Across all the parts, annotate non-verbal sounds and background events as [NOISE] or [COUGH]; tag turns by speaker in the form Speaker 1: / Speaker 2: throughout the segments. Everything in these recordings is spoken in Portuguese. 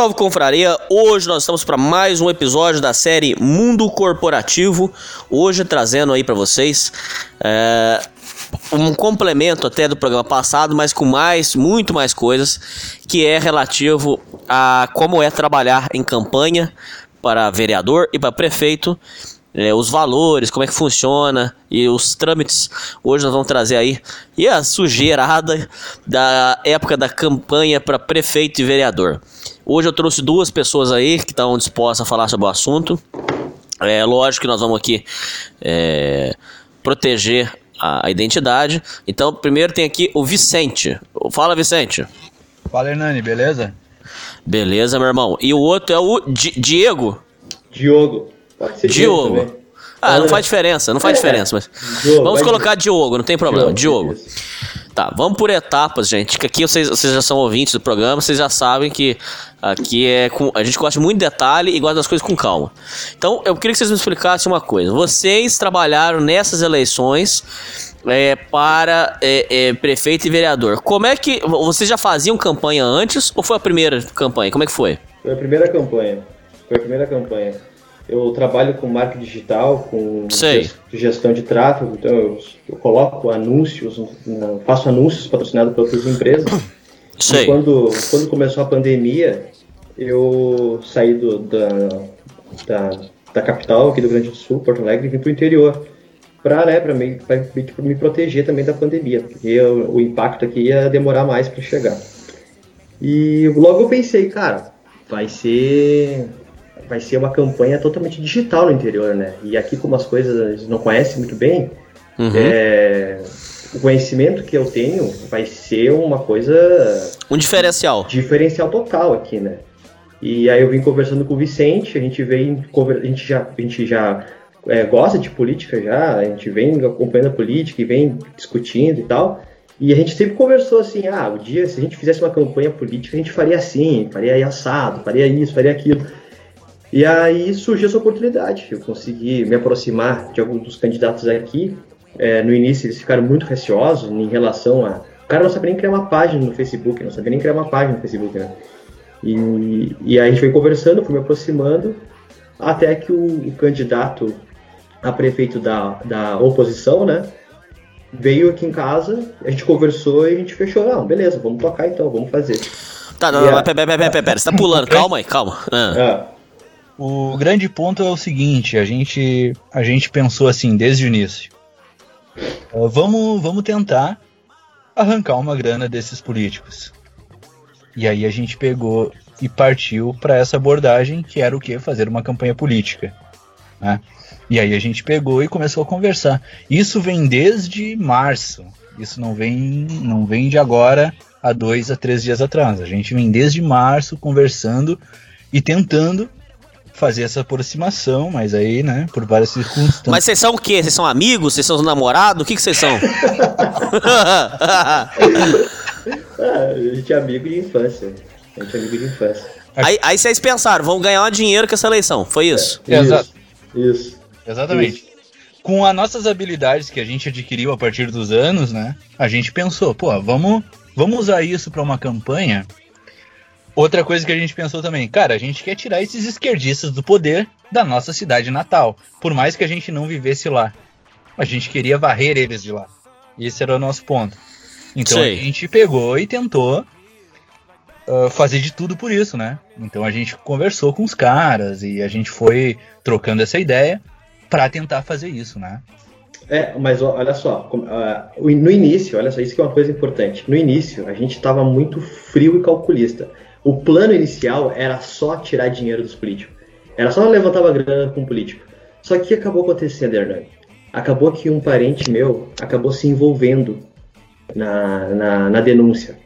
Speaker 1: Salve, confraria! Hoje nós estamos para mais um episódio da série Mundo Corporativo. Hoje trazendo aí para vocês é, um complemento até do programa passado, mas com mais, muito mais coisas, que é relativo a como é trabalhar em campanha para vereador e para prefeito é, os valores, como é que funciona e os trâmites. Hoje nós vamos trazer aí e a sujeirada da época da campanha para prefeito e vereador. Hoje eu trouxe duas pessoas aí que estão dispostas a falar sobre o assunto. É lógico que nós vamos aqui é, proteger a, a identidade. Então, primeiro tem aqui o Vicente. Fala, Vicente.
Speaker 2: Fala, Hernani, beleza?
Speaker 1: Beleza, meu irmão. E o outro é o Di Diego.
Speaker 3: Diogo. Pode ser
Speaker 1: Diogo.
Speaker 3: também.
Speaker 1: Ah, não faz diferença, não faz
Speaker 3: É,
Speaker 1: diferença, mas
Speaker 3: Diogo,
Speaker 1: vamos colocar Diogo, não tem problema. Diogo.
Speaker 3: isso.
Speaker 1: Tá, vamos por etapas, gente. Que aqui vocês, vocês já são ouvintes do programa, vocês já sabem que aqui é com, a gente gosta muito de detalhe e gosta das coisas com calma. Então, eu queria que vocês me explicassem uma coisa. Vocês trabalharam nessas eleições é, para é, é, prefeito e vereador. Como é que vocês já faziam campanha antes ou foi a primeira campanha? Como é que foi?
Speaker 3: Foi a primeira campanha. Foi a primeira campanha. Eu trabalho com marketing digital, com
Speaker 1: Sei.
Speaker 3: ges- gestão de tráfego, então eu, eu coloco anúncios, faço anúncios patrocinados por outras empresas.
Speaker 1: Sei.
Speaker 3: E quando, quando começou a pandemia, eu saí do, da, da, da capital aqui do Rio Grande do Sul, Porto Alegre, e vim para o interior. Para né, pra me, pra me proteger também da pandemia, porque o, o impacto aqui ia demorar mais para chegar. E logo eu pensei, cara, vai ser vai ser uma campanha totalmente digital no interior, né? E aqui como as coisas não conhece muito bem,
Speaker 1: Uhum.
Speaker 3: é, o conhecimento que eu tenho vai ser uma coisa
Speaker 1: Um diferencial.
Speaker 3: diferencial total aqui, né? E aí eu vim conversando com o Vicente, a gente vem, a gente já, a gente já é, gosta de política já, a gente vem acompanhando a política e vem discutindo e tal. E a gente sempre conversou assim, ah, o dia se a gente fizesse uma campanha política, a gente faria assim, faria assado, faria isso, faria aquilo. E aí surgiu essa oportunidade, eu consegui me aproximar de alguns dos candidatos aqui. É, no início eles ficaram muito receosos em relação a. O cara não sabia nem criar uma página no Facebook, não sabia nem criar uma página no Facebook, né? E, e aí a gente foi conversando, fui me aproximando, até que o, o candidato a prefeito da, da oposição, né? Veio aqui em casa, a gente conversou e a gente fechou. Não, beleza, vamos tocar então, vamos fazer.
Speaker 1: Tá, não,
Speaker 3: Yeah.
Speaker 1: pera, pera, pera, pera, pera, você tá pulando, [LAUGHS] calma aí, calma. Ah.
Speaker 3: Ah,
Speaker 2: O grande ponto é o seguinte, a gente, a gente pensou assim desde o início. Ah, vamos, vamos tentar arrancar uma grana desses políticos. E aí a gente pegou e partiu para essa abordagem que era o que fazer uma campanha política. né? E aí a gente pegou e começou a conversar. Isso vem desde março. Isso não vem, não vem de agora a dois a três dias atrás. A gente vem desde março conversando e tentando fazer essa aproximação, mas aí, né, por várias circunstâncias.
Speaker 1: Mas vocês são o quê? Vocês são amigos? Vocês são namorados? O que que vocês são?
Speaker 3: ah, [LAUGHS] a gente é amigo de infância. A gente é amigo de infância.
Speaker 1: aí, aí vocês pensaram, vamos ganhar dinheiro com essa eleição. Foi isso?
Speaker 2: Exato.
Speaker 3: Isso. Isso.
Speaker 2: Exatamente. Com as nossas habilidades que a gente adquiriu a partir dos anos, né? A gente pensou, pô, vamos, vamos usar isso para uma campanha. Outra coisa que a gente pensou também, cara, a gente quer tirar esses esquerdistas do poder da nossa cidade natal, por mais que a gente não vivesse lá. A gente queria varrer eles de lá. Esse era o nosso ponto. Então
Speaker 1: Sei.
Speaker 2: a gente pegou e tentou uh, fazer de tudo por isso, né? Então a gente conversou com os caras e a gente foi trocando essa ideia para tentar fazer isso, né?
Speaker 3: É, mas olha só, uh, no início, olha só, isso que é uma coisa importante. No início, a gente estava muito frio e calculista. O plano inicial era só tirar dinheiro dos políticos. Era só levantar uma grana com um político. Só que acabou acontecendo, Hernani. Acabou que um parente meu acabou se envolvendo na, na, na denúncia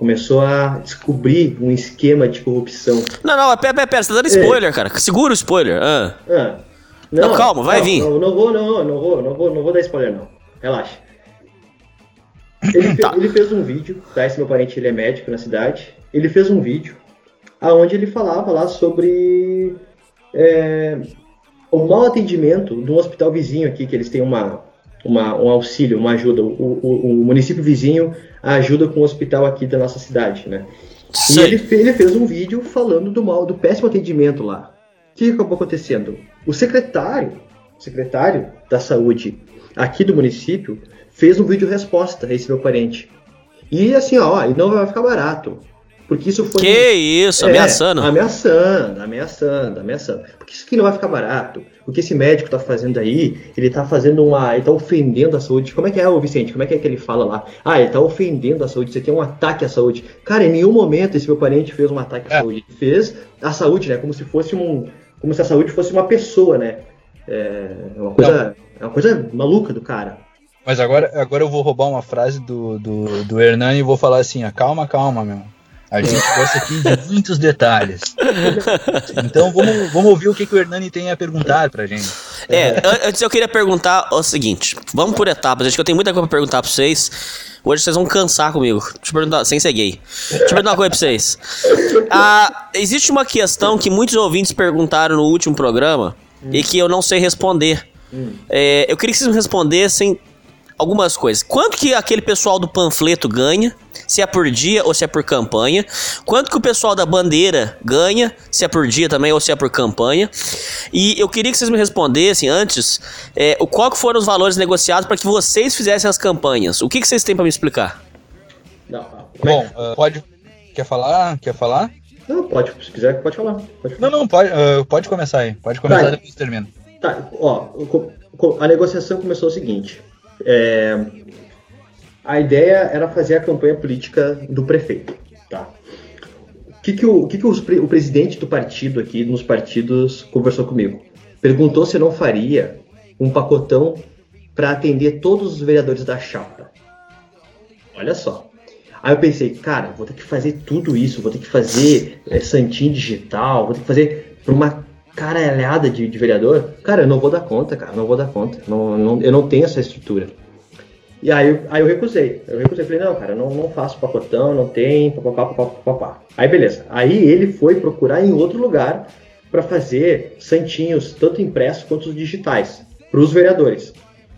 Speaker 3: começou a descobrir um esquema de corrupção.
Speaker 1: Não, não, pera, pera, pera, você tá dando é. spoiler, é. cara. Segura o spoiler. Ah. ah. Não, não, calma, vai
Speaker 3: não,
Speaker 1: vir.
Speaker 3: Não, não vou, não, não vou, não vou, não vou dar spoiler, não. Relaxa. Ele, tá. ele fez um vídeo, tá? Esse meu parente ele é médico na cidade. Ele fez um vídeo aonde ele falava lá sobre é, o mau atendimento um hospital vizinho aqui, que eles têm uma, uma, um auxílio, uma ajuda. O, o, o, município vizinho ajuda com o hospital aqui da nossa cidade, né? Sim. E ele, ele fez um vídeo falando do mal, do péssimo atendimento lá. O que acabou acontecendo? O secretário, secretário da saúde aqui do município fez um vídeo resposta a esse meu parente. E assim, ó, e não vai ficar barato. Porque isso foi.
Speaker 1: Que isso,
Speaker 3: é,
Speaker 1: ameaçando.
Speaker 3: Ameaçando, ameaçando, ameaçando. Porque isso aqui não vai ficar barato. O que esse médico tá fazendo aí, ele tá fazendo uma. Ele tá ofendendo a saúde. Como é que é, o Vicente? Como é que é que ele fala lá? Ah, ele tá ofendendo a saúde. Isso aqui é um ataque à saúde. Cara, em nenhum momento esse meu parente fez um ataque à é. saúde. Ele fez a saúde, né? Como se fosse um. Como se a saúde fosse uma pessoa, né? É uma coisa. É uma coisa maluca do cara.
Speaker 2: Mas agora, agora eu vou roubar uma frase do, do, do Hernani e vou falar assim: ah, calma, calma, meu. A gente gosta aqui de muitos detalhes. Então vamos, vamos ouvir o que, que o Hernani tem a perguntar pra gente.
Speaker 1: É, antes eu queria perguntar o seguinte: vamos por etapas, acho que eu tenho muita coisa pra perguntar pra vocês. Hoje vocês vão cansar comigo. Deixa eu perguntar, sem ser gay. Deixa eu perguntar uma coisa pra vocês. Ah, existe uma questão que muitos ouvintes perguntaram no último programa hum. e que eu não sei responder. Hum. É, eu queria que vocês me respondessem algumas coisas. Quanto que aquele pessoal do panfleto ganha, se é por dia ou se é por campanha? Quanto que o pessoal da bandeira ganha, se é por dia também ou se é por campanha? E eu queria que vocês me respondessem antes, é, qual que foram os valores negociados para que vocês fizessem as campanhas? O que, que vocês têm para me explicar?
Speaker 2: Não, Bom, uh, pode. Quer falar? Quer falar?
Speaker 3: Não, pode, se quiser, pode falar. Pode
Speaker 2: falar. Não, não, pode, uh, pode começar aí. Pode começar tá, depois termina.
Speaker 3: Tá, ó, a negociação começou o seguinte. É, a ideia era fazer a campanha política do prefeito. Tá? O que, que, o, que, que o, o presidente do partido aqui, nos partidos, conversou comigo? Perguntou se não faria um pacotão para atender todos os vereadores da chapa. Olha só. Aí eu pensei, cara, vou ter que fazer tudo isso, vou ter que fazer é, santinho digital, vou ter que fazer para uma caralhada de, de vereador, cara, eu não vou dar conta, cara, não vou dar conta. Não, não, eu não tenho essa estrutura. E aí, aí eu recusei. Eu recusei, falei, não, cara, não, não faço pacotão, não tem, papapá, papapá. Aí beleza. Aí ele foi procurar em outro lugar para fazer santinhos, tanto impressos quanto digitais, para os vereadores.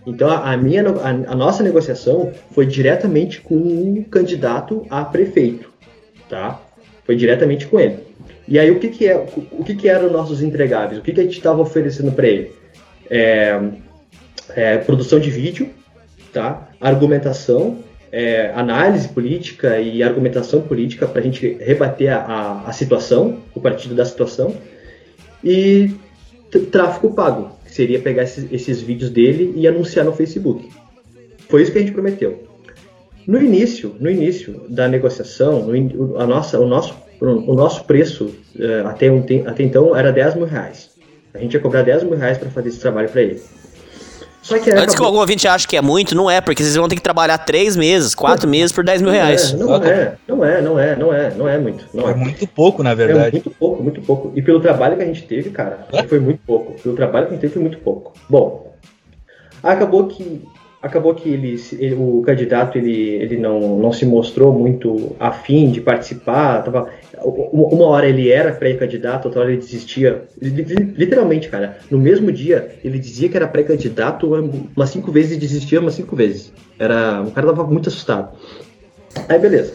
Speaker 3: Então a, minha, a, a, nossa negociação foi diretamente com o candidato a prefeito, tá? Foi diretamente com ele. E aí o que que é, o que que eram nossos entregáveis? O que que a gente estava oferecendo para ele? É, é, produção de vídeo, tá? Argumentação, é, análise política e argumentação política para a gente rebater a, a, a, situação, o partido da situação, e tráfego pago, que seria pegar esses, esses vídeos dele e anunciar no Facebook. Foi isso que a gente prometeu. No início, no início da negociação, no, a nossa, o nosso o nosso preço é, até, um, até então era 10 mil reais. A gente ia cobrar 10 mil reais para fazer esse trabalho para ele.
Speaker 1: Só que Antes acabou... que algum ouvinte ache que é muito, não é, porque vocês vão ter que trabalhar 3 meses, 4 meses por 10 mil reais.
Speaker 3: Não é, não é, não é, não é, não é muito. Não
Speaker 2: é. é muito pouco, na verdade. É
Speaker 3: muito pouco, muito pouco. E pelo trabalho que a gente teve, cara, é? foi muito pouco. Pelo trabalho que a gente teve foi muito pouco. Bom, acabou que acabou que ele, ele, o candidato ele, ele não, não se mostrou muito afim de participar. Tava, uma hora ele era pré-candidato, outra hora ele desistia. Literalmente, cara, no mesmo dia ele dizia que era pré-candidato umas cinco vezes e desistia umas cinco vezes. Era, o cara tava muito assustado. Aí beleza.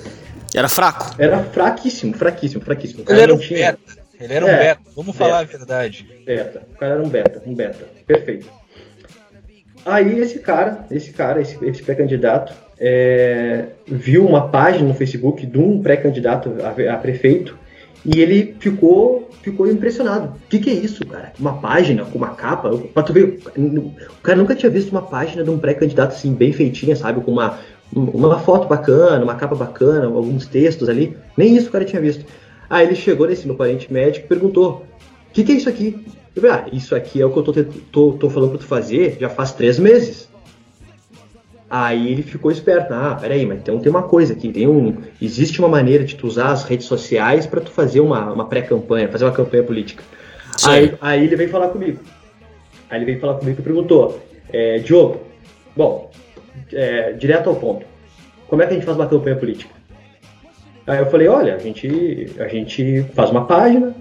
Speaker 1: Era fraco?
Speaker 3: Era fraquíssimo, fraquíssimo, fraquíssimo.
Speaker 2: Ele era um tinha... beta. Ele era um é, beta, vamos beta, falar a verdade.
Speaker 3: Beta. O cara era um beta, um beta. Perfeito. Aí esse cara, esse cara, esse, esse pré-candidato, é, viu uma página no Facebook de um pré-candidato a, a, prefeito e ele ficou, ficou impressionado. O que, que, é isso, cara? Uma página com uma capa? Pra tu ver, o cara nunca tinha visto uma página de um pré-candidato assim, bem feitinha, sabe? Com uma, uma foto bacana, uma capa bacana, alguns textos ali. Nem isso o cara tinha visto. Aí ele chegou nesse meu parente médico e perguntou: que, que, é isso aqui? Eu falei: Ah, isso aqui é o que eu tô, tô, tô falando pra tu fazer já faz três meses. Aí ele ficou esperto. Ah, peraí, mas então tem uma coisa aqui. Tem um, existe uma maneira de tu usar as redes sociais para tu fazer uma, uma pré-campanha, fazer uma campanha política. Aí, aí, ele veio falar comigo. Aí ele veio falar comigo e perguntou: é, Diogo, bom, é, direto ao ponto. Como é que a gente faz uma campanha política? Aí eu falei, olha, a gente, a gente faz uma página,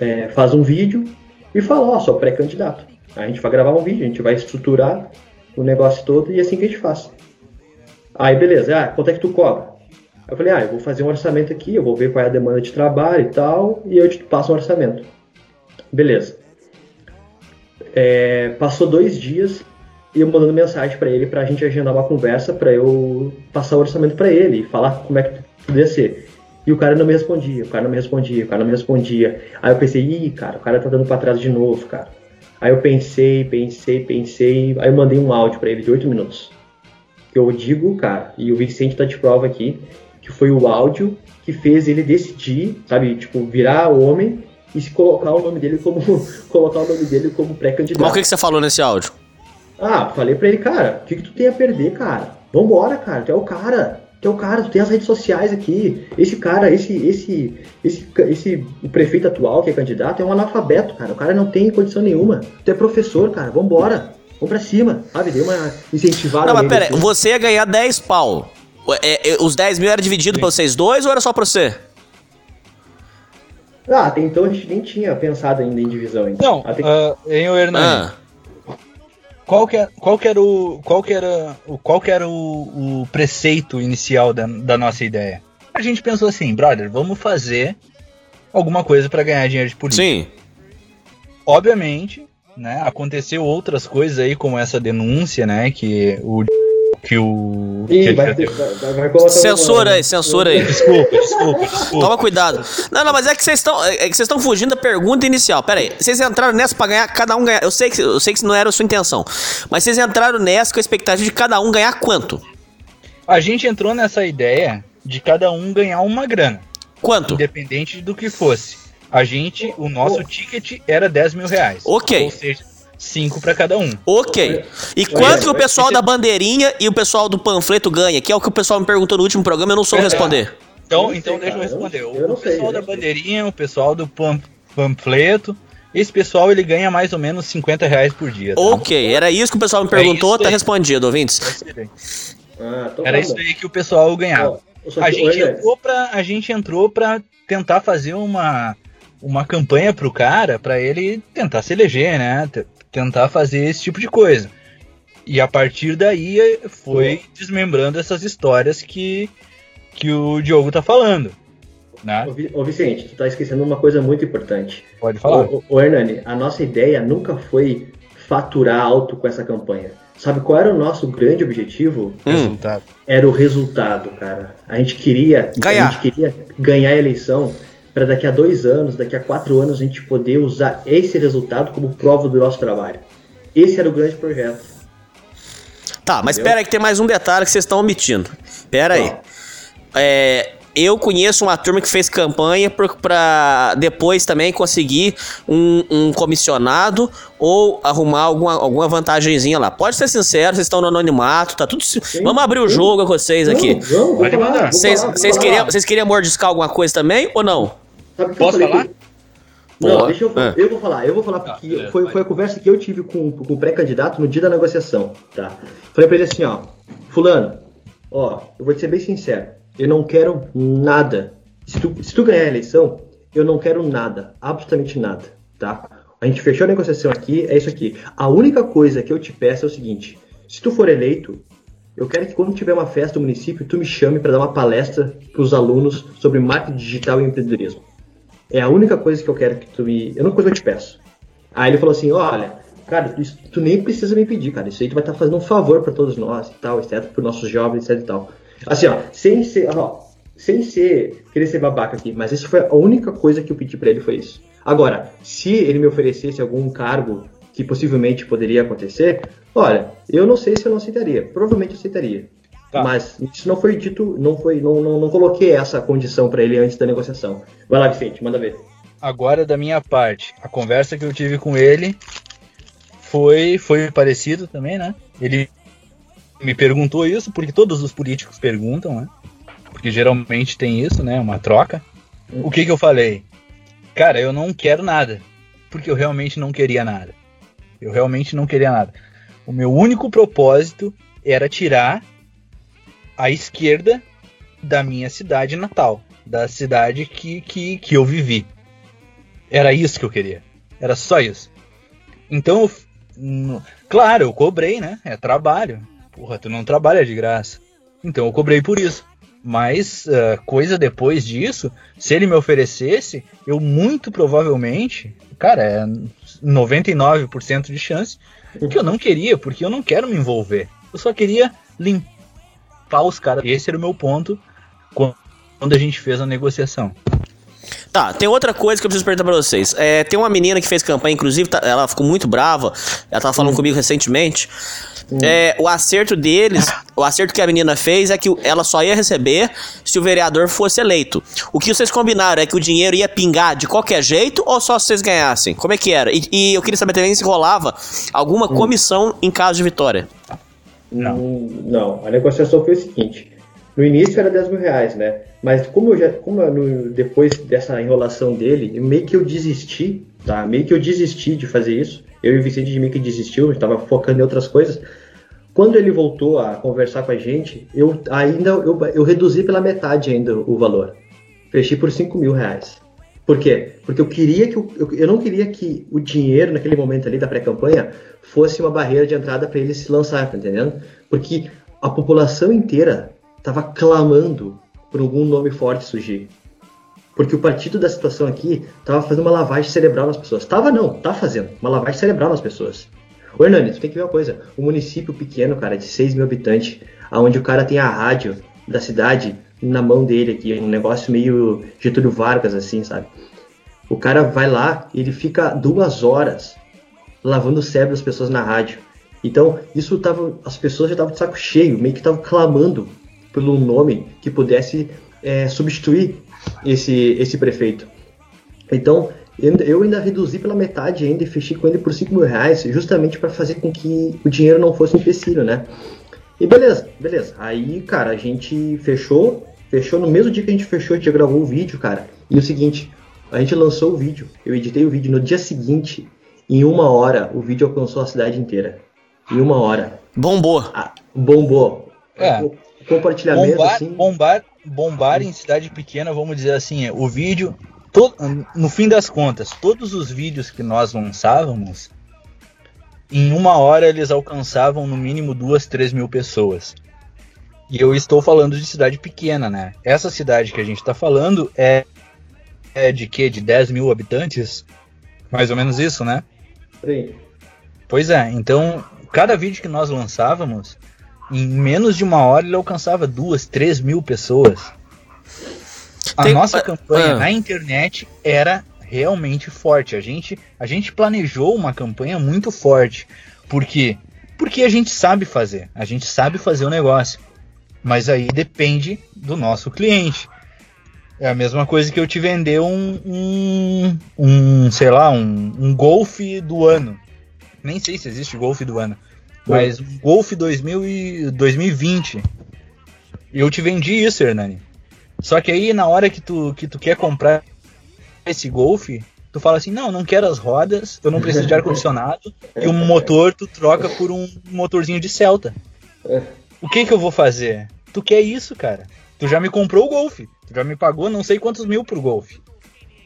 Speaker 3: é, faz um vídeo e fala, ó, sou pré-candidato. A gente vai gravar um vídeo, a gente vai estruturar o negócio todo e é assim que a gente faz. Aí beleza, ah, quanto é que tu cobra? Eu falei, ah, eu vou fazer um orçamento aqui, eu vou ver qual é a demanda de trabalho e tal, e eu te passo um orçamento. Beleza. É, passou dois dias e eu mandando mensagem para ele pra gente agendar uma conversa para eu passar o orçamento para ele e falar como é que podia ser. E o cara não me respondia, o cara não me respondia, o cara não me respondia. Aí eu pensei, ih, cara, o cara tá dando pra trás de novo, cara. Aí eu pensei, pensei, pensei, aí eu mandei um áudio para ele de 8 minutos. Que eu digo, cara, e o Vicente tá de prova aqui, que foi o áudio que fez ele decidir, sabe, tipo, virar homem e se colocar o nome dele como [LAUGHS] colocar o nome dele como pré-candidato.
Speaker 1: Mas o que, que você falou nesse áudio?
Speaker 3: Ah, falei pra ele, cara, o que, que tu tem a perder, cara? Vambora, cara, tu é o cara. Tu é o cara, tu tem as redes sociais aqui. Esse cara, esse, esse, esse, esse o prefeito atual que é candidato é um analfabeto, cara. O cara não tem condição nenhuma. Tu é professor, cara, vambora. Vamos pra cima, sabe? Deu uma incentivada.
Speaker 1: Não, mas pera, assim. você ia ganhar 10 pau. É, é, os 10 mil era dividido pra vocês dois ou era só pra você?
Speaker 3: Ah, até então a gente nem tinha pensado ainda em divisão. Então.
Speaker 2: Não, até... uh, em o Hernani. Ah. Qual que, é, qual que era o qual que era o qual que era o, o preceito inicial da, da nossa ideia? A gente pensou assim, brother, vamos fazer alguma coisa para ganhar dinheiro de política.
Speaker 1: Sim.
Speaker 2: Obviamente, né, aconteceu outras coisas aí como essa denúncia, né, que o que o. Ih, que vai, ter,
Speaker 1: vai, vai colocar censura aí, censura aí.
Speaker 2: Desculpa, desculpa, desculpa.
Speaker 1: Toma cuidado. Não, não, mas é que vocês estão. É que vocês estão fugindo da pergunta inicial. Pera aí. Vocês entraram nessa pra ganhar, cada um ganhar. Eu sei que, eu sei que isso não era a sua intenção. Mas vocês entraram nessa com a expectativa de cada um ganhar quanto?
Speaker 2: A gente entrou nessa ideia de cada um ganhar uma grana.
Speaker 1: Quanto?
Speaker 2: Independente do que fosse. A gente, o nosso ticket era 10 mil reais.
Speaker 1: Ok.
Speaker 2: Ou seja, Cinco para cada um.
Speaker 1: Ok. E quanto que o pessoal da bandeirinha e o pessoal do panfleto ganha? Que é o que o pessoal me perguntou no último programa, eu não sou é, responder.
Speaker 2: Então, então deixa eu responder. Eu o pessoal da bandeirinha, o pessoal do panfleto, esse pessoal ele ganha mais ou menos 50 reais por dia.
Speaker 1: Tá? Ok, era isso que o pessoal me perguntou, é tá respondido, ouvintes.
Speaker 2: Ah, era isso aí que o pessoal ganhava. a, gente entrou pra, a gente entrou pra tentar fazer uma, uma campanha pro cara, para ele tentar se eleger, né? Tentar fazer esse tipo de coisa. E a partir daí foi desmembrando essas histórias que, que o Diogo tá falando. Né?
Speaker 3: Ô, Vicente, tu tá esquecendo uma coisa muito importante.
Speaker 2: Pode falar.
Speaker 3: Ô, ô, Hernani, a nossa ideia nunca foi faturar alto com essa campanha. Sabe qual era o nosso grande objetivo?
Speaker 2: Hum. Resultado.
Speaker 3: Era o resultado, cara. A gente queria
Speaker 1: ganhar,
Speaker 3: a gente queria ganhar a eleição para daqui a dois anos, daqui a quatro anos, a gente poder usar esse resultado como prova do nosso trabalho. Esse era o grande projeto.
Speaker 1: Tá, mas espera aí que tem mais um detalhe que vocês estão omitindo. Espera aí. É, eu conheço uma turma que fez campanha para depois também conseguir um, um, comissionado ou arrumar alguma, alguma vantagenzinha lá. Pode ser sincero, vocês estão no anonimato, tá tudo. Sim, vamos abrir o jogo com vocês aqui. Vocês queriam, queriam mordiscar alguma coisa também ou não?
Speaker 3: Sabe Posso falar? Não, deixa eu, é. eu vou falar, eu vou falar ah, porque foi, foi a conversa que eu tive com, com o pré-candidato no dia da negociação, tá? Falei pra ele assim, ó, fulano, ó, eu vou te ser bem sincero, eu não quero nada. Se tu, se tu ganhar a eleição, eu não quero nada, absolutamente nada, tá? A gente fechou a negociação aqui, é isso aqui. A única coisa que eu te peço é o seguinte, se tu for eleito, eu quero que quando tiver uma festa no município, tu me chame para dar uma palestra para os alunos sobre marketing digital e empreendedorismo. É a única coisa que eu quero que tu me. É a única coisa que eu te peço. Aí ele falou assim: olha, cara, isso, tu nem precisa me pedir, cara. Isso aí tu vai estar tá fazendo um favor para todos nós e tal, exceto para nossos jovens, etc e tal. Assim, ó, sem ser, ó, sem ser, querer ser babaca aqui, mas isso foi a única coisa que eu pedi para ele foi isso. Agora, se ele me oferecesse algum cargo que possivelmente poderia acontecer, olha, eu não sei se eu não aceitaria. Provavelmente aceitaria. Tá. Mas isso não foi dito, não foi, não, não, não coloquei essa condição para ele antes da negociação. Vai lá, Vicente, manda ver.
Speaker 2: Agora da minha parte, a conversa que eu tive com ele foi foi parecido também, né? Ele me perguntou isso porque todos os políticos perguntam, né? Porque geralmente tem isso, né? Uma troca. O que que eu falei? Cara, eu não quero nada, porque eu realmente não queria nada. Eu realmente não queria nada. O meu único propósito era tirar a esquerda da minha cidade natal, da cidade que, que, que eu vivi. Era isso que eu queria. Era só isso. Então, eu, claro, eu cobrei, né? É trabalho. Porra, tu não trabalha de graça. Então eu cobrei por isso. Mas uh, coisa depois disso, se ele me oferecesse, eu muito provavelmente, cara, é 99% de chance que eu não queria, porque eu não quero me envolver. Eu só queria limpar os caras. Esse era o meu ponto quando a gente fez a negociação.
Speaker 1: Tá, tem outra coisa que eu preciso perguntar pra vocês. É, tem uma menina que fez campanha, inclusive, tá, ela ficou muito brava. Ela tava falando hum. comigo recentemente. Hum. É, o acerto deles, o acerto que a menina fez é que ela só ia receber se o vereador fosse eleito. O que vocês combinaram é que o dinheiro ia pingar de qualquer jeito ou só se vocês ganhassem? Como é que era? E, e eu queria saber também se rolava alguma hum. comissão em caso de vitória.
Speaker 3: Não. Não, a negociação foi o seguinte: no início era 10 mil reais, né? Mas como eu já, como eu, depois dessa enrolação dele, meio que eu desisti, tá? Meio que eu desisti de fazer isso. Eu e o Vicente de meio que desistiu, estava focando em outras coisas. Quando ele voltou a conversar com a gente, eu ainda eu, eu reduzi pela metade ainda o valor. Fechei por 5 mil reais. Por quê? Porque eu queria que eu, eu não queria que o dinheiro naquele momento ali da pré-campanha fosse uma barreira de entrada para ele se lançar, tá entendendo? Porque a população inteira estava clamando por algum nome forte surgir. Porque o partido da situação aqui estava fazendo uma lavagem cerebral nas pessoas. Tava não, tá fazendo uma lavagem cerebral nas pessoas. Ô Hernani, tu tem que ver uma coisa. Um município pequeno, cara, de 6 mil habitantes, onde o cara tem a rádio da cidade na mão dele aqui, um negócio meio Getúlio Vargas, assim, sabe? O cara vai lá ele fica duas horas lavando o cérebro das pessoas na rádio. Então, isso tava. As pessoas já estavam de saco cheio, meio que estavam clamando pelo nome que pudesse é, substituir esse, esse prefeito. Então, eu ainda reduzi pela metade ainda e fechei com ele por 5 mil reais, justamente para fazer com que o dinheiro não fosse um empecilho, né? E beleza, beleza. Aí, cara, a gente fechou, fechou no mesmo dia que a gente fechou, a gente gravou o vídeo, cara. E o seguinte, a gente lançou o vídeo, eu editei o vídeo no dia seguinte, em uma hora, o vídeo alcançou a cidade inteira. Em uma hora.
Speaker 1: Bombou.
Speaker 3: Ah, bombou.
Speaker 2: É
Speaker 3: compartilhamento.
Speaker 2: Bombar,
Speaker 3: assim.
Speaker 2: bombar, bombar em cidade pequena, vamos dizer assim, o vídeo. To, no fim das contas, todos os vídeos que nós lançávamos, em uma hora eles alcançavam no mínimo duas, três mil pessoas. E eu estou falando de cidade pequena, né? Essa cidade que a gente está falando é, é de quê? De 10 mil habitantes? Mais ou menos isso, né?
Speaker 3: Sim.
Speaker 2: Pois é, então cada vídeo que nós lançávamos, em menos de uma hora ele alcançava duas, três mil pessoas. A Tem... nossa campanha ah. na internet era realmente forte. A gente, a gente planejou uma campanha muito forte. Por quê? Porque a gente sabe fazer. A gente sabe fazer o negócio. Mas aí depende do nosso cliente. É a mesma coisa que eu te vender um, um, um sei lá, um, um Golf do ano. Nem sei se existe Golf do ano. Mas Golf 2000 e 2020. Eu te vendi isso, Hernani. Só que aí na hora que tu, que tu quer comprar esse Golf, tu fala assim, não, não quero as rodas, eu não preciso de ar-condicionado, e o motor tu troca por um motorzinho de Celta. O que que eu vou fazer? Tu quer isso, cara? Tu já me comprou o Golf, tu já me pagou não sei quantos mil pro Golf.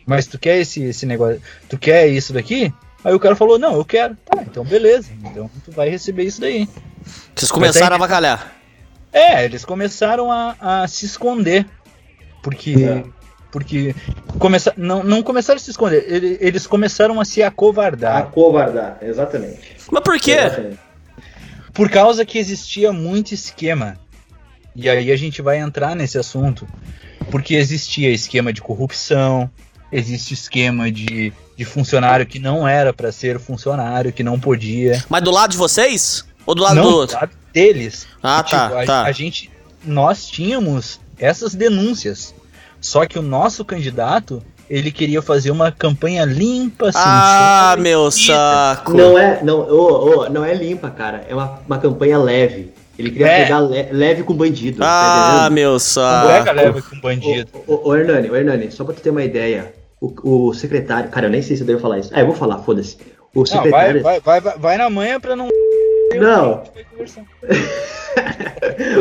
Speaker 2: Mas tu quer esse, esse negócio, tu quer isso daqui? Aí o cara falou, não, eu quero. Tá, então beleza. Então tu vai receber isso daí.
Speaker 1: Vocês começaram a bacalhar.
Speaker 2: É, eles começaram a, a se esconder. Porque é. Porque começa, não, não começaram a se esconder, ele- eles começaram a se acovardar.
Speaker 3: Acovardar, exatamente.
Speaker 1: Mas por quê?
Speaker 3: Exatamente.
Speaker 2: Por causa que existia muito esquema. E aí a gente vai entrar nesse assunto. Porque existia esquema de corrupção, existe esquema de, de funcionário que não era pra ser funcionário, que não podia.
Speaker 1: Mas do lado de vocês? Ou do lado
Speaker 2: não
Speaker 1: do outro?
Speaker 2: lado deles.
Speaker 1: Ah,
Speaker 2: Tipo,
Speaker 1: tá,
Speaker 2: a,
Speaker 1: tá.
Speaker 2: a gente, nós tínhamos essas denúncias. Só que o nosso candidato, ele queria fazer uma campanha limpa,
Speaker 1: Ah,
Speaker 2: sincera,
Speaker 1: meu saco.
Speaker 3: Não é, não, ô, ô, não é limpa, cara. É uma, uma campanha leve. Ele queria
Speaker 2: É.
Speaker 3: pegar le- leve com bandido.
Speaker 1: Ah,
Speaker 3: tá
Speaker 1: meu
Speaker 2: Não
Speaker 1: saco.
Speaker 2: é leva com bandido.
Speaker 3: Ô, ô, ô, Hernani, ô, Hernani, só pra tu ter uma ideia, o, o secretário. Cara, eu nem sei se eu devo falar isso. Ah, eu vou falar, foda-se. O
Speaker 2: Não, vai,
Speaker 3: secretário.
Speaker 2: vai, vai, vai, na manhã pra não.
Speaker 3: Não.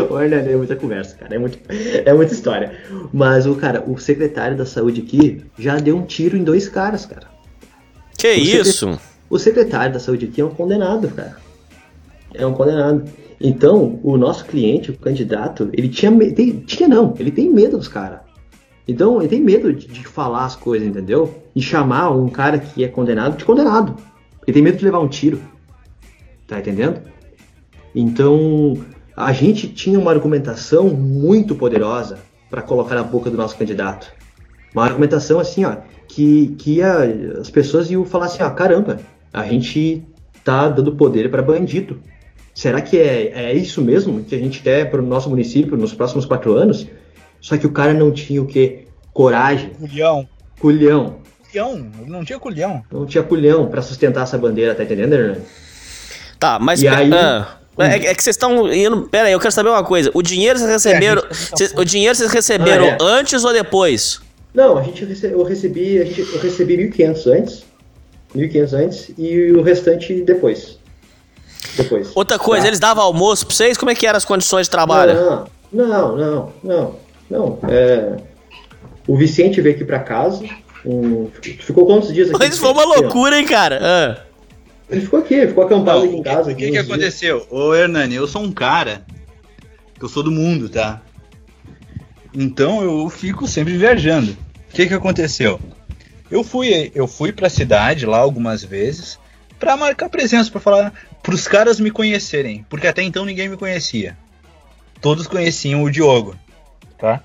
Speaker 3: o [LAUGHS] Hernani é muita conversa, cara. É, muito, é muita história. Mas o cara, o secretário da saúde aqui já deu um tiro em dois caras, cara.
Speaker 1: Que isso?
Speaker 3: O secretário da saúde aqui é um condenado, cara. É um condenado. Então, o nosso cliente, o candidato, ele tinha medo. Tinha não, ele tem medo dos caras. Então, ele tem medo de, de falar as coisas, entendeu? E chamar um cara que é condenado de condenado. Ele tem medo de levar um tiro. Tá entendendo? Então, a gente tinha uma argumentação muito poderosa para colocar na boca do nosso candidato. Uma argumentação assim, ó, que, que ia, as pessoas iam falar assim, ó, caramba, a gente tá dando poder para bandido. Será que é, é isso mesmo que a gente quer para o nosso município nos próximos quatro anos? Só que o cara não tinha o quê? Coragem,
Speaker 2: Culhão.
Speaker 3: culhão.
Speaker 2: Culhão, ele não tinha culhão.
Speaker 3: Não tinha culhão para sustentar essa bandeira, tá entendendo, Hernani?
Speaker 1: Tá, mas.
Speaker 3: E aí-
Speaker 1: ah, é, é que vocês estão indo. Pera aí, eu quero saber uma coisa. O dinheiro vocês receberam.
Speaker 2: É,
Speaker 1: vocês- o dinheiro vocês receberam
Speaker 3: Ah, é.
Speaker 1: antes ou depois?
Speaker 3: Não, a gente rece- eu recebi, a gente, eu recebi 1.500 antes, 1.500 antes e o restante depois. Depois.
Speaker 1: Outra coisa,
Speaker 3: Tá?
Speaker 1: eles davam almoço pra vocês? Como é que eram as condições de trabalho?
Speaker 3: Não, não, não, não, não. É, o Vicente veio aqui pra casa. um- ficou quantos dias aqui?
Speaker 1: Mas foi uma loucura, hein, cara? Ah.
Speaker 3: Ele ficou aqui, ficou acampado aqui em casa.
Speaker 2: o que, que
Speaker 3: dias.
Speaker 2: aconteceu? Ô Hernani, eu sou um cara que eu sou do mundo, tá? Então eu fico sempre viajando. O que que aconteceu? Eu fui, eu fui pra cidade lá algumas vezes pra marcar presença, pra falar, pros caras me conhecerem, porque até então ninguém me conhecia. Todos conheciam o Diogo, tá?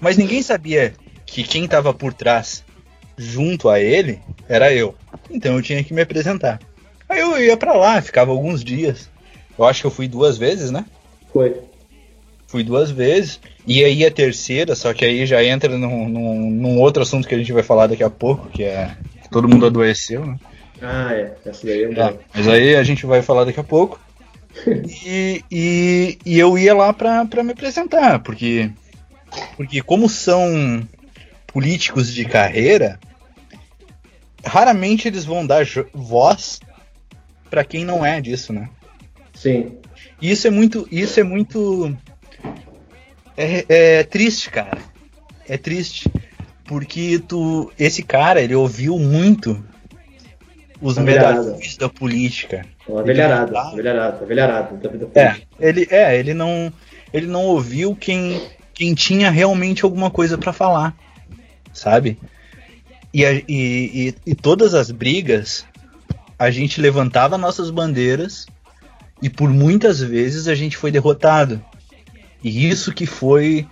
Speaker 2: Mas ninguém sabia que quem tava por trás, junto a ele, era eu. Então eu tinha que me apresentar. Aí eu ia pra lá, ficava alguns dias. Eu acho que eu fui duas vezes, né?
Speaker 3: Foi.
Speaker 2: Fui duas vezes. E aí a terceira, só que aí já entra num, num, num outro assunto que a gente vai falar daqui a pouco, que é que todo mundo adoeceu, né?
Speaker 3: Ah, é. Essa daí é
Speaker 2: É, mas aí a gente vai falar daqui a pouco. E, e, e eu ia lá pra, pra me apresentar, porque, porque como são políticos de carreira, raramente eles vão dar voz pra quem não é disso, né?
Speaker 3: Sim.
Speaker 2: E isso é muito. Isso é muito. É, é triste, cara. É triste. Porque tu. Esse cara, ele ouviu muito os
Speaker 3: Uma
Speaker 2: medalhões da política.
Speaker 3: Uma
Speaker 2: Ele
Speaker 3: velharada,
Speaker 2: tá-
Speaker 3: velharada, velharada da vida
Speaker 2: É,
Speaker 3: política.
Speaker 2: ele, é, ele não. Ele não ouviu quem, quem tinha realmente alguma coisa pra falar. Sabe? E, a- e, e, e todas as brigas, a gente levantava nossas bandeiras e por muitas vezes a gente foi derrotado. E isso que foi,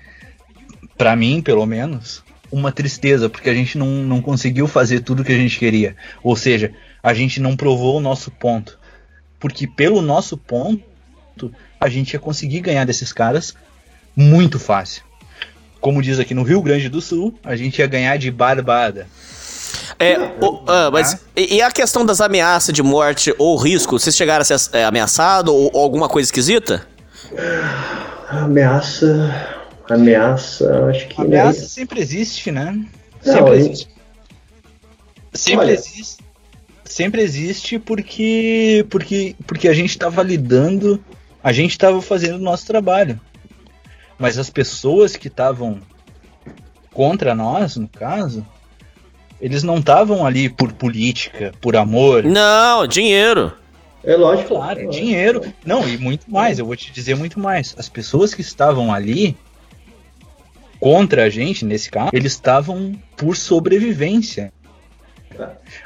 Speaker 2: pra mim, pelo menos, uma tristeza, porque a gente não, não conseguiu fazer tudo que a gente queria. Ou seja, a gente não provou o nosso ponto. Porque pelo nosso ponto, a gente ia conseguir ganhar desses caras muito fácil. Como diz aqui no Rio Grande do Sul, a gente ia ganhar de barbada.
Speaker 1: É, o- ah, mas e, a questão das ameaças de morte ou risco? Vocês chegaram a ser é, ameaçado ou, ou alguma coisa esquisita?
Speaker 3: Ameaça. Ameaça, acho que.
Speaker 2: Ameaça sempre existe, né?
Speaker 3: Não,
Speaker 2: Sempre existe. Sempre
Speaker 3: Olha.
Speaker 2: existe. Sempre existe porque, porque, porque a gente estava lidando, a gente estava fazendo o nosso trabalho. Mas as pessoas que estavam contra nós, no caso, eles não estavam ali por política, por amor.
Speaker 1: Não, dinheiro.
Speaker 3: É lógico.
Speaker 2: Claro, é
Speaker 3: lógico.
Speaker 2: dinheiro. Não, e muito mais, eu vou te dizer muito mais. As pessoas que estavam ali contra a gente, nesse caso, eles estavam por sobrevivência.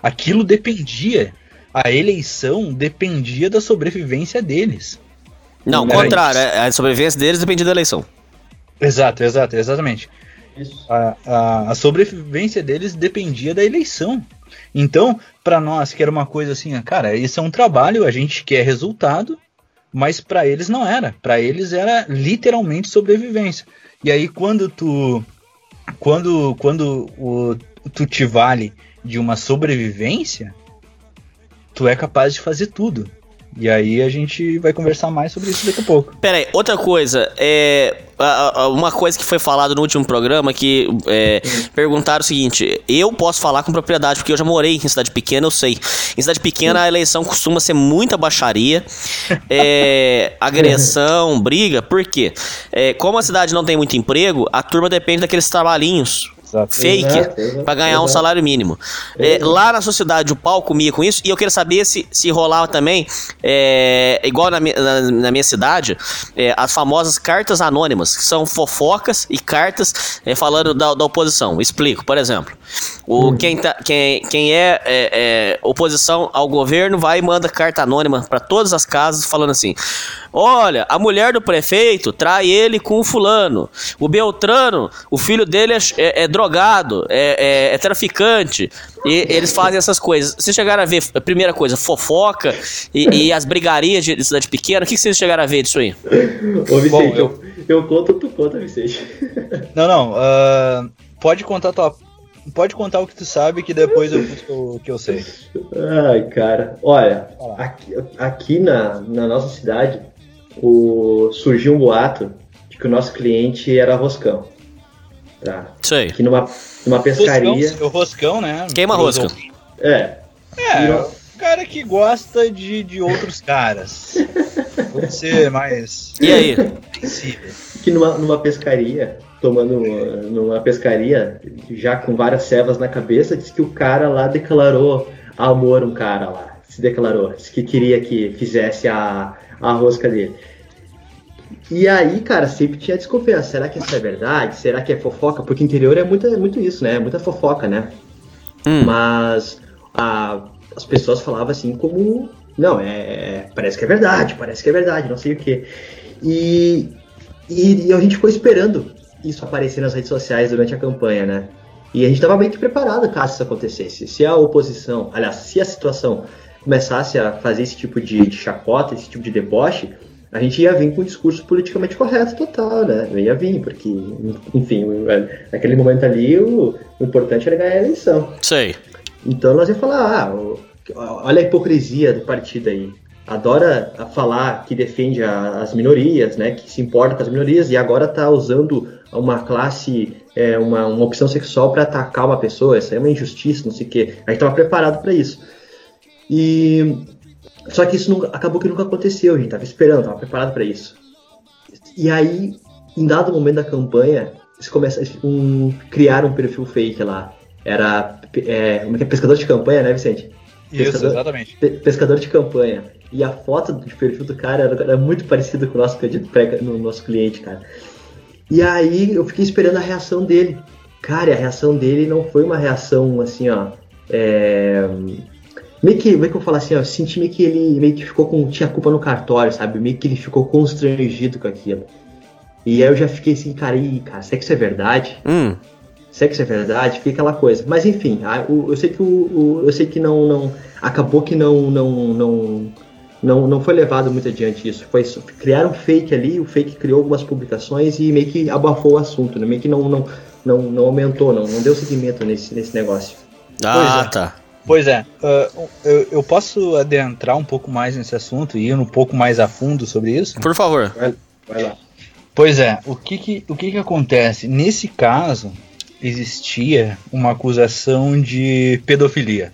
Speaker 2: Aquilo dependia, a eleição dependia da sobrevivência deles.
Speaker 1: Não,
Speaker 2: Era
Speaker 1: contrário,
Speaker 2: isso.
Speaker 1: é- a sobrevivência deles dependia da eleição.
Speaker 2: Exato, exato, exatamente.
Speaker 3: Isso.
Speaker 2: A, a, a sobrevivência deles dependia da eleição. Então, para nós, que era uma coisa assim, cara, isso é um trabalho, a gente quer resultado, mas para eles não era. Para eles era literalmente sobrevivência. E aí, quando tu. Quando, quando o, tu te vale de uma sobrevivência, tu é capaz de fazer tudo. E aí a gente vai conversar mais sobre isso daqui a pouco.
Speaker 1: Pera aí, outra coisa, é. Uma coisa que foi falado no último programa que é, perguntaram o seguinte: eu posso falar com propriedade, porque eu já morei em cidade pequena, eu sei. Em cidade pequena a eleição costuma ser muita baixaria, é, [LAUGHS] agressão, briga, por quê? É, como a cidade não tem muito emprego, a turma depende daqueles trabalhinhos
Speaker 2: Exato.
Speaker 1: fake
Speaker 3: Exato,
Speaker 1: pra ganhar um salário mínimo. É, lá na sociedade o pau comia com isso e eu queria saber se, se rolava também, é, igual na, na, na minha cidade, é, as famosas cartas anônimas, que são fofocas e cartas é, falando da, da oposição. Explico, por exemplo. O, quem, tá, quem, quem é, é, é, oposição ao governo vai e manda carta anônima pra todas as casas falando assim: Olha, a mulher do prefeito trai ele com o fulano. O Beltrano, o filho dele é, é- é drogado, é, é- é traficante. E eles fazem essas coisas. Vocês chegaram a ver, a primeira coisa, fofoca e, e as brigarias de, de cidade pequena? O que que vocês chegaram a ver disso aí?
Speaker 3: Ô, Vicente,
Speaker 2: Bom,
Speaker 3: eu... Eu, conto, tu conta, Vicente. [LAUGHS]
Speaker 2: Não, não. ah, pode contar tua. Pode contar o que tu sabe que depois eu conto o que eu sei.
Speaker 3: Ai, cara. Olha, aqui, aqui na, na nossa cidade o, surgiu um boato de que o nosso cliente era roscão. Tá?
Speaker 1: Isso aí.
Speaker 3: Aqui numa, numa pescaria.
Speaker 2: Roscão, o roscão, né?
Speaker 1: Queima rosca.
Speaker 3: É.
Speaker 2: É, o cara que gosta de, de outros caras. Pode ser mais
Speaker 1: E aí?
Speaker 2: sensível.
Speaker 3: que numa, numa pescaria, tomando uma- numa pescaria, já com várias cevas na cabeça, disse que o cara lá declarou amor a um cara lá. Se declarou, disse que queria que fizesse a, a rosca dele. E aí, cara, sempre tinha desconfiança. Será que isso é verdade? Será que é fofoca? Porque interior é muito, é muito isso, né? É muita fofoca, né?
Speaker 1: Hum.
Speaker 3: Mas a- as pessoas falavam assim como. Não, é. Parece que é verdade, parece que é verdade, não sei o quê. E, e, e a gente ficou esperando isso aparecer nas redes sociais durante a campanha, né? E a gente estava meio que preparado caso isso acontecesse. Se a oposição, aliás, se a situação começasse a fazer esse tipo de, de chacota, esse tipo de deboche, a gente ia vir com um discurso politicamente correto total, né? Ia vir, porque, enfim, naquele momento ali o, o importante era ganhar a eleição.
Speaker 1: Aí.
Speaker 3: Então nós ia falar, ah, olha a hipocrisia do partido aí. Adora falar que defende a- as minorias, né? Que se importa com as minorias e agora tá usando uma classe, é, uma, uma opção sexual para atacar uma pessoa. Isso aí é uma injustiça, não sei o quê. A gente tava preparado para isso. E só que isso nunca, acabou que nunca aconteceu. A gente tava esperando, tava preparado para isso. E aí, em dado momento da campanha, eles começam um, criar um perfil fake lá. Era é, é é? pescador de campanha, né, Vicente?
Speaker 2: Isso,
Speaker 3: Pescador-
Speaker 2: exatamente.
Speaker 3: Pe- pescador de campanha. E a foto do perfil do cara era, era muito parecida com o nosso, no nosso cliente, cara. E aí eu fiquei esperando a reação dele. Cara, a reação dele não foi uma reação assim, ó. É... Meio que, meio que eu falo assim, ó, eu senti meio que ele meio que ficou com. tinha culpa no cartório, sabe? Meio que ele ficou constrangido com aquilo. E aí eu já fiquei assim, cara, ih, cara, será que isso é verdade?
Speaker 1: Hum.
Speaker 3: Será que isso é verdade? Fica aquela coisa. Mas enfim, eu sei que o, o- eu sei que não, não acabou que não não, não não não foi levado muito adiante isso. Foi criaram um fake ali, o fake criou algumas publicações e meio que abafou o assunto, né? Meio que não não não, não aumentou, não, não deu seguimento nesse, nesse negócio.
Speaker 1: Ah,
Speaker 2: é.
Speaker 1: tá.
Speaker 2: Pois é, ah, eu, eu posso adentrar um pouco mais nesse assunto e ir um pouco mais a fundo sobre isso?
Speaker 1: Por favor.
Speaker 3: Vai, vai lá.
Speaker 2: Pois é, o que que, o que que acontece? Nesse caso, existia uma acusação de pedofilia.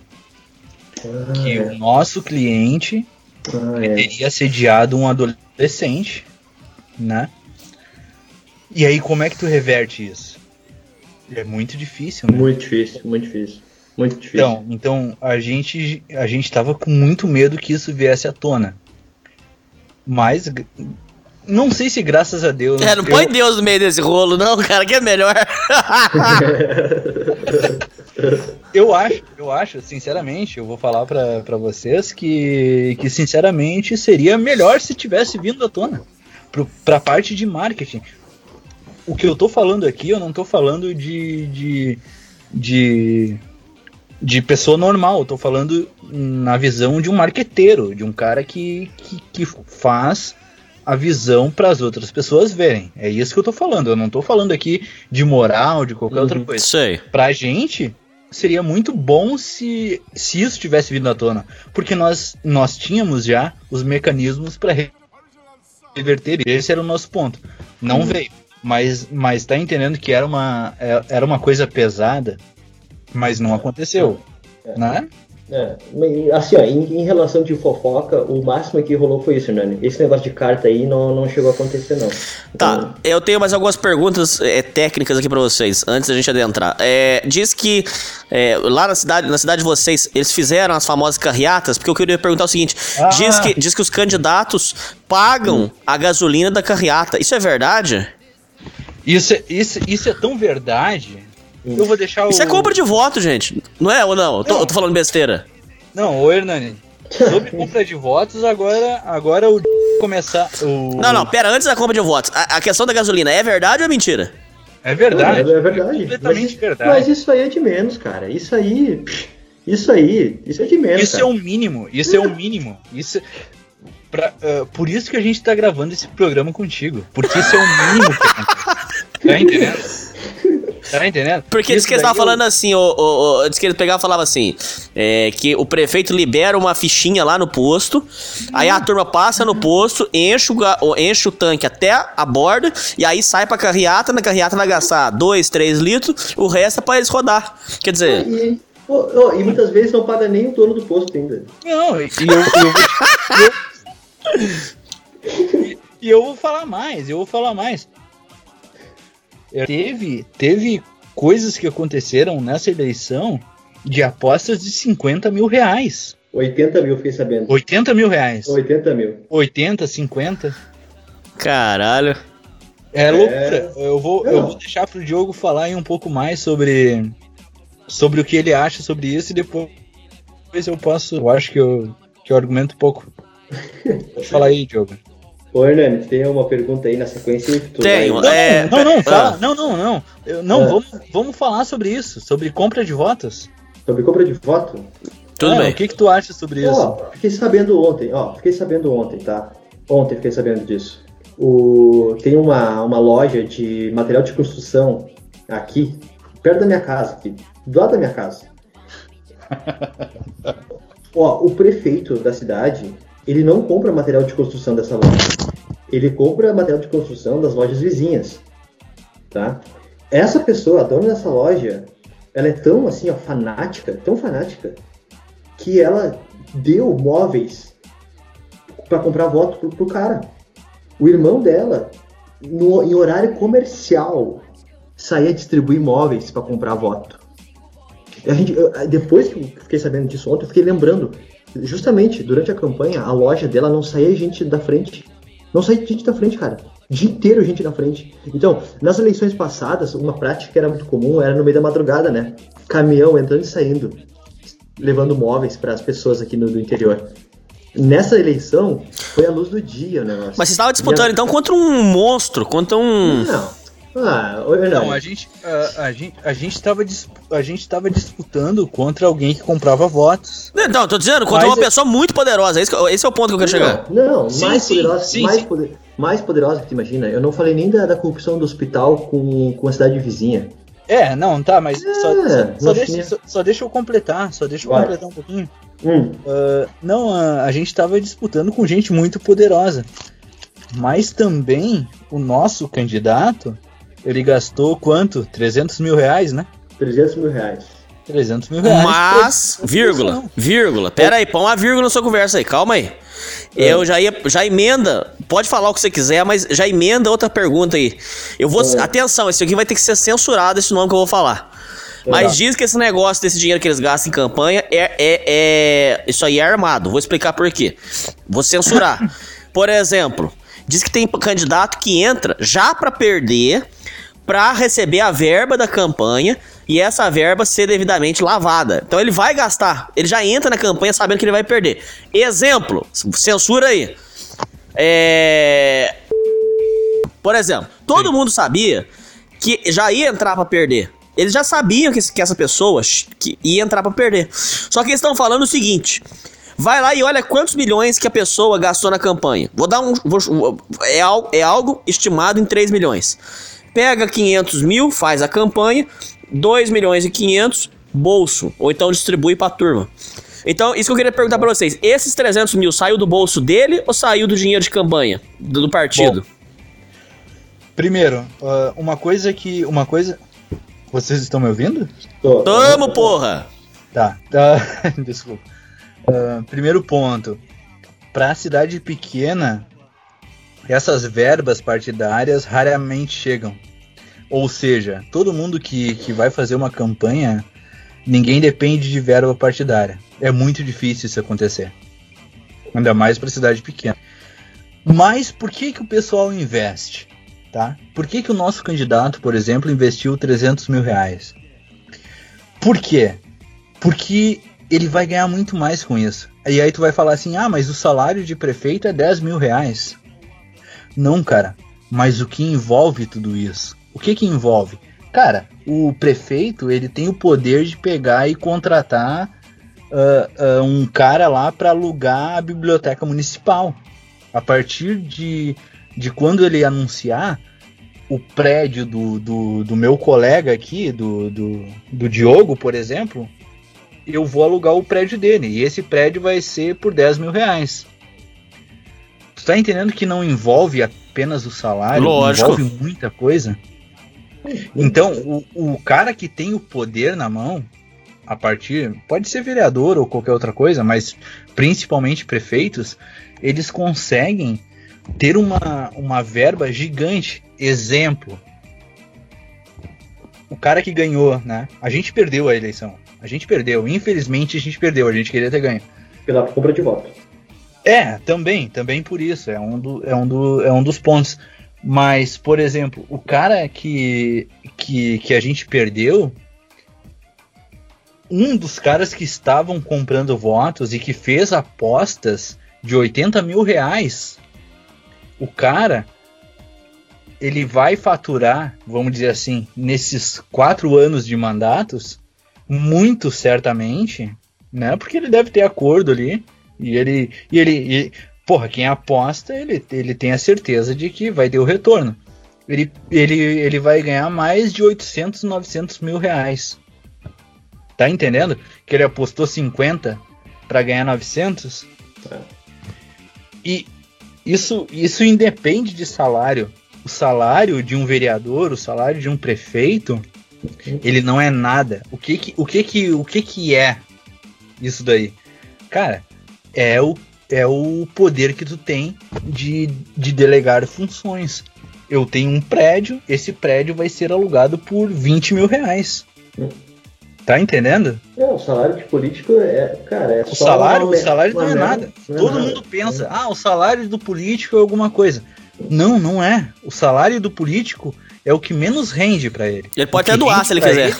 Speaker 2: Que o nosso cliente
Speaker 3: Ah, é.
Speaker 2: teria assediado um adolescente, né? E aí, como é que tu reverte isso? É muito difícil, né?
Speaker 3: Muito difícil, muito difícil. Muito difícil.
Speaker 2: Então, então a gente a gente tava com muito medo que isso viesse à tona. Mas não sei se graças a Deus.
Speaker 1: É, não
Speaker 2: eu-
Speaker 1: põe Deus no meio desse rolo, não, cara, que é melhor. [LAUGHS]
Speaker 2: Eu acho, eu acho, sinceramente, eu vou falar pra pra vocês que, que, sinceramente, seria melhor se tivesse vindo à tona. Pro, pra parte de marketing. O que eu tô falando aqui, eu não tô falando de. de. de, de pessoa normal, eu tô falando na visão de um marqueteiro, de um cara que, que, que faz a visão para as outras pessoas verem. É isso que eu tô falando. Eu não tô falando aqui de moral, de qualquer outra coisa
Speaker 1: Sei.
Speaker 2: pra gente seria muito bom se, se isso tivesse vindo à tona, porque nós nós tínhamos já os mecanismos para reverter. Esse era o nosso ponto. Não veio, mas mas tá entendendo que era uma é- era uma coisa pesada, mas não aconteceu, né?
Speaker 3: É, mas, assim, ó, em, em relação de fofoca, o máximo que rolou foi isso, Nani. Esse negócio de carta aí não, não chegou a acontecer, não.
Speaker 1: Tá, eu tenho mais algumas perguntas é, técnicas aqui pra vocês, antes da gente adentrar. É, diz que é, lá na cidade, na cidade de vocês, eles fizeram as famosas carreatas, porque eu queria perguntar o seguinte:
Speaker 2: Ah.
Speaker 1: diz, que, diz que os candidatos pagam a gasolina da carreata. Isso é verdade?
Speaker 2: Isso é, isso, isso é tão verdade. Eu vou deixar o
Speaker 1: Isso é compra de voto, gente. Não é ou não? Eu tô,
Speaker 2: Não.
Speaker 1: eu tô falando besteira.
Speaker 2: Não, ô Hernani. Sobre compra de votos, agora agora o começar o
Speaker 1: Não, não, pera, antes da compra de votos. A, a questão da gasolina é verdade ou é mentira?
Speaker 2: É verdade.
Speaker 3: É, é verdade.
Speaker 2: Completamente
Speaker 3: mas,
Speaker 2: verdade.
Speaker 3: Mas isso aí é de menos, cara. Isso aí. Isso aí. Isso é de menos.
Speaker 2: Isso é
Speaker 3: cara.
Speaker 2: o mínimo. Isso é o mínimo. Isso pra, ah, por isso que a gente tá gravando esse programa contigo. Porque isso é o mínimo que acontece. Tá entendendo? Tá entendendo?
Speaker 1: Porque diz
Speaker 2: Isso
Speaker 1: que eles estavam falando assim, o, o, o- diz que ele pegava e falava assim, é, que o prefeito libera uma fichinha lá no posto, aí a turma passa no posto, enche o, enche o tanque até a borda, e aí sai pra carreata, na carreata vai gastar 2, 3 litros, o resto é pra eles rodar. Quer dizer,
Speaker 3: E, ô, ô, e muitas vezes não paga nem o dono do posto ainda.
Speaker 2: Não, e eu, eu vou. eu- e- e eu vou falar mais, eu vou falar mais. É, Teve, teve coisas que aconteceram nessa eleição de apostas de 50 mil reais.
Speaker 3: 80 mil, fiquei sabendo.
Speaker 2: 80 mil reais.
Speaker 3: 80 mil.
Speaker 2: 80, 50.
Speaker 1: caralho.
Speaker 2: É loucura. Eu vou, eu vou deixar pro Diogo falar aí um pouco mais sobre, sobre o que ele acha sobre isso e depois, depois eu posso. Eu acho que eu, que eu argumento um pouco. [LAUGHS] Pode falar aí, Diogo.
Speaker 3: Ô, Hernani, tem uma pergunta aí na sequência? e tu
Speaker 1: Tenho,
Speaker 3: vai-
Speaker 1: é-
Speaker 2: não, não,
Speaker 1: ah.
Speaker 2: fala. Não, não, não. Eu- não,
Speaker 3: Ah.
Speaker 2: vamos, vamos falar sobre isso, sobre compra de votos.
Speaker 3: Sobre compra de voto?
Speaker 1: Tudo
Speaker 2: É,
Speaker 1: bem.
Speaker 2: O que, que tu acha sobre isso?
Speaker 3: Ó, fiquei sabendo ontem, ó, fiquei sabendo ontem, tá? Ontem fiquei sabendo disso. O, tem uma, uma loja de material de construção aqui, perto da minha casa, aqui, do lado da minha casa. [LAUGHS] Ó, o prefeito da cidade, ele não compra material de construção dessa loja. Ele compra material de construção das lojas vizinhas, tá? Essa pessoa, a dona dessa loja, ela é tão assim, ó, fanática, tão fanática, que ela deu móveis para comprar voto pro, pro cara. O irmão dela, no, em horário comercial, saía distribuir móveis para comprar voto. E a gente, eu- depois que eu fiquei sabendo disso ontem, eu fiquei lembrando, justamente durante a campanha, a loja dela não saía gente da frente. Não saía gente da frente, cara. O dia inteiro gente na frente. Então, nas eleições passadas, uma prática que era muito comum era no meio da madrugada, né? Caminhão entrando e saindo levando móveis para as pessoas aqui no, do interior. Nessa eleição, foi a luz do dia o negócio.
Speaker 1: Mas você estava disputando então contra um monstro, contra um.
Speaker 3: Não. Ah,
Speaker 2: Não, a gente, a, a gente, a gente tava, a gente tava disputando contra alguém que comprava votos.
Speaker 1: Não, eu tô dizendo, contra
Speaker 2: Mas
Speaker 1: uma
Speaker 2: é-
Speaker 1: pessoa muito poderosa. Esse, que- esse é o ponto que eu quero chegar.
Speaker 3: Não, não,
Speaker 2: Sim,
Speaker 3: mais
Speaker 2: sim,
Speaker 3: poderosa,
Speaker 2: sim,
Speaker 3: mais,
Speaker 2: sim.
Speaker 3: poder- mais poderosa que tu imagina. Eu não falei nem da, da corrupção do hospital com, com a cidade vizinha.
Speaker 2: É, não, tá, mas só,
Speaker 3: É,
Speaker 2: só- só
Speaker 3: não
Speaker 2: deixa, só, só deixa eu completar, só deixa eu
Speaker 3: Vai.
Speaker 2: completar um pouquinho.
Speaker 3: Hum,
Speaker 2: Ah, não, a, a gente tava disputando com gente muito poderosa. Mas também o nosso candidato, ele gastou quanto? 300 mil reais, né?
Speaker 3: 300 mil reais.
Speaker 2: 300 mil reais.
Speaker 1: Mas, vírgula, vírgula. Pera aí, põe uma vírgula na sua conversa aí, calma aí.
Speaker 3: É.
Speaker 1: Eu já ia, já emenda, pode falar o que você quiser, mas já emenda outra pergunta aí. Eu vou,
Speaker 3: É.
Speaker 1: atenção, esse aqui vai ter que ser censurado, esse nome que eu vou falar. Mas
Speaker 3: Tá.
Speaker 1: diz que esse negócio desse dinheiro que eles gastam em campanha é, é, é- Isso aí é armado. Vou explicar por quê. Vou censurar. [LAUGHS] Por exemplo, Diz que tem candidato que entra já para perder, para receber a verba da campanha e essa verba ser devidamente lavada. Então ele vai gastar, ele já entra na campanha sabendo que ele vai perder. Exemplo, censura aí. É... Por exemplo, todo Sim. mundo sabia que já ia entrar para perder. Eles já sabiam que, essa pessoa que ia entrar para perder. Só que eles estão falando o seguinte: vai lá e olha quantos milhões que a pessoa gastou na campanha. Vou dar um. Vou, é, é algo estimado em 3 milhões. Pega 500 mil, faz a campanha, 2 milhões e 500, bolso. Ou então distribui pra turma. Então, isso que eu queria perguntar pra vocês: esses 300 mil saiu do bolso dele ou saiu do dinheiro de campanha? Do, do partido? Bom,
Speaker 2: primeiro, uh, uma coisa que. Uma coisa. Vocês estão me ouvindo?
Speaker 1: Tô. Tamo, porra!
Speaker 2: Tá, tá. [LAUGHS] Desculpa. Uh, primeiro ponto. Pra cidade pequena, essas verbas partidárias raramente chegam. Ou seja, todo mundo que, que vai fazer uma campanha, ninguém depende de verba partidária. É muito difícil isso acontecer. Ainda mais para cidade pequena. Mas por que, que o pessoal investe? Tá? Por que, que o nosso candidato, por exemplo, investiu 300 mil reais? Por quê? Porque ele vai ganhar muito mais com isso. E aí tu vai falar assim, ah, mas o salário de prefeito é 10 mil reais. Não, cara. Mas o que envolve tudo isso? O que que envolve? Cara, o prefeito ele tem o poder de pegar e contratar uh, uh, um cara lá para alugar a biblioteca municipal. A partir de, de quando ele anunciar, o prédio do, do, do meu colega aqui, do, do, do, Diogo, por exemplo, eu vou alugar o prédio dele. E esse prédio vai ser por 10 mil reais. Tu tá entendendo que não envolve apenas o salário,
Speaker 1: Lógico.
Speaker 2: envolve muita coisa? Então, o, o cara que tem o poder na mão, a partir. Pode ser vereador ou qualquer outra coisa, mas principalmente prefeitos, eles conseguem ter uma, uma verba gigante. Exemplo. O cara que ganhou, né? A gente perdeu a eleição. A gente perdeu. Infelizmente a gente perdeu. A gente queria ter ganho.
Speaker 3: Pela compra de voto.
Speaker 2: É, também, também por isso. É um, do, é um, do, é um dos pontos. Mas, por exemplo, o cara que, que, que a gente perdeu, um dos caras que estavam comprando votos e que fez apostas de 80 mil reais, o cara ele vai faturar, vamos dizer assim, nesses quatro anos de mandatos, muito certamente, né? Porque ele deve ter acordo ali e ele e ele e, porra, quem aposta ele, ele tem a certeza de que vai ter o retorno. Ele, ele, ele vai ganhar mais de 800, 900 mil reais Tá entendendo? Que ele apostou 50 para ganhar 900? É. E isso, isso independe de salário. O salário de um vereador, o salário de um prefeito, ele não é nada. O que que, o que, que, o que, que é isso daí? Cara, é o, é o poder que tu tem de, de delegar funções. Eu tenho um prédio, esse prédio vai ser alugado por 20 mil reais. Tá entendendo?
Speaker 3: É, o salário de político é, cara, é
Speaker 2: o só salário, uma, o salário não é nada. Não é Todo nada. mundo pensa, é. ah, o salário do político é alguma coisa. Não, não é. O salário do político é o que menos rende para ele.
Speaker 1: Ele pode até doar se ele quiser. Ele,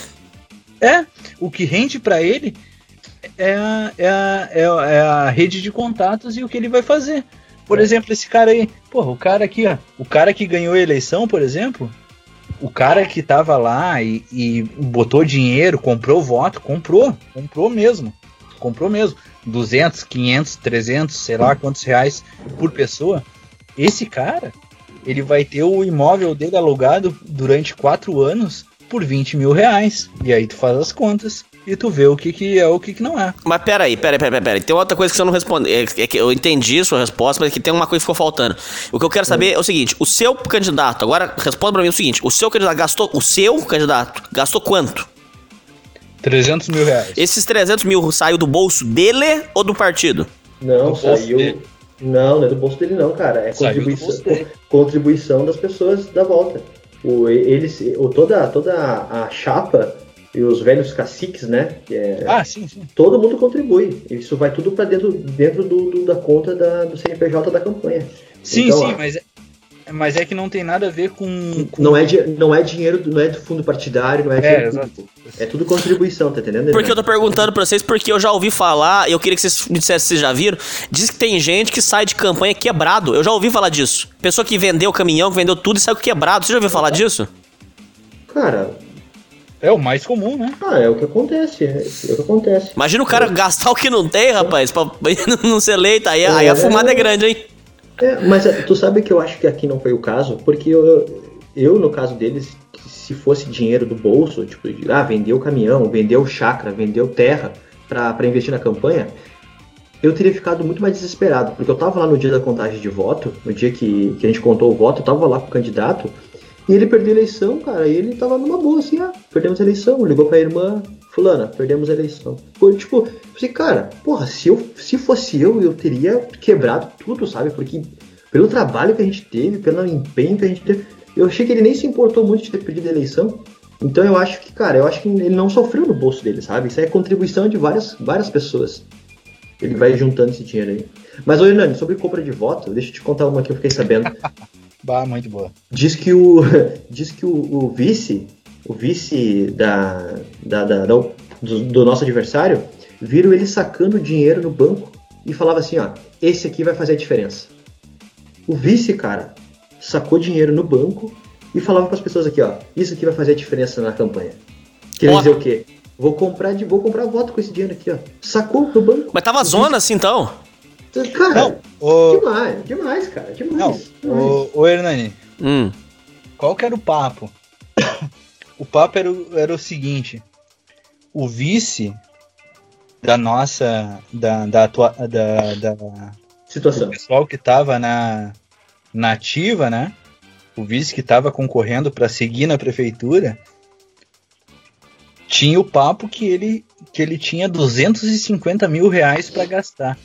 Speaker 2: é, o que rende para ele é a, é, a, é, a, é a rede de contatos e o que ele vai fazer. Por é. exemplo, esse cara aí, porra, o cara aqui, ó, o cara que ganhou a eleição, por exemplo, o cara que tava lá e, e, botou dinheiro, comprou voto, comprou, comprou mesmo, comprou mesmo, 200, 500, 300, sei lá quantos reais por pessoa. Esse cara, ele vai ter o imóvel dele alugado durante quatro anos por 20 mil reais. E aí tu faz as contas e tu vê o que, que é o que, que não é.
Speaker 1: Mas peraí, peraí, peraí, peraí. Tem outra coisa que você não respondeu. É, é que eu entendi a sua resposta, mas é que tem uma coisa que ficou faltando. O que eu quero saber é o seguinte: o seu candidato, agora responda pra mim o seguinte: o seu candidato gastou. O seu candidato gastou quanto?
Speaker 2: 300 mil reais.
Speaker 1: Esses 300 mil saiu do bolso dele ou do partido?
Speaker 3: Não, saiu. Não, não é do bolso dele, não, cara. É contribuição, contribuição das pessoas da volta. O, eles, o, toda, toda a chapa e os velhos caciques, né?
Speaker 2: É, ah, sim, sim.
Speaker 3: Todo mundo contribui. Isso vai tudo para dentro, dentro do, do, da conta da, do CNPJ da campanha.
Speaker 2: Sim,
Speaker 3: Então,
Speaker 2: sim,
Speaker 3: ó,
Speaker 2: mas, é- mas é que não tem nada a ver com. com-
Speaker 3: Não é, di- não é dinheiro, do- não é do fundo partidário, não é,
Speaker 2: É,
Speaker 3: dinheiro. É tudo contribuição, tá entendendo?
Speaker 1: Porque eu tô perguntando pra vocês, porque eu já ouvi falar, eu queria que vocês me dissessem se vocês já viram. Diz que tem gente que sai de campanha quebrado. Eu já ouvi falar disso. Pessoa que vendeu o caminhão, que vendeu tudo e saiu quebrado. Você já ouviu falar disso?
Speaker 3: Cara,
Speaker 2: É o mais comum, né?
Speaker 3: ah, é o que acontece, é, é o que acontece.
Speaker 1: Imagina o cara gastar o que não tem, rapaz, pra [LAUGHS] não ser eleito. Aí, aí a fumada é grande, hein?
Speaker 3: É, mas é, tu sabe que eu acho que aqui não foi o caso, porque eu, eu no caso deles, se fosse dinheiro do bolso, tipo, de, ah, vendeu caminhão, vendeu chácara, vendeu terra pra investir na campanha, eu teria ficado muito mais desesperado, porque eu tava lá no dia da contagem de voto, no dia que, que a gente contou o voto, eu tava lá com o candidato, e ele perdeu a eleição, cara, e ele tava numa boa, assim, ah, perdemos a eleição, ligou pra irmã, fulana, perdemos a eleição. Foi, tipo, assim, cara, porra, se, eu, se fosse eu, eu teria quebrado tudo, sabe, porque pelo trabalho que a gente teve, pelo empenho que a gente teve, eu achei que ele nem se importou muito de ter perdido a eleição, então eu acho que, cara, eu acho que ele não sofreu no bolso dele, sabe, isso é contribuição de várias, várias pessoas. Ele vai juntando esse dinheiro aí. Mas, ô Hernani, sobre compra de voto, deixa eu te contar uma que eu fiquei sabendo. [LAUGHS]
Speaker 2: Bah, muito boa.
Speaker 3: Diz que o, [LAUGHS] diz que o, o vice, o vice da, da, da- da- do, do nosso adversário, viram ele sacando dinheiro no banco e falava assim, ó, esse aqui vai fazer a diferença. O vice, cara, sacou dinheiro no banco e falava para as pessoas aqui, ó, isso aqui vai fazer a diferença na campanha. Quer dizer o quê? Vou comprar, de, vou comprar voto com esse dinheiro aqui, ó. Sacou no banco.
Speaker 1: Mas tava zona assim então.
Speaker 3: Cara,
Speaker 2: Não, o,
Speaker 3: demais, demais, cara, demais.
Speaker 2: não,
Speaker 3: demais.
Speaker 2: o, o Hernani,
Speaker 1: Hum.
Speaker 2: qual que era o papo? O papo era, o- era o seguinte: o vice da nossa. da, da, atua- da, da,
Speaker 3: Situação.
Speaker 2: pessoal que tava na, na ativa, né? O vice que tava concorrendo para seguir na prefeitura tinha o papo que ele que ele tinha 250 mil reais para gastar.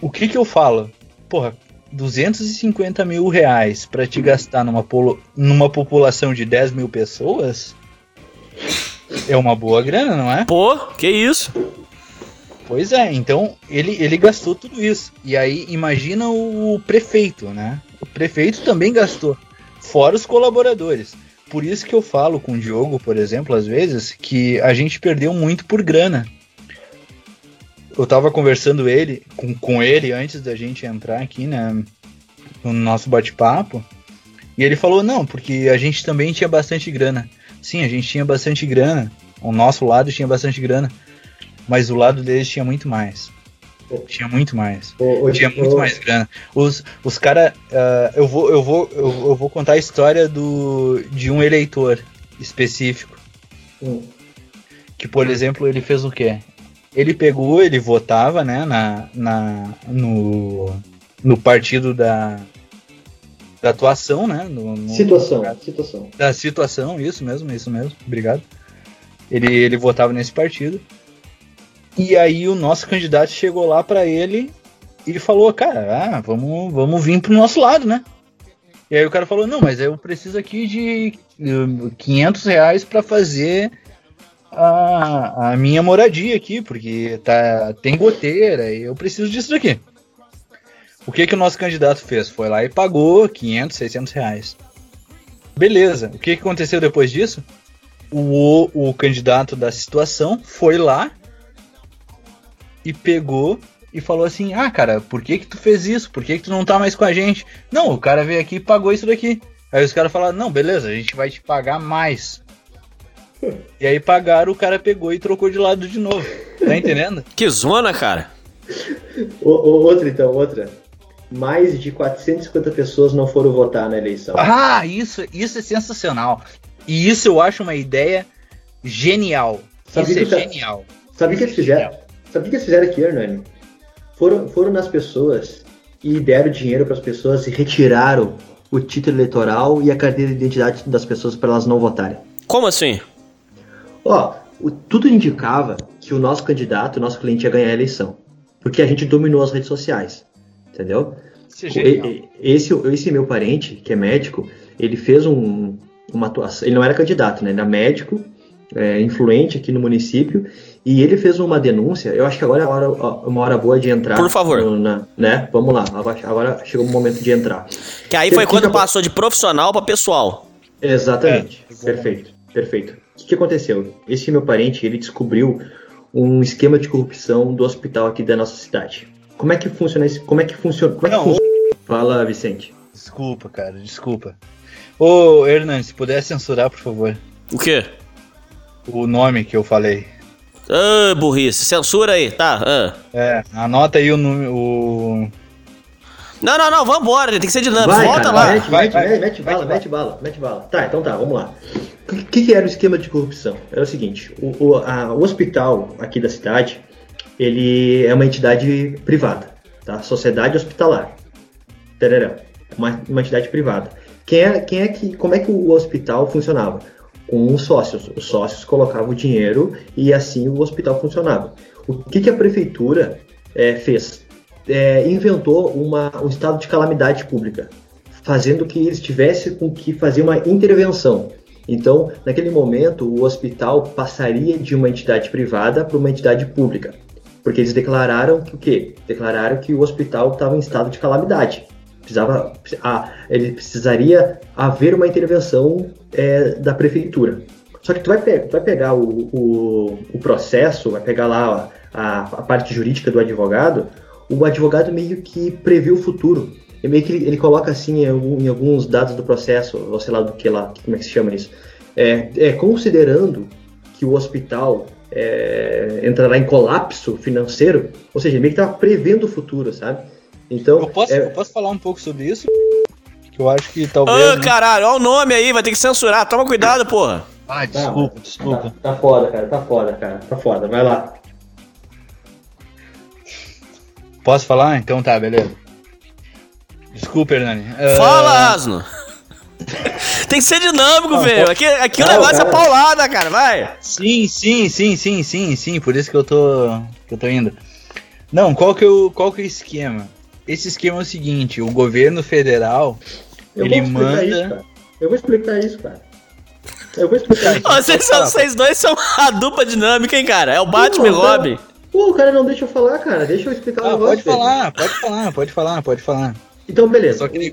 Speaker 2: O que que eu falo? Porra, 250 mil reais para te gastar numa, polo- numa população de 10 mil pessoas é uma boa grana, não é?
Speaker 1: Pô, que isso?
Speaker 2: Pois é, então ele, ele gastou tudo isso. E aí imagina o prefeito, né? O prefeito também gastou, fora os colaboradores. Por isso que eu falo com o Diogo, por exemplo, às vezes, que a gente perdeu muito por grana. Eu tava conversando ele, com, com ele antes da gente entrar aqui né, no nosso bate-papo. E ele falou, não, porque a gente também tinha bastante grana. Sim, a gente tinha bastante grana. O nosso lado tinha bastante grana. Mas o lado deles tinha muito mais. Tinha muito mais.
Speaker 3: Ô,
Speaker 2: Tinha
Speaker 3: ô,
Speaker 2: muito mais grana. Os, os caras. eu, vou, eu, vou, eu, eu vou contar a história do, de um eleitor específico.
Speaker 3: Hum.
Speaker 2: Que, por exemplo, ele fez o quê? Ele pegou, ele votava né, na, na, no, no partido da, da atuação, né? No, no-
Speaker 3: Situação, situação.
Speaker 2: da situação, isso mesmo, isso mesmo, obrigado. Ele, ele votava nesse partido. E aí o nosso candidato chegou lá pra ele e falou, cara, ah, vamos, vamos vir pro nosso lado, né? E aí o cara falou, não, mas eu preciso aqui de eh, 500 reais pra fazer a, a minha moradia aqui, porque tá, tem goteira e eu preciso disso daqui. O que que o nosso candidato fez? Foi lá e pagou 500, 600 reais. Beleza. O que, que aconteceu depois disso? O, o candidato da situação foi lá e pegou e falou assim: Ah, cara, por que que tu fez isso? Por que que tu não tá mais com a gente? Não, o cara veio aqui e pagou isso daqui. Aí os caras falaram: Não, beleza, a gente vai te pagar mais. E aí pagaram, o cara pegou e trocou de lado de novo. Tá entendendo? [LAUGHS]
Speaker 1: Que zona, cara.
Speaker 3: O- o- outra então, outra. Mais de 450 pessoas não foram votar na eleição.
Speaker 2: Ah, isso, isso é sensacional. E isso eu acho uma ideia genial.
Speaker 3: Sabe
Speaker 2: isso é
Speaker 3: que tá-
Speaker 2: genial.
Speaker 3: Sabe o que eles fizeram? Sabe o que eles fizeram aqui, Hernani? Foram, foram nas pessoas e deram dinheiro para as pessoas e retiraram o título eleitoral e a carteira de identidade das pessoas para elas não votarem.
Speaker 1: Como assim?
Speaker 3: Ó, o- tudo indicava que o nosso candidato, o nosso cliente ia ganhar a eleição. Porque a gente dominou as redes sociais. Entendeu?
Speaker 2: Isso é.
Speaker 3: E- Esse, esse meu parente, que é médico, ele fez um, uma atuação. Ele não era candidato, né? Ele era médico é, influente aqui no município e ele fez uma denúncia. Eu acho que agora é uma hora, uma hora boa de entrar.
Speaker 1: Por favor.
Speaker 3: no- na- né? Vamos lá. Agora, chegou o momento de entrar.
Speaker 1: Que aí foi quando
Speaker 3: que
Speaker 1: passou de profissional pra pessoal.
Speaker 3: Exatamente.
Speaker 2: É,
Speaker 3: perfeito. Perfeito. O que, que aconteceu? Esse meu parente, ele descobriu um esquema de corrupção do hospital aqui da nossa cidade. Como é que funciona isso? Como é que funciona? Como é que
Speaker 2: Não,
Speaker 3: funciona? Fala, Vicente.
Speaker 2: Desculpa, cara, desculpa. Ô, Hernani, se puder censurar, por favor,
Speaker 1: O quê?
Speaker 2: o nome que eu falei.
Speaker 1: Ah, burrice. Censura aí, tá? ah.
Speaker 2: É, anota aí o número. O...
Speaker 1: Não, não, não, vambora, tem que ser dinâmico.
Speaker 3: Vai,
Speaker 1: Volta
Speaker 3: cara,
Speaker 1: lá.
Speaker 3: Mete,
Speaker 2: Vai,
Speaker 3: mete,
Speaker 2: vai.
Speaker 3: mete, mete bala, mete bala, mete bala. Tá, então tá, vamos lá. O que, que era o esquema de corrupção? Era o seguinte, o, o, a- o hospital aqui da cidade, ele é uma entidade privada, tá? Sociedade hospitalar. Tererão. Uma, uma entidade privada. Quem é, quem é que, como é que o hospital funcionava? Com os sócios. Os sócios colocavam o dinheiro e assim o hospital funcionava. O que, que a prefeitura eh, fez? É, inventou uma, um estado de calamidade pública, fazendo que eles tivessem com que fazer uma intervenção. Então, naquele momento, o hospital passaria de uma entidade privada para uma entidade pública, porque eles declararam que o quê? Declararam que o hospital estava em estado de calamidade. Precisava, ele precisaria haver uma intervenção é, da prefeitura. Só que tu vai, pe- tu vai pegar o, o, o processo, vai pegar lá a, a parte jurídica do advogado, o advogado meio que prevê o futuro. E meio que ele, ele coloca assim em, algum- em alguns dados do processo, ou sei lá do que lá, como é que se chama isso. É, é, considerando que o hospital é, entrará em colapso financeiro, ou seja, ele meio que estava prevendo o futuro, sabe? Então,
Speaker 2: Eu, posso,
Speaker 3: é,
Speaker 2: eu posso falar um pouco sobre isso? Que eu acho que talvez.
Speaker 1: Ah,
Speaker 2: né?
Speaker 1: caralho, olha o nome aí, vai ter que censurar. Toma cuidado, porra.
Speaker 2: Ah,
Speaker 3: Tá,
Speaker 2: desculpa,
Speaker 3: mas-
Speaker 2: desculpa.
Speaker 3: Tá, tá foda, cara, tá foda, cara, tá foda, vai lá.
Speaker 2: Posso falar? Então tá, beleza. Desculpa, Hernani. Ah,
Speaker 1: Fala, Asno. [LAUGHS] Tem que ser dinâmico,
Speaker 2: Não,
Speaker 1: velho. Aqui, aqui o negócio
Speaker 3: cara.
Speaker 1: é paulada, cara. Vai.
Speaker 2: Sim, sim, sim, sim, sim, sim. Por isso que eu tô, que eu tô indo. Não, qual que, é o, qual que é o esquema? Esse esquema é o seguinte: o governo federal
Speaker 3: Eu
Speaker 2: ele
Speaker 3: vou explicar
Speaker 2: manda.
Speaker 3: isso, cara. Eu vou explicar isso, cara. Eu vou explicar isso. [LAUGHS]
Speaker 1: Vocês, são, vocês dois são a dupla dinâmica, hein, cara? É o Batman e Robin.
Speaker 3: cara- Pô, o cara não deixa eu falar, cara. Deixa eu explicar o
Speaker 2: Ah,
Speaker 3: negócio.
Speaker 2: pode falar, pode falar, pode falar, pode falar.
Speaker 3: Então, beleza.
Speaker 2: Só que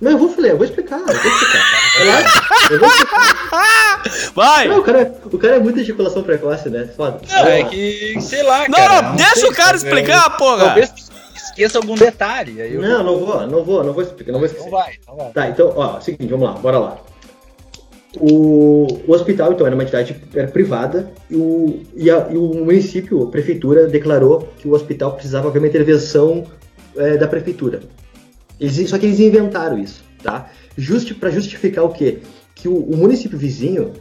Speaker 3: Não, eu vou falar, eu vou explicar, eu vou explicar. Relaxa, eu vou explicar. [LAUGHS]
Speaker 1: Vai.
Speaker 3: Não, o cara, o cara é muita ejaculação precoce, né? Foda.
Speaker 2: Não, é que, sei lá,
Speaker 1: Não,
Speaker 2: cara.
Speaker 1: não, deixa o cara
Speaker 2: talvez-
Speaker 1: explicar, porra.
Speaker 2: Talvez esqueça algum detalhe. Aí eu...
Speaker 3: Não, não vou, não vou, não vou explicar, não vou esquecer.
Speaker 2: Então vai, então vai.
Speaker 3: Tá, então, ó, seguinte, vamos lá, bora lá. O, o hospital, então, era uma entidade era privada e o, e, a- e o município, a prefeitura, declarou que o hospital precisava haver uma intervenção é, da prefeitura. Eles, só que eles inventaram isso, tá? Justi, para justificar o quê? Que o, o município vizinho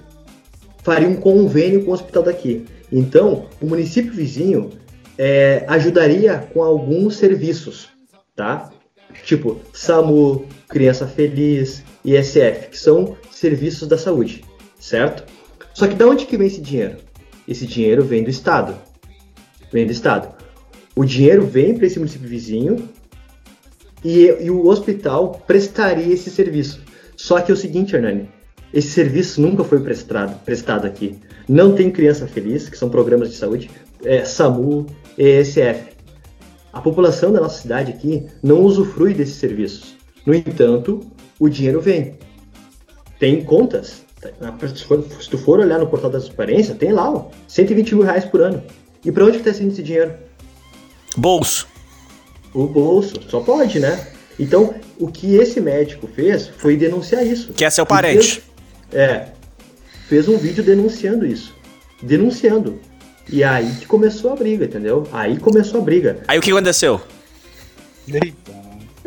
Speaker 3: faria um convênio com o hospital daqui. Então, o município vizinho é, ajudaria com alguns serviços, tá? Tipo, SAMU, Criança Feliz, ISF, que são serviços da saúde, certo? Só que da onde que vem esse dinheiro? Esse dinheiro vem do Estado. Vem do Estado. O dinheiro vem para esse município vizinho e, e o hospital prestaria esse serviço. Só que é o seguinte, Hernani, esse serviço nunca foi prestado, prestado aqui. Não tem Criança Feliz, que são programas de saúde, é, SAMU, ESF. A população da nossa cidade aqui não usufrui desses serviços. No entanto, o dinheiro vem. Tem contas. Se tu for olhar no portal da transparência, tem lá, ó, 120 mil reais por ano. E para onde está indo esse dinheiro?
Speaker 1: Bolso.
Speaker 3: O bolso. Só pode, né? Então, o que esse médico fez foi denunciar isso.
Speaker 1: Que é seu parente.
Speaker 3: fez- é. Fez um vídeo denunciando isso. Denunciando. E aí que começou a briga, entendeu? Aí começou a briga.
Speaker 1: Aí o que aconteceu?
Speaker 2: Eita.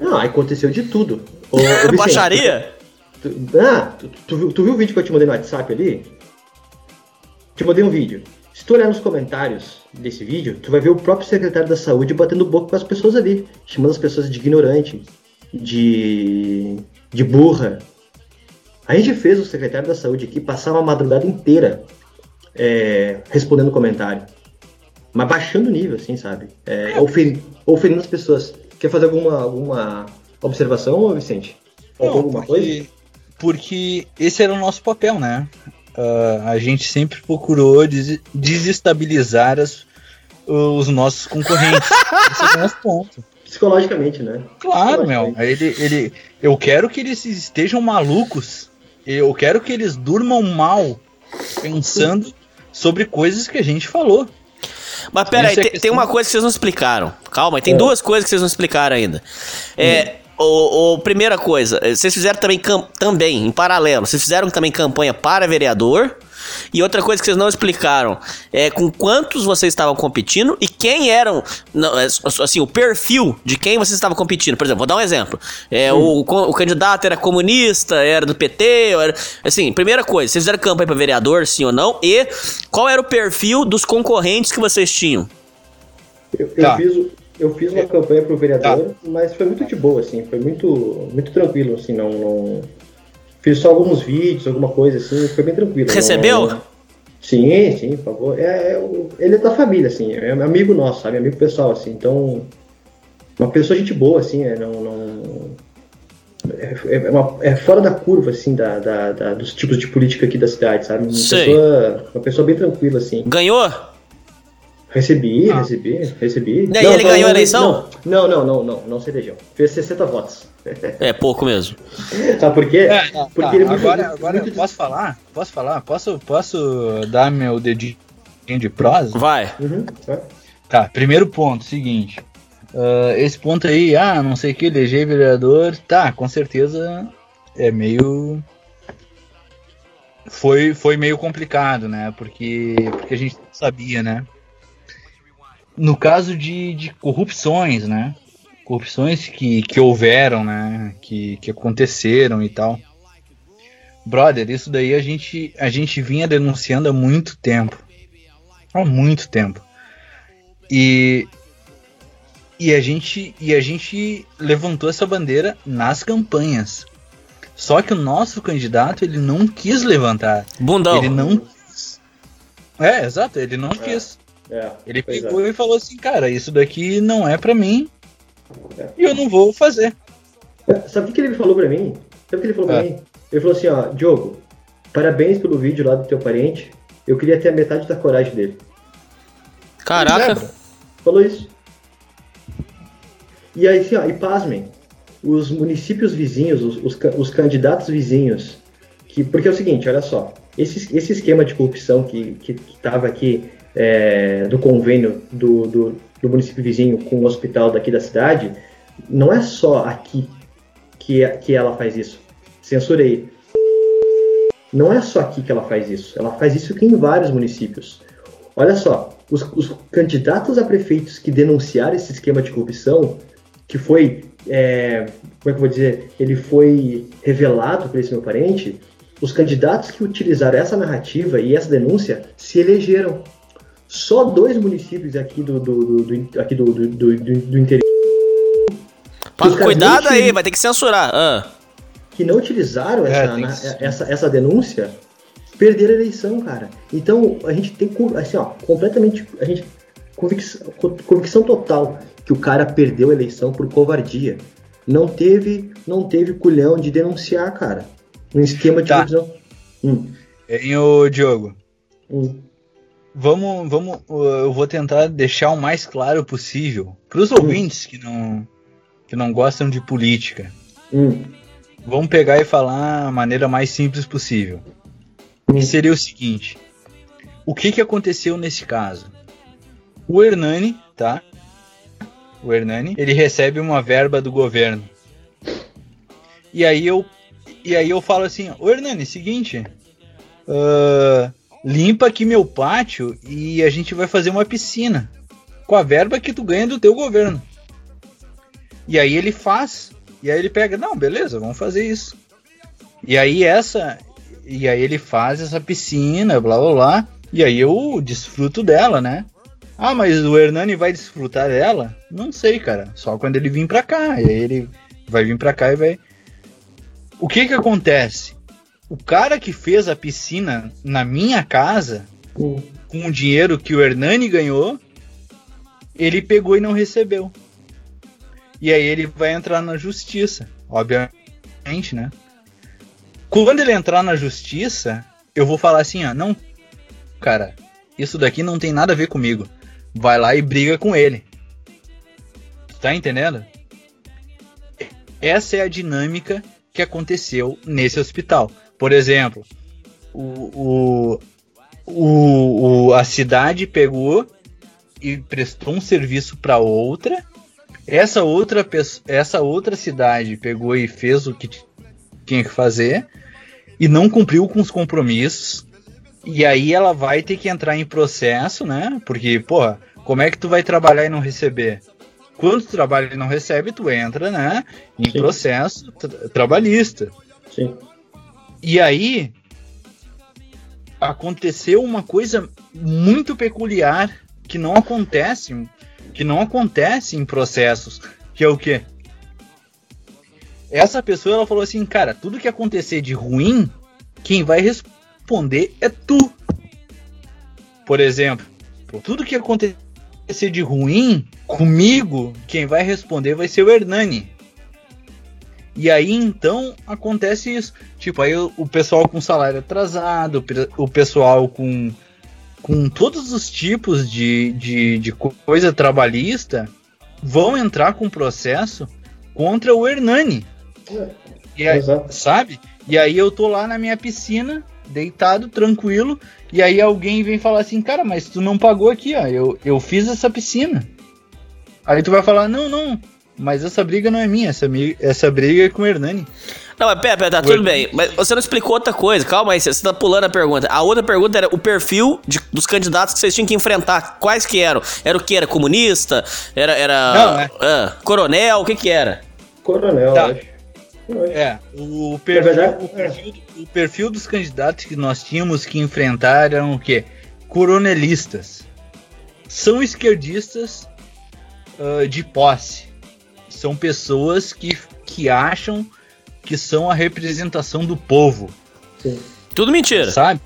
Speaker 3: Não, aí aconteceu de tudo. Ô, ô, [LAUGHS] Vicente,
Speaker 1: Baixaria?
Speaker 3: Tu, ah, tu, tu viu- tu viu o vídeo que eu te mandei no WhatsApp ali? Te mandei um vídeo. Se tu olhar nos comentários desse vídeo, tu vai ver o próprio secretário da saúde batendo boca com as pessoas ali, chamando as pessoas de ignorante, de, de burra. A gente fez o secretário da saúde aqui passar uma madrugada inteira é, respondendo comentário. Mas baixando o nível, assim, sabe? É, as pessoas. Quer fazer alguma, alguma observação, Vicente?
Speaker 2: Não,
Speaker 3: alguma coisa?
Speaker 2: porque, porque esse era o nosso papel, né? Uh, a gente sempre procurou des desestabilizar as, os nossos concorrentes. [LAUGHS] Esse é o nosso ponto.
Speaker 3: Psicologicamente, né?
Speaker 2: Claro, meu. Ele, ele, eu quero que eles estejam malucos. Eu quero que eles durmam mal pensando sobre coisas que a gente falou.
Speaker 1: Mas peraí, é tem, tem, uma coisa que vocês não explicaram. Calma, tem é. duas coisas que vocês não explicaram ainda. É, hum. O, o, primeira coisa, vocês fizeram também, também, em paralelo, vocês fizeram também campanha para vereador. E outra coisa que vocês não explicaram é com quantos vocês estavam competindo e quem eram, não, é, assim, o perfil de quem vocês estavam competindo. Por exemplo, vou dar um exemplo. É, o, o, candidato era comunista, era do PT, era, assim, primeira coisa, vocês fizeram campanha para vereador, sim ou não? E qual era o perfil dos concorrentes que vocês tinham?
Speaker 3: Eu, eu tá. fiz, eu fiz uma campanha pro vereador, tá. mas foi muito de boa, assim, foi muito, muito tranquilo, assim, não, não, Fiz só alguns vídeos, alguma coisa assim, foi bem tranquilo.
Speaker 1: Recebeu?
Speaker 3: Não, sim, sim, por favor. É, é, ele é da família, assim, é amigo nosso, sabe? Amigo pessoal, assim, então. Uma pessoa gente boa, assim, é, não. não é, é, uma, é, fora da curva, assim, da, da, da, dos tipos de política aqui da cidade, sabe? Uma, pessoa, uma pessoa bem tranquila, assim.
Speaker 1: Ganhou?
Speaker 3: Recebi, ah. recebi, recebi.
Speaker 1: E aí não, ele ganhou a eleição?
Speaker 3: Não, não, não, não, não, se elegeu. Fez 60 votos.
Speaker 1: É pouco mesmo. [LAUGHS]
Speaker 3: Sabe por quê? É,
Speaker 2: Porque tá, ele é muito, agora, muito, agora muito... posso falar? Posso falar? Posso, posso dar meu dedinho de prosa?
Speaker 1: Vai.
Speaker 3: Uhum,
Speaker 2: Tá, primeiro ponto, seguinte. Uh, esse ponto aí, ah, não sei o que, eleger vereador, tá, com certeza é meio. Foi, foi meio complicado, né? Porque, porque a gente sabia, né? No caso de, de corrupções, né? Corrupções que, que houveram, né? Que, que aconteceram e tal. Brother, isso daí a gente, a gente vinha denunciando há muito tempo. Há muito tempo. E, e, a gente, e a gente levantou essa bandeira nas campanhas. Só que o nosso candidato ele não quis levantar.
Speaker 1: Bundão.
Speaker 2: Ele não quis. É, exato, ele não é. quis. É, ele é. pegou é. e falou assim, cara, isso daqui não é para mim é. e eu não vou fazer.
Speaker 3: Sabe o que ele me falou pra mim? Sabe o que ele falou pra mim? Ele falou assim, ó, Diogo, parabéns pelo vídeo lá do teu parente. Eu queria ter a metade da coragem dele.
Speaker 1: Caraca!
Speaker 3: Falou isso. E aí, assim, ó, e pasmem, os municípios vizinhos, os, os, os, candidatos vizinhos, que, porque é o seguinte, olha só, esse, esse esquema de corrupção que, que, que tava aqui é, do convênio do, do, do, município vizinho com o hospital daqui da cidade, não é só aqui que, que ela faz isso. Censurei. Não é só aqui que ela faz isso. Ela faz isso aqui em vários municípios. Olha só, os, os candidatos a prefeitos que denunciaram esse esquema de corrupção, que foi, é, como é que eu vou dizer, ele foi revelado por esse meu parente, os candidatos que utilizaram essa narrativa e essa denúncia se elegeram só dois municípios aqui do, do, do, do aqui do, do, do, do interior.
Speaker 1: cuidado aí, vai ter que censurar. Ah.
Speaker 3: Que não utilizaram é, essa, na, essa, essa denúncia, perderam a eleição, cara. Então a gente tem assim, ó, completamente. A gente. Convicção, convicção total que o cara perdeu a eleição por covardia. Não teve, não teve culhão de denunciar, cara. Um esquema de
Speaker 2: tá. Hum. Em o Diogo. Hum. Vamos, vamos, eu vou tentar deixar o mais claro possível para os hum. ouvintes que não, que não gostam de política.
Speaker 3: Hum.
Speaker 2: Vamos pegar e falar a maneira mais simples possível. Hum. Que seria o seguinte: o que, que aconteceu nesse caso? O Hernani, tá? O Hernani, ele recebe uma verba do governo. E aí eu, e aí eu falo assim: o Hernani, seguinte. Uh, limpa aqui meu pátio e a gente vai fazer uma piscina com a verba que tu ganha do teu governo. E aí ele faz, e aí ele pega, não, beleza, vamos fazer isso. E aí essa, e aí ele faz essa piscina, blá blá blá, e aí eu desfruto dela, né? Ah, mas o Hernani vai desfrutar dela? Não sei, cara, só quando ele vir pra cá, e aí ele vai vir pra cá e vai. O que que acontece? O cara que fez a piscina na minha casa, com o dinheiro que o Hernani ganhou, ele pegou e não recebeu. E aí ele vai entrar na justiça, obviamente, né? Quando ele entrar na justiça, eu vou falar assim, ó, não, cara, isso daqui não tem nada a ver comigo. Vai lá e briga com ele. Tá entendendo? Essa é a dinâmica que aconteceu nesse hospital. Por exemplo, o, o, o, o a cidade pegou e prestou um serviço para outra. Essa outra, essa outra cidade pegou e fez o que tinha que fazer e não cumpriu com os compromissos. E aí ela vai ter que entrar em processo, né? Porque, porra, como é que tu vai trabalhar e não receber? Quando tu trabalha e não recebe, tu entra, né? Em Sim. processo tra trabalhista.
Speaker 3: Sim.
Speaker 2: E aí aconteceu uma coisa muito peculiar que não acontece, que não acontece em processos, que é o quê? Essa pessoa ela falou assim, cara, tudo que acontecer de ruim, quem vai responder é tu. Por exemplo, tudo que acontecer de ruim comigo, quem vai responder vai ser o Hernani. E aí então acontece isso. Tipo, aí o, o pessoal com salário atrasado, o pessoal com, com todos os tipos de, de, de coisa trabalhista vão entrar com processo contra o Hernani. E aí, sabe? E aí eu tô lá na minha piscina, deitado, tranquilo, e aí alguém vem falar assim, cara, mas tu não pagou aqui, ó. Eu, eu fiz essa piscina. Aí tu vai falar, não, não, mas essa briga não é minha, essa, essa briga é com o Hernani.
Speaker 1: Não, mas pera, pera, tá o tudo Hernani. bem. Mas você não explicou outra coisa, calma aí, você tá pulando a pergunta. A outra pergunta era o perfil de, dos candidatos que vocês tinham que enfrentar. Quais que eram? Era o que? Era comunista? Era. era não, é. ah, coronel? O que que era?
Speaker 3: Coronel, tá. acho.
Speaker 2: É, o perfil, verdade, o, perfil, o perfil dos candidatos que nós tínhamos que enfrentar eram o quê? Coronelistas. São esquerdistas uh, de posse são pessoas que, que acham que são a representação do povo.
Speaker 1: Sim. Tudo mentira.
Speaker 2: Sabe?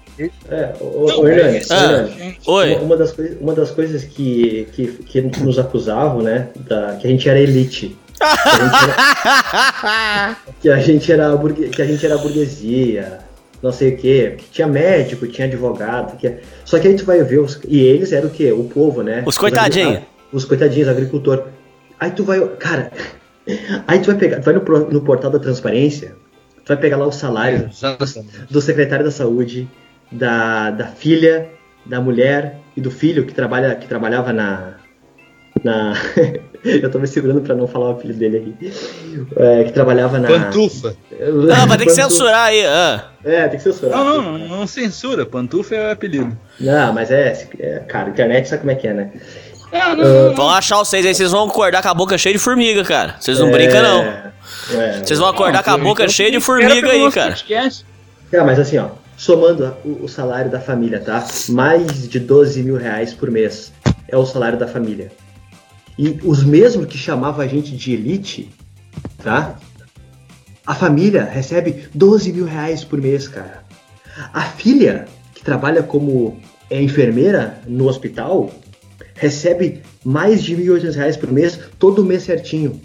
Speaker 3: É, o, Não, o Hernani, ah, Oi. Uma, uma, das, uma das coisas que, que, que nos acusavam, né, da, que a gente era elite. [LAUGHS] que a gente era, que a gente era burguesia, não sei o que, tinha médico, tinha advogado, que... só que aí tu vai ver os, e eles eram o que, o povo, né?
Speaker 1: Os coitadinhos.
Speaker 3: Os, os coitadinhos, agricultor. Aí tu vai, cara, aí tu vai pegar, tu vai no, no portal da transparência, tu vai pegar lá o salário do, do secretário da saúde, da, da filha, da mulher e do filho que trabalha que trabalhava na na [LAUGHS] eu tô me segurando para não falar o filho dele aqui. É, que trabalhava na
Speaker 2: pantufa.
Speaker 1: Não vai ter que censurar aí ah.
Speaker 3: é tem que censurar.
Speaker 2: Não não, não, não censura. Pantufa é o apelido.
Speaker 3: Não mas é, é cara internet sabe como é que é né
Speaker 1: Vão achar vocês aí, vocês vão acordar com a boca cheia de formiga, cara. Vocês não é, brincam, não. É, vocês vão acordar com a boca cheia de formiga aí, cara.
Speaker 3: É, mas assim, ó, somando o, o, salário da família, tá? Mais de 12 mil reais por mês é o salário da família. E os mesmos que chamavam a gente de elite, tá? A família recebe 12 mil reais por mês, cara. A filha, que trabalha como é, enfermeira no hospital, recebe mais de R$ 1.800 por mês, todo mês certinho.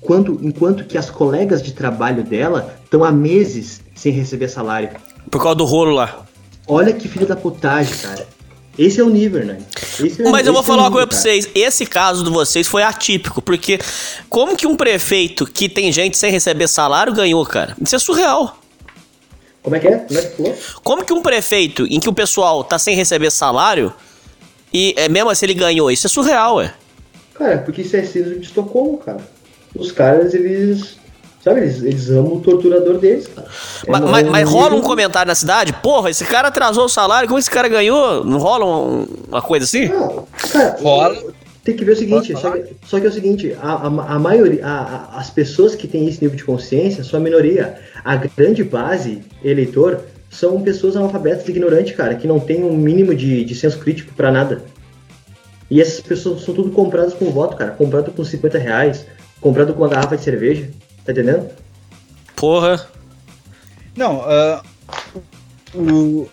Speaker 3: Quando, enquanto que as colegas de trabalho dela estão há meses sem receber salário.
Speaker 1: Por causa do rolo lá.
Speaker 3: Olha que filho da putagem, cara. Esse é o nível, né?
Speaker 1: É, Mas eu vou falar é uma coisa pra vocês. Esse caso de vocês foi atípico, porque como que um prefeito que tem gente sem receber salário ganhou, cara? Isso é surreal.
Speaker 3: Como é que é? Como é que?
Speaker 1: Como que um prefeito em que o pessoal tá sem receber salário e é, mesmo assim ele ganhou. Isso é surreal, é.
Speaker 3: Cara, porque isso é síndrome de Estocolmo, cara. Os caras, eles. Sabe, eles, eles amam o torturador deles, cara.
Speaker 1: É mas, mas, mas rola um comentário na cidade? Porra, esse cara atrasou o salário, como esse cara ganhou? Não rola um, uma coisa assim? Não,
Speaker 3: cara, rola. Tem que ver o seguinte, só que, só que, é o seguinte, a, a, a maioria, a, as pessoas que têm esse nível de consciência são a minoria. A grande base eleitor são pessoas analfabetas, ignorantes, cara, que não tem um mínimo de, de senso crítico para nada. E essas pessoas são tudo compradas com voto, cara. Comprado com 50 reais, comprado com uma garrafa de cerveja. Tá entendendo?
Speaker 1: Porra.
Speaker 2: Não, uh, o,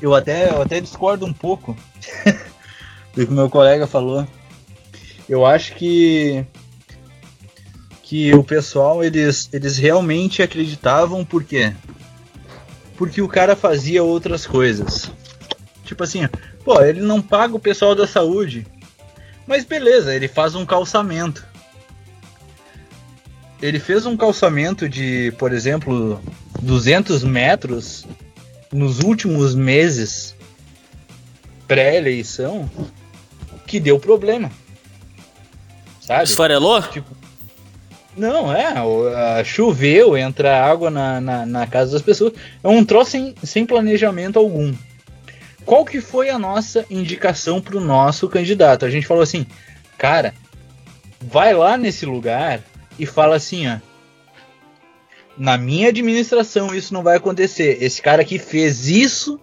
Speaker 2: eu, até, eu até discordo um pouco [LAUGHS] do que meu colega falou. Eu acho que que o pessoal eles, eles realmente acreditavam por quê? Porque o cara fazia outras coisas. Tipo assim, pô, ele não paga o pessoal da saúde. Mas beleza, ele faz um calçamento. Ele fez um calçamento de, por exemplo, 200 metros nos últimos meses pré-eleição que deu problema. Sabe?
Speaker 1: Esfarelou?
Speaker 2: Tipo, não, é, o- choveu, entra água na, na, na casa das pessoas. É um troço sem, sem planejamento algum. Qual que foi a nossa indicação pro nosso candidato? A gente falou assim, cara, vai lá nesse lugar e fala assim, ó. Na minha administração isso não vai acontecer. Esse cara aqui fez isso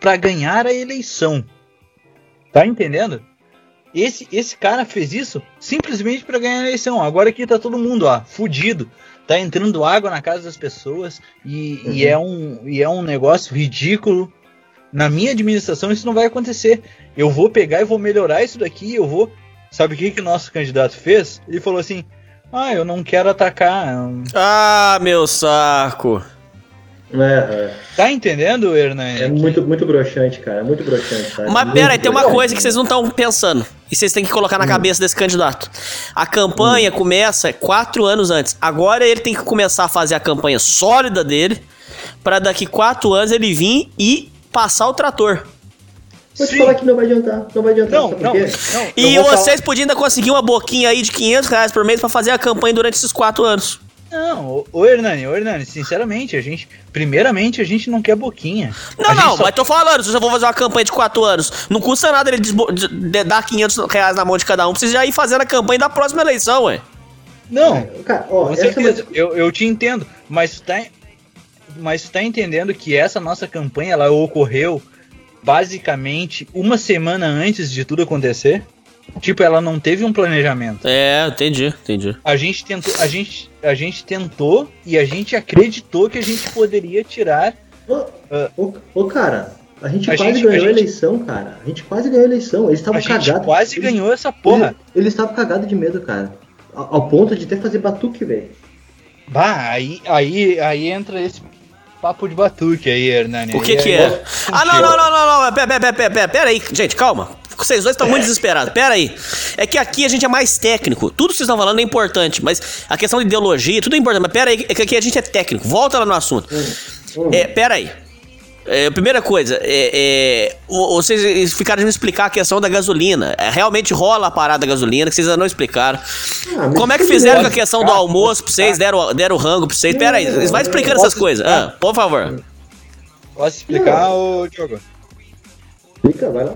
Speaker 2: pra ganhar a eleição. Tá entendendo? Esse, esse cara fez isso simplesmente para ganhar a eleição. Agora aqui tá todo mundo, ó, fudido. Tá entrando água na casa das pessoas e, e é, um, e é um negócio ridículo. Na minha administração isso não vai acontecer. Eu vou pegar e vou melhorar isso daqui. Eu vou. Sabe o que, que o nosso candidato fez? Ele falou assim: Ah, eu não quero atacar.
Speaker 1: Ah, meu saco.
Speaker 3: É, é.
Speaker 2: Tá entendendo, Hernani?
Speaker 3: É muito, muito broxante, cara. É muito broxante, sabe?
Speaker 1: Mas
Speaker 3: Muito
Speaker 1: pera aí, tem uma coisa que vocês não estão pensando. E vocês têm que colocar na cabeça desse candidato. A campanha começa quatro anos antes. Agora ele tem que começar a fazer a campanha sólida dele. Pra daqui quatro anos ele vir e passar o trator.
Speaker 3: Vou te falar que não vai adiantar. Não vai adiantar,
Speaker 2: Não, não, não.
Speaker 1: E
Speaker 2: vou falar-
Speaker 1: vocês podiam ainda conseguir uma boquinha aí de 500 reais por mês pra fazer a campanha durante esses quatro anos.
Speaker 2: Não, ô, ô Hernani, ô Hernani, sinceramente, a gente. Primeiramente, a gente não quer boquinha.
Speaker 1: Não,
Speaker 2: A
Speaker 1: não,
Speaker 2: só-
Speaker 1: mas tô falando, se eu vou fazer uma campanha de quatro anos, não custa nada ele desbo- de- de- dar 500 reais na mão de cada um, pra vocês já ir fazendo a campanha da próxima eleição, ué.
Speaker 2: Não,
Speaker 3: Cara, ó,
Speaker 2: com
Speaker 3: essa é
Speaker 2: certeza, eu, eu te entendo, mas tu tá. Mas tu tá entendendo que essa nossa campanha ela ocorreu basicamente uma semana antes de tudo acontecer? Tipo, ela não teve um planejamento.
Speaker 1: É, entendi, entendi.
Speaker 2: A gente tentou, a gente, a gente tentou e a gente acreditou que a gente poderia tirar.
Speaker 3: Ô, ô, ô, cara, a gente
Speaker 2: A
Speaker 3: quase
Speaker 2: gente-
Speaker 3: ganhou
Speaker 2: a
Speaker 3: a,
Speaker 2: gente-
Speaker 3: eleição, cara. A gente quase ganhou a eleição. Eles estavam
Speaker 2: A gente
Speaker 3: cagados.
Speaker 2: quase
Speaker 3: Eles-
Speaker 2: ganhou essa porra.
Speaker 3: Eles, eles estavam cagados de medo, cara. Ao, ao ponto de até fazer batuque, velho.
Speaker 2: Bah, aí, aí, aí entra esse papo de batuque aí, Hernani.
Speaker 1: O que
Speaker 2: Aí
Speaker 1: que
Speaker 2: é-
Speaker 1: é? Ah, não, não, não, não, não, pera, pera, pera, pera, pera aí, gente, calma. Vocês dois estão muito desesperados, pera aí. É que aqui a gente é mais técnico. Tudo que vocês estão falando é importante, mas a questão de ideologia, tudo é importante. Mas pera aí, é que aqui a gente é técnico. Volta lá no assunto. É, pera aí. É, primeira coisa, é, é, o- vocês ficaram de me explicar a questão da gasolina. É, realmente rola a parada da gasolina, que vocês ainda não explicaram.
Speaker 3: Ah,
Speaker 1: Como é que fizeram com a questão do almoço pra vocês? Deram, deram rango pra vocês? Pera aí, vocês vai explicando essas coisas. Ah, por favor.
Speaker 2: Posso explicar, ô Diogo?
Speaker 3: Fica, vai lá.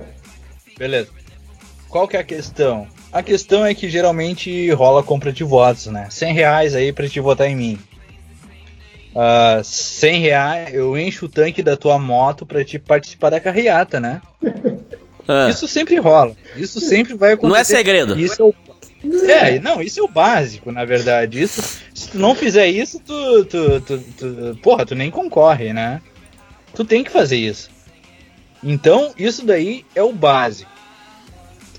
Speaker 2: Beleza. Qual que é a questão? A questão é que geralmente rola compra de votos, né? 100 reais aí pra te votar em mim. Ah, 100 reais, eu encho o tanque da tua moto pra te participar da carreata, né?
Speaker 1: Ah, [LAUGHS]
Speaker 2: Isso sempre rola. Isso sempre vai acontecer.
Speaker 1: Não é segredo.
Speaker 2: Isso é o... É, não, isso é o básico, na verdade. Isso, se tu não fizer isso, tu, tu, tu, tu- Porra, tu nem concorre, né? Tu tem que fazer isso. Então, isso daí é o básico.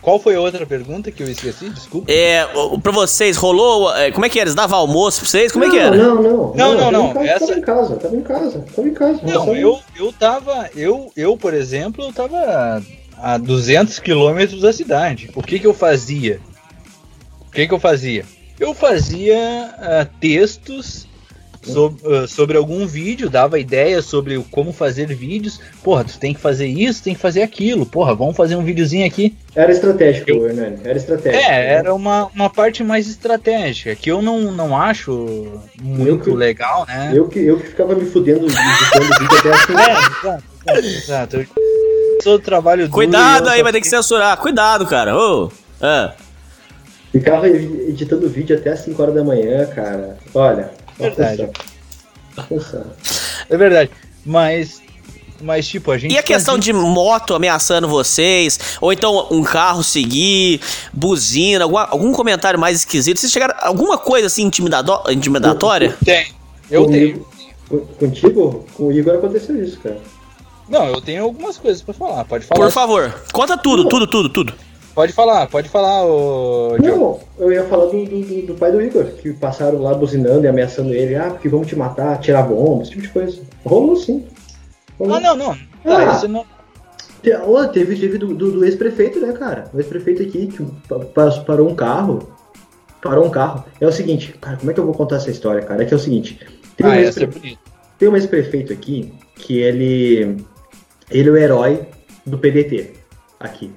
Speaker 2: Qual foi a outra pergunta que eu esqueci? Desculpa.
Speaker 1: É, pra vocês, rolou. é, Como é que era? Eles davam almoço pra vocês? Como é que
Speaker 3: não,
Speaker 1: era?
Speaker 3: Não, não.
Speaker 2: Não, não, não,
Speaker 3: Tava,
Speaker 2: essa-
Speaker 3: tava em casa, tava em casa, tava em casa.
Speaker 2: Não, eu, eu tava. Eu, eu, por exemplo, eu tava a 200 quilômetros da cidade. O que que eu fazia? O que que eu fazia? Eu fazia ah, textos sob- ah, sobre algum vídeo, dava ideias sobre como fazer vídeos. Porra, tu tem que fazer isso, tem que fazer aquilo. Porra, vamos fazer um videozinho aqui.
Speaker 3: Era estratégico,
Speaker 2: Eu-
Speaker 3: Hernani. Era estratégico.
Speaker 2: É, era uma, uma parte mais estratégica, que eu não, não acho muito
Speaker 3: que-
Speaker 2: legal, né?
Speaker 3: Eu que, eu que ficava me fudendo editando vídeo até assim.
Speaker 2: É, exato, exato, exato. Eu sou do trabalho
Speaker 1: Cuidado
Speaker 2: e
Speaker 1: aí, vai ter que censurar. Cuidado, cara. Ô. Ah.
Speaker 3: Ficava editando vídeo até as 5 horas da manhã, cara. Olha,
Speaker 2: Verdade.
Speaker 3: Uma função.
Speaker 2: É verdade. Mas, mas tipo, a gente.
Speaker 1: E a questão
Speaker 2: fazia-
Speaker 1: de moto ameaçando vocês? Ou então um carro seguir, buzina, alguma- algum comentário mais esquisito? Vocês chegaram. Alguma coisa assim intimidatória?
Speaker 2: Tem. Eu tenho.
Speaker 3: Comigo- Contigo? Com o Igor aconteceu isso, cara.
Speaker 2: Não, eu tenho algumas coisas pra falar. Pode falar.
Speaker 1: Por favor, conta tudo, tudo, tudo, tudo.
Speaker 2: Pode falar, pode falar, ô Diogo.
Speaker 3: Não, eu ia falar do, do, do- pai do Igor, que passaram lá buzinando e ameaçando ele. Ah, porque vamos te matar, tirar bomba, esse tipo de coisa. Rolou sim.
Speaker 2: Ah, não, não.
Speaker 3: Ah.
Speaker 2: Ah, isso não.
Speaker 3: Te- ó, teve teve do, do- do ex-prefeito, né, cara? O ex-prefeito aqui que pa- pa- parou um carro. Parou um carro. É o seguinte, cara, como é que eu vou contar essa história, cara? É que é o seguinte. Tem um
Speaker 2: Ah,
Speaker 3: ex-pre-
Speaker 2: essa é bonita.
Speaker 3: Tem um ex-prefeito aqui que ele. Ele é o herói do PDT. Aqui.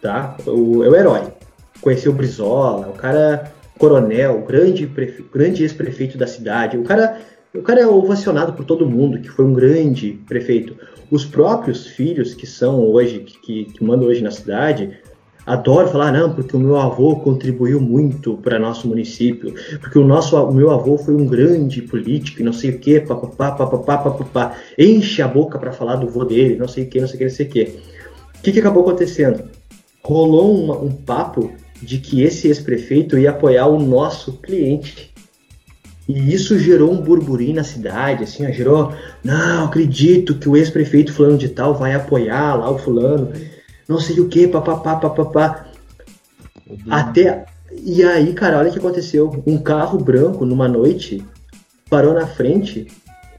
Speaker 3: Tá? O, é o herói. Conheceu o Brizola, o cara coronel, grande, grande ex-prefeito da cidade. O cara, o cara é ovacionado por todo mundo, que foi um grande prefeito. Os próprios filhos que são hoje, que, que, mandam hoje na cidade, adoram falar, não, porque o meu avô contribuiu muito para nosso município, porque o nosso o meu avô foi um grande político não sei o que, papapá, papapá, papapá. Enche a boca para falar do vô dele, não sei o que, não sei o que, não sei o que. O que, que acabou acontecendo? Rolou uma- um papo de que esse ex-prefeito ia apoiar o nosso cliente. E isso gerou um burburinho na cidade, assim, ó, gerou, não, acredito que o ex-prefeito fulano de tal vai apoiar lá o fulano, não sei o que, papapá, papapá. Até. E aí, cara, olha o que aconteceu. Um carro branco numa noite parou na frente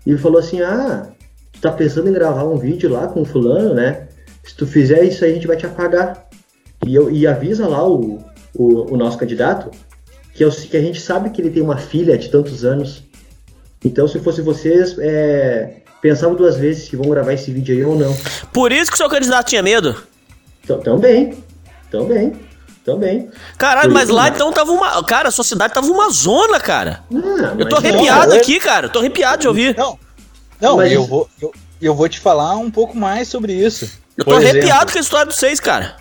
Speaker 3: e falou assim: Ah, tu tá pensando em gravar um vídeo lá com o fulano, né? Se tu fizer isso aí, a gente vai te apagar. E, eu, e avisa lá o, o, o nosso candidato que, eu, que a gente sabe que ele tem uma filha de tantos anos. Então, se fosse vocês, é, pensavam duas vezes se vão gravar esse vídeo aí ou não.
Speaker 1: Por isso que o seu candidato tinha medo.
Speaker 3: Então, também, também, também.
Speaker 1: Caralho, mas lá
Speaker 3: não.
Speaker 1: então tava uma. Cara, a sua cidade tava uma zona, cara.
Speaker 3: Ah,
Speaker 1: Eu tô arrepiado
Speaker 2: não, eu-
Speaker 1: aqui, cara. Eu tô arrepiado de ouvir.
Speaker 2: Não, não,
Speaker 3: Mas-
Speaker 2: eu vou, eu, eu vou te falar um pouco mais sobre isso.
Speaker 1: Eu tô
Speaker 2: Por exemplo,
Speaker 1: arrepiado com a história dos seis, cara.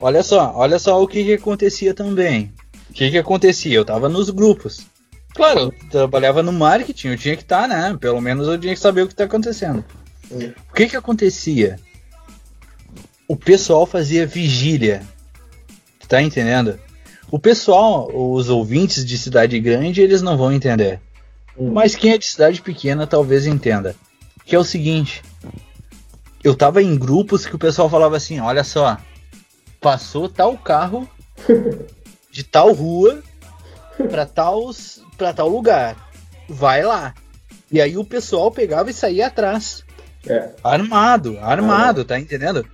Speaker 2: Olha só, olha só o que, que acontecia também. O que, que acontecia? Eu tava nos grupos. Claro, eu trabalhava no marketing, eu tinha que estar, né? Pelo menos eu tinha que saber o que tá acontecendo.
Speaker 3: Hum.
Speaker 2: O que que acontecia? O pessoal fazia vigília. Tá entendendo? O pessoal, os ouvintes de cidade grande, eles não vão entender.
Speaker 3: Hum.
Speaker 2: Mas quem é de cidade pequena talvez entenda. Que é o seguinte. Eu tava em grupos que o pessoal falava assim, olha só, passou tal carro [LAUGHS] de tal rua pra tal, pra tal lugar. Vai lá. E aí o pessoal pegava e saía atrás.
Speaker 3: É.
Speaker 2: Armado, armado, tá entendendo?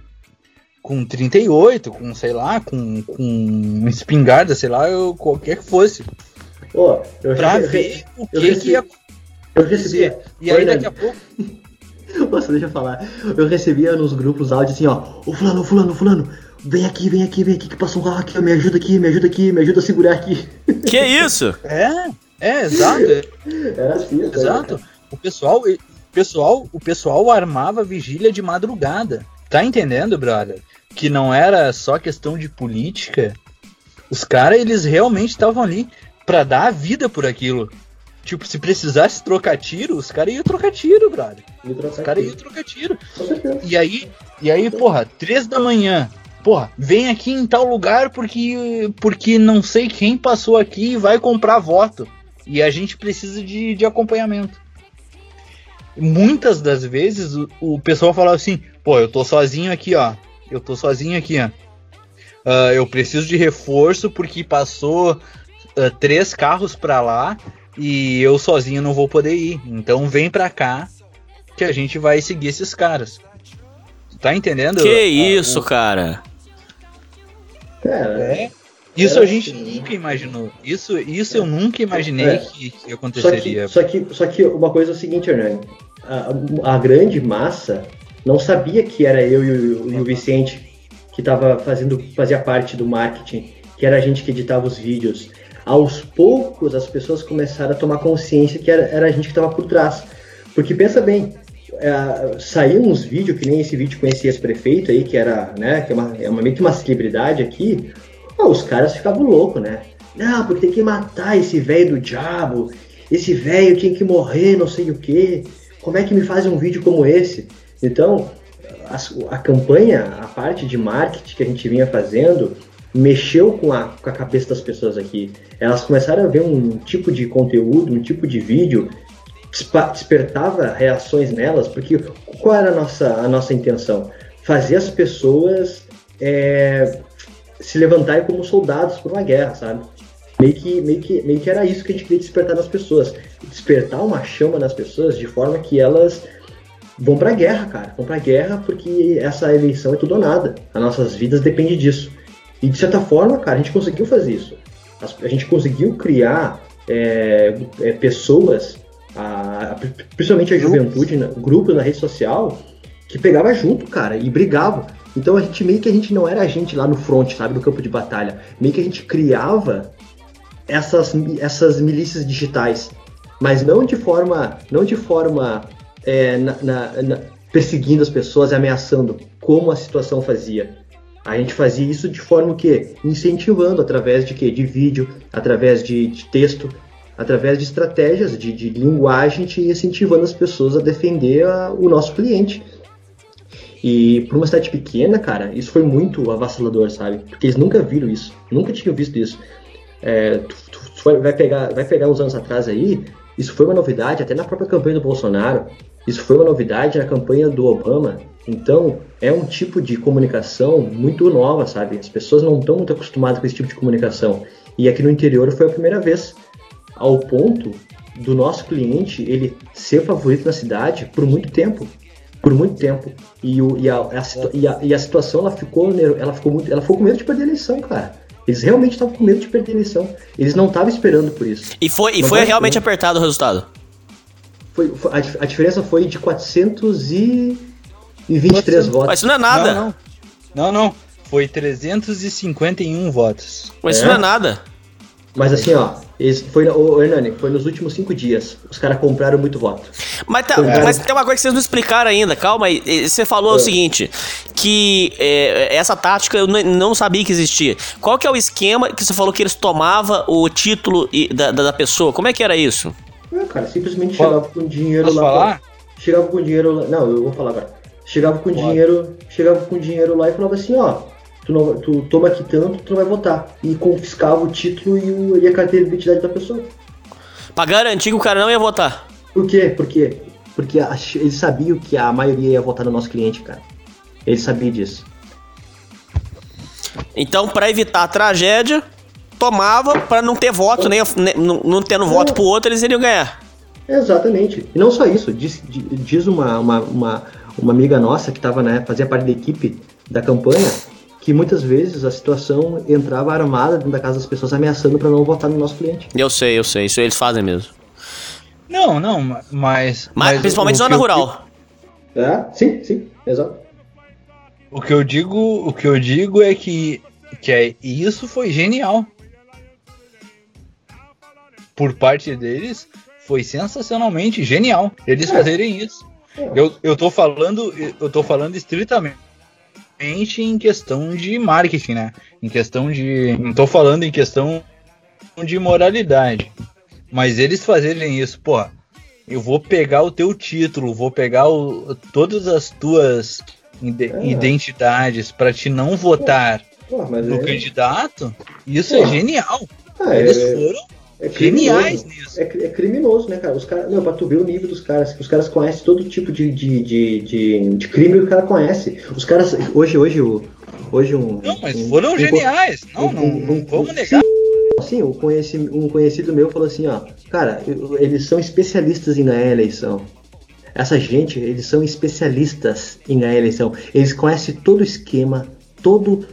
Speaker 2: Com 38, com, sei lá, com, com espingarda, sei lá, eu, qualquer que fosse.
Speaker 3: Ó, eu
Speaker 2: Pra
Speaker 3: re-
Speaker 2: ver o que, que ia
Speaker 3: recebi- Eu recebi.
Speaker 2: E aí daqui a pouco. [LAUGHS]
Speaker 3: Nossa, deixa eu falar. Eu recebia nos grupos áudio assim, ó. Ô fulano, ô fulano, ô fulano, vem aqui, vem aqui, vem aqui que passou um carro aqui, me ajuda aqui, me ajuda aqui, me ajuda a segurar aqui. [LAUGHS]
Speaker 1: Que isso?
Speaker 2: É, é, exato. [LAUGHS]
Speaker 3: Era assim,
Speaker 2: Exato. O pessoal, o pessoal, o pessoal armava vigília de madrugada. Tá entendendo, brother? Que não era só questão de política. Os caras, eles realmente estavam ali pra dar a vida por aquilo. Tipo, se precisasse trocar tiro, os caras iam trocar tiro, brother.
Speaker 3: Trocar
Speaker 2: Os caras iam trocar tiro. E aí, e aí, porra, três da manhã. Porra, vem aqui em tal lugar porque porque não sei quem passou aqui e vai comprar voto. E a gente precisa de, de acompanhamento. Muitas das vezes o, o pessoal falava assim, pô, eu tô sozinho aqui, ó. Eu tô sozinho aqui, ó. Ah, eu preciso de reforço porque passou ah, três carros pra lá e eu sozinho não vou poder ir. Então vem pra cá que a gente vai seguir esses caras. Tá entendendo?
Speaker 1: Que
Speaker 2: Ah,
Speaker 1: isso,
Speaker 2: o-
Speaker 1: cara.
Speaker 2: É. Isso a gente
Speaker 3: assim.
Speaker 2: nunca imaginou. Isso, isso eu nunca imaginei
Speaker 3: É.
Speaker 2: que, que
Speaker 3: Só que,
Speaker 2: aconteceria.
Speaker 3: só, que, só que uma coisa é o seguinte, Hernani. A, a grande massa não sabia que era eu e o, e o Vicente que tava fazendo, fazia parte do marketing, que era a gente que editava os vídeos. Aos poucos as pessoas começaram a tomar consciência que era, era a gente que estava por trás. Porque pensa bem, é, saíam uns vídeos, que nem esse vídeo com esse ex-prefeito aí, que era, né, que é uma, é uma, meio que uma celebridade aqui, ah, os caras ficavam loucos, né? Não, porque tem que matar esse velho do diabo, esse velho tinha que morrer, não sei o quê. Como é que me fazem um vídeo como esse? Então, a, a campanha, a parte de marketing que a gente vinha fazendo, mexeu com a, com a cabeça das pessoas aqui. Elas começaram a ver um tipo de conteúdo, um tipo de vídeo despertava reações nelas, porque qual era a nossa, a nossa intenção? Fazer as pessoas é, se levantarem como soldados por uma guerra, sabe? Meio que, meio, que, meio que era isso que a gente queria despertar nas pessoas. Despertar uma chama nas pessoas de forma que elas vão pra guerra, cara. Vão pra guerra porque essa eleição é tudo ou nada. As nossas vidas dependem disso. E de certa forma, cara, a gente conseguiu fazer isso. A gente conseguiu criar é, é, pessoas, a, principalmente a juventude, na, grupo na rede social, que pegava junto, cara, e brigava. Então a gente meio que a gente não era a gente lá no front, sabe, no campo de batalha. Meio que a gente criava essas, essas milícias digitais, mas não de forma, não de forma é, na, na, na, perseguindo as pessoas, ameaçando, como a situação fazia. A gente fazia isso de forma que incentivando através de quê? De vídeo, através de, de texto, através de estratégias de, de linguagem, e incentivando as pessoas a defender a, o nosso cliente. E para uma cidade pequena, cara, isso foi muito avassalador, sabe? Porque eles nunca viram isso, nunca tinham visto isso. É, tu, tu, tu vai, pegar, vai pegar uns anos atrás aí, isso foi uma novidade até na própria campanha do Bolsonaro, isso foi uma novidade na campanha do Obama. Então, é um tipo de comunicação muito nova, sabe? As pessoas não estão muito acostumadas com esse tipo de comunicação. E aqui no interior foi a primeira vez, ao ponto do nosso cliente ele ser favorito na cidade por muito tempo por muito tempo. E, o, e, a, a, e, a, e a situação ela ficou, ela ficou muito, ela ficou com medo de perder a eleição, cara. Eles realmente estavam com medo de perder a eleição. Eles não estavam esperando por isso.
Speaker 1: E foi, e foi realmente esperando. apertado o resultado?
Speaker 3: Foi, foi a, a, diferença foi de 423 votos.
Speaker 1: Mas isso não é nada.
Speaker 2: Não, não. não, não. Foi 351 votos.
Speaker 1: Mas é. isso não é nada.
Speaker 3: Mas assim, ó, foi, o Hernani, foi nos últimos cinco dias. Os caras compraram muito voto.
Speaker 1: Mas, tá, mas tem uma coisa que vocês não explicaram ainda, calma aí. Você falou é. o seguinte: que é, essa tática eu não sabia que existia. Qual que é o esquema que você falou que eles tomavam o título da, da pessoa? Como é que era isso?
Speaker 3: É, cara, simplesmente chegava com dinheiro Posso lá. Falar? Pra, chegava com dinheiro lá. Não, eu vou falar agora. Chegava com Pode. dinheiro. Chegava com dinheiro lá e falava assim, ó tu, não, tu toma aqui tanto, tu não vai votar. E confiscava o título e, o, e a carteira de identidade da pessoa.
Speaker 1: Pra garantir que o cara não ia votar.
Speaker 3: Por quê? Por quê? Porque a, eles sabiam que a maioria ia votar no nosso cliente, cara. Eles sabiam disso.
Speaker 1: Então, para evitar a tragédia, tomava para não ter voto, nem, nem não, não tendo é. voto pro outro, eles iriam ganhar.
Speaker 3: Exatamente. E não só isso, diz, diz uma, uma, uma, uma amiga nossa que tava, né, fazia parte da equipe da campanha, que muitas vezes a situação entrava armada dentro da casa das pessoas ameaçando para não votar no nosso cliente.
Speaker 1: Eu sei, eu sei, isso eles fazem mesmo.
Speaker 2: Não, não, mas. Mas,
Speaker 1: mas principalmente zona rural.
Speaker 3: É, sim, sim, exato.
Speaker 2: O que eu digo, o que eu digo é que, que é, isso foi genial. Por parte deles, foi sensacionalmente genial eles é. fazerem isso. É. Eu, eu tô falando, eu tô falando estritamente em questão de marketing, né? Em questão de. Não tô falando em questão de moralidade. Mas eles fazerem isso, pô, eu vou pegar o teu título, vou pegar o, todas as tuas é. identidades para te não votar pô, no é... candidato, isso é pô. é genial. Ah, eles foram é Geniais nisso.
Speaker 3: É, é, criminoso, né, cara? Os caras. Não, pra tu ver o nível dos caras, os caras conhecem todo tipo de, de, de, de, de crime que o cara conhece. Os caras. Hoje, hoje, hoje um.
Speaker 2: Não, mas foram um, geniais. Um, não, não, não vamos negar.
Speaker 3: Sim, um, conheci, um conhecido meu falou assim, ó, cara, eles são especialistas em ganhar a eleição. Essa gente, eles são especialistas em ganhar a eleição. Eles conhecem todo o esquema, todo,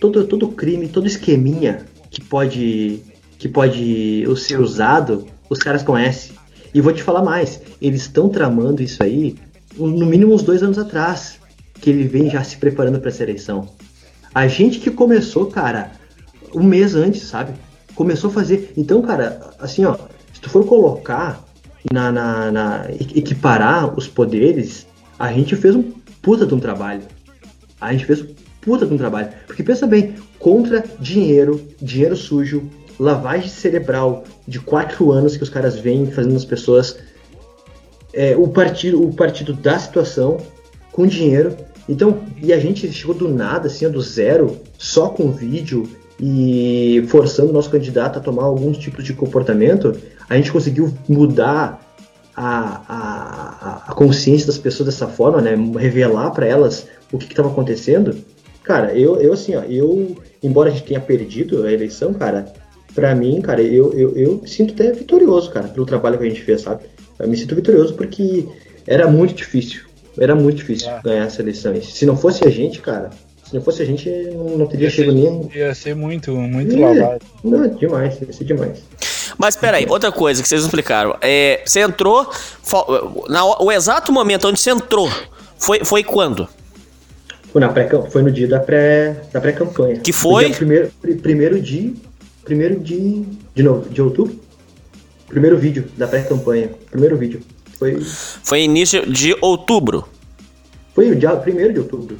Speaker 3: todo, todo crime, todo esqueminha que pode que pode ser usado, os caras conhecem. E vou te falar mais, eles estão tramando isso aí no mínimo uns dois anos atrás, que ele vem já se preparando para essa eleição. A gente que começou, cara, um mês antes, sabe? Começou a fazer. Então, cara, assim, ó, se tu for colocar na, na, na equiparar os poderes, a gente fez um puta de um trabalho. A gente fez um puta de um trabalho. Porque pensa bem, contra dinheiro, dinheiro sujo, lavagem cerebral de quatro anos que os caras vêm fazendo as pessoas. É, o partido o partido da situação com dinheiro. Então, e a gente chegou do nada, assim, do zero, só com vídeo e forçando o nosso candidato a tomar alguns tipos de comportamento, a gente conseguiu mudar a, a, a consciência das pessoas dessa forma, né? Revelar para elas o que estava acontecendo. Cara, eu, eu assim, ó, eu, embora a gente tenha perdido a eleição, cara, para mim, cara, eu, eu, eu me sinto até vitorioso, cara, pelo trabalho que a gente fez, sabe? Eu me sinto vitorioso porque era muito difícil. Era muito difícil
Speaker 2: É.
Speaker 3: ganhar essa eleição. E Se não fosse a gente, cara, se não fosse a gente, não, teria
Speaker 2: Ia
Speaker 3: chegado nem.
Speaker 2: ia ser muito, muito
Speaker 3: Ih,
Speaker 2: lavado.
Speaker 3: Não, demais, ia ser demais.
Speaker 1: Mas peraí, outra coisa que vocês explicaram. É, você entrou. Na, o exato momento onde você entrou foi, foi quando?
Speaker 3: Foi, na pré, foi no dia da pré da pré-campanha.
Speaker 1: Que foi?
Speaker 3: No dia primeiro, pri- primeiro de. Primeiro de. De, novo, de outubro? Primeiro vídeo da pré-campanha. Primeiro vídeo. Foi.
Speaker 1: Foi início de outubro.
Speaker 3: Foi o dia primeiro de outubro.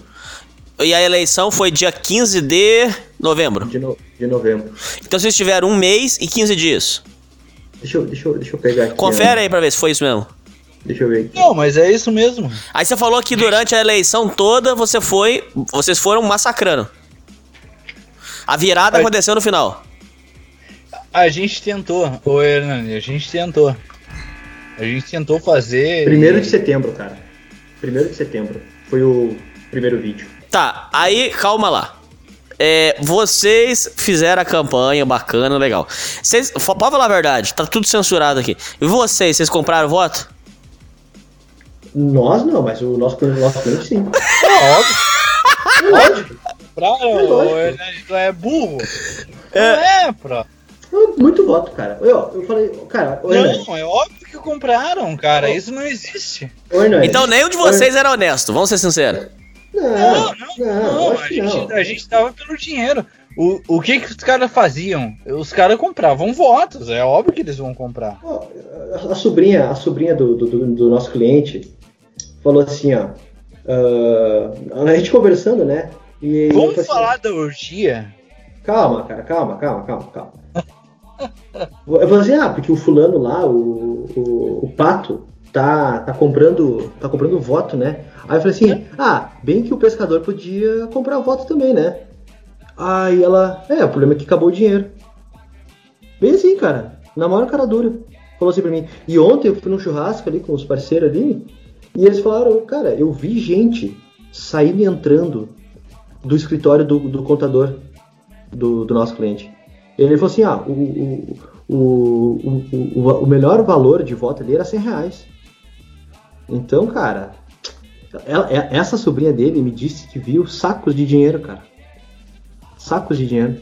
Speaker 1: E a eleição foi dia 15 de novembro.
Speaker 3: De, no, de novembro.
Speaker 1: Então vocês tiveram um mês e 15 dias.
Speaker 3: Deixa eu, deixa eu, deixa eu pegar aqui.
Speaker 1: Confere
Speaker 3: ó.
Speaker 1: aí pra ver se foi isso mesmo.
Speaker 3: Deixa eu ver aqui.
Speaker 2: Não, mas é isso mesmo.
Speaker 1: Aí você falou que durante a eleição toda você foi. Vocês foram massacrando. A virada
Speaker 2: Aí-
Speaker 1: aconteceu no final.
Speaker 2: A gente tentou, ô Hernani, a gente tentou. A gente tentou fazer.
Speaker 3: Primeiro de setembro, cara. Primeiro de setembro. Foi o primeiro vídeo.
Speaker 1: Tá, aí calma lá. É, vocês fizeram a campanha bacana, legal. Vocês, pode falar a verdade, tá tudo censurado aqui. E vocês, vocês compraram voto?
Speaker 3: Nós não, mas o nosso, nosso cliente sim. [LAUGHS]
Speaker 2: É óbvio.
Speaker 3: Lógico.
Speaker 2: Pra,
Speaker 3: É lógico.
Speaker 2: É burro. Não é, pra.
Speaker 3: Muito voto, cara. Eu, eu falei, cara, Hernani,
Speaker 2: Não, é óbvio que compraram, cara. Isso não existe.
Speaker 3: ô Hernani.
Speaker 1: Então nem um de vocês era honesto, vamos ser sinceros.
Speaker 3: Não,
Speaker 2: Não, não,
Speaker 3: não,
Speaker 2: A gente, a gente tava pelo dinheiro. O, o que que os caras faziam? Os caras compravam votos. É óbvio que eles vão comprar.
Speaker 3: A, a sobrinha, a sobrinha do, do, do- do nosso cliente falou assim, ó. ah, a gente conversando, né? E
Speaker 2: Vamos
Speaker 3: assim,
Speaker 2: falar da orgia?
Speaker 3: Calma, cara, calma, calma, calma, calma. [LAUGHS] Eu falei assim, ah, porque o fulano lá, o, o, o pato, tá, tá comprando. tá comprando voto, né? Aí eu falei assim, ah, bem que o pescador podia comprar voto também, né? Aí ela, é, o problema é que acabou o dinheiro. Bem assim, cara, na maior cara dura. Falou assim pra mim. E ontem eu fui num churrasco ali com os parceiros ali, e eles falaram, cara, eu vi gente saindo e entrando do escritório do, do contador do, do nosso cliente. Ele falou assim, ah, o, o, o, o, o, melhor valor de voto ali era 100 reais. Então, cara, ela- é- essa sobrinha dele me disse que viu sacos de dinheiro, cara. Sacos de dinheiro.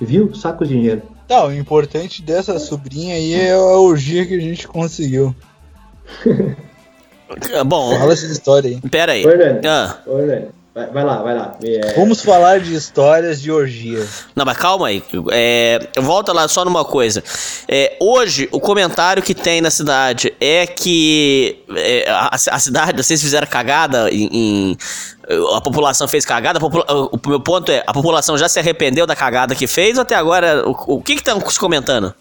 Speaker 3: Viu sacos de dinheiro.
Speaker 2: Tá, o importante dessa sobrinha aí é a orgia que a gente conseguiu. [LAUGHS]
Speaker 1: Bom,
Speaker 2: Fala essa história aí.
Speaker 1: pera aí.
Speaker 3: Hernani,
Speaker 1: Ah,
Speaker 3: Hernani, vai, vai lá, vai lá. É,
Speaker 2: Vamos falar de histórias de orgia.
Speaker 1: não, mas calma aí. É, volta lá só numa coisa. É, hoje, o comentário que tem na cidade é que é, a, a cidade, vocês fizeram cagada em. em- a população fez cagada. a popula- o meu ponto é: a população já se arrependeu da cagada que fez ou até agora? O, o que que estão se comentando?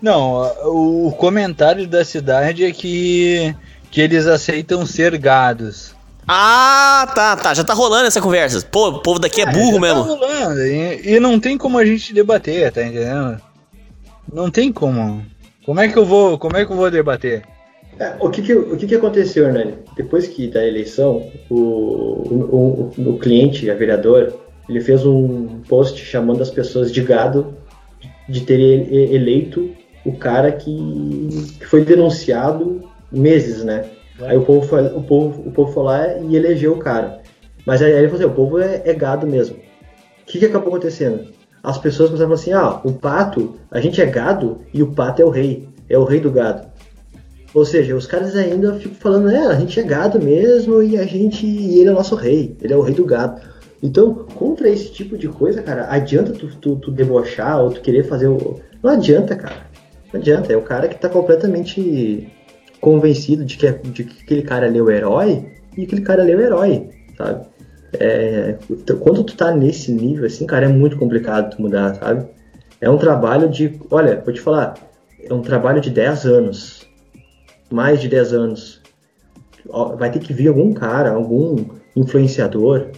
Speaker 2: Não, o, o comentário da cidade é que, que eles aceitam ser gados.
Speaker 1: Ah, tá, tá. Já tá rolando essa conversa. Pô, o povo daqui é burro
Speaker 2: já
Speaker 1: mesmo.
Speaker 2: Tá rolando, e, e não tem como a gente debater, tá entendendo? Não tem como. Como é que eu vou, como é que eu vou debater?
Speaker 3: É, o que que, o que que aconteceu, Hernani? Depois que da eleição, o, o, o, o cliente, a vereador, ele fez um post chamando as pessoas de gado de ter eleito o cara que, que foi denunciado meses, né? Aí o povo, foi, o, povo, o povo foi lá e elegeu o cara. Mas aí ele falou assim, o povo é, é gado mesmo. O que, que acabou acontecendo? As pessoas falar assim, ah, o pato, a gente é gado e o pato é o rei, é o rei do gado. Ou seja, os caras ainda ficam falando, é, a gente é gado mesmo e a gente. E ele é o nosso rei, ele é o rei do gado. Então, contra esse tipo de coisa, cara, adianta tu, tu, tu debochar ou tu querer fazer o. Não adianta, cara. Não adianta. É o cara que tá completamente convencido de que, é- de que aquele cara ali é o herói e aquele cara ali é o herói, sabe? É, quando tu tá nesse nível, assim, cara, é muito complicado tu mudar, sabe? É um trabalho de. Olha, vou te falar, é um trabalho de 10 anos. Mais de 10 anos. Vai ter que vir algum cara, algum influenciador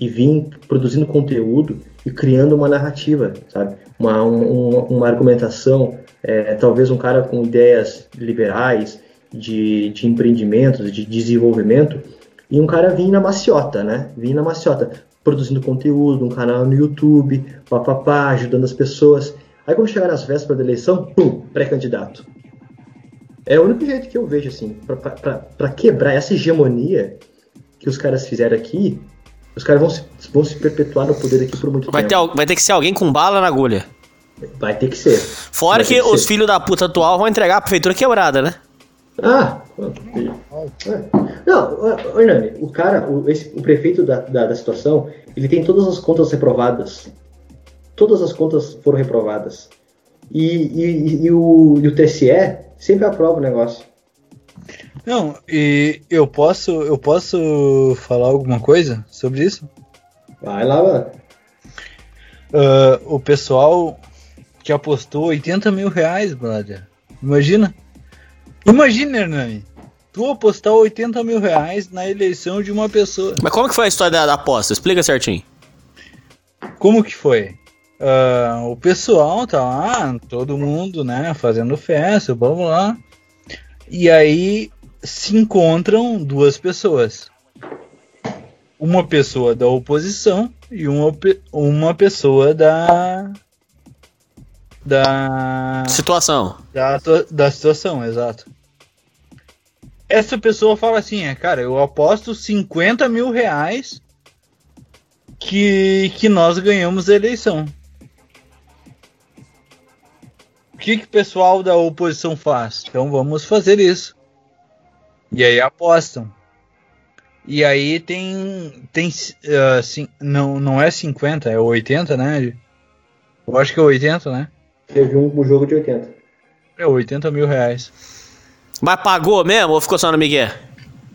Speaker 3: e vir produzindo conteúdo e criando uma narrativa, sabe? Uma, um- uma argumentação, é, talvez um cara com ideias liberais, de, de empreendimentos, de desenvolvimento, e um cara vir na maciota, né? Vir na maciota, produzindo conteúdo, um canal no YouTube, papapá, ajudando as pessoas. Aí quando chegar nas vésperas da eleição, pum, pré-candidato. É o único jeito que eu vejo, assim, pra quebrar essa hegemonia que os caras fizeram aqui, os caras vão se, vão se perpetuar no poder aqui por muito
Speaker 1: Vai ter,
Speaker 3: tempo.
Speaker 1: al- vai ter que ser alguém com bala na agulha.
Speaker 3: Vai ter que ser.
Speaker 1: Fora que
Speaker 3: que
Speaker 1: os filhos da puta atual vão entregar a prefeitura quebrada, né?
Speaker 3: Ah! é. Não, Hernani, o cara, o, esse- o prefeito da, da, da situação, ele tem todas as contas reprovadas. Todas as contas foram reprovadas. E, e, e o, e o TSE sempre aprova o negócio.
Speaker 2: Não, e eu posso, eu posso falar alguma coisa sobre isso?
Speaker 3: Vai lá, mano.
Speaker 2: Ah, o pessoal que apostou 80 mil reais, brother. Imagina. Imagina, Hernani. Tu apostar 80 mil reais na eleição de uma pessoa.
Speaker 1: Mas como que foi a história da, da aposta? Explica certinho.
Speaker 2: Como que foi? Ah, o pessoal tá lá, todo mundo, né, fazendo festa, blá blá. E aí se encontram duas pessoas. Uma pessoa da oposição e uma, uma pessoa da. Da.
Speaker 1: Situação.
Speaker 2: Da, da situação, exato. Essa pessoa fala assim, é, cara, eu aposto 50 mil reais que, que nós ganhamos a eleição. O que, que o pessoal da oposição faz? Então vamos fazer isso. E aí apostam. E aí tem. tem ah, cin- não, não é 50, é 80, né? Eu acho que é 80, né?
Speaker 3: Teve um, jogo de 80.
Speaker 2: É 80 mil reais.
Speaker 1: Mas pagou mesmo ou ficou só no Miguel?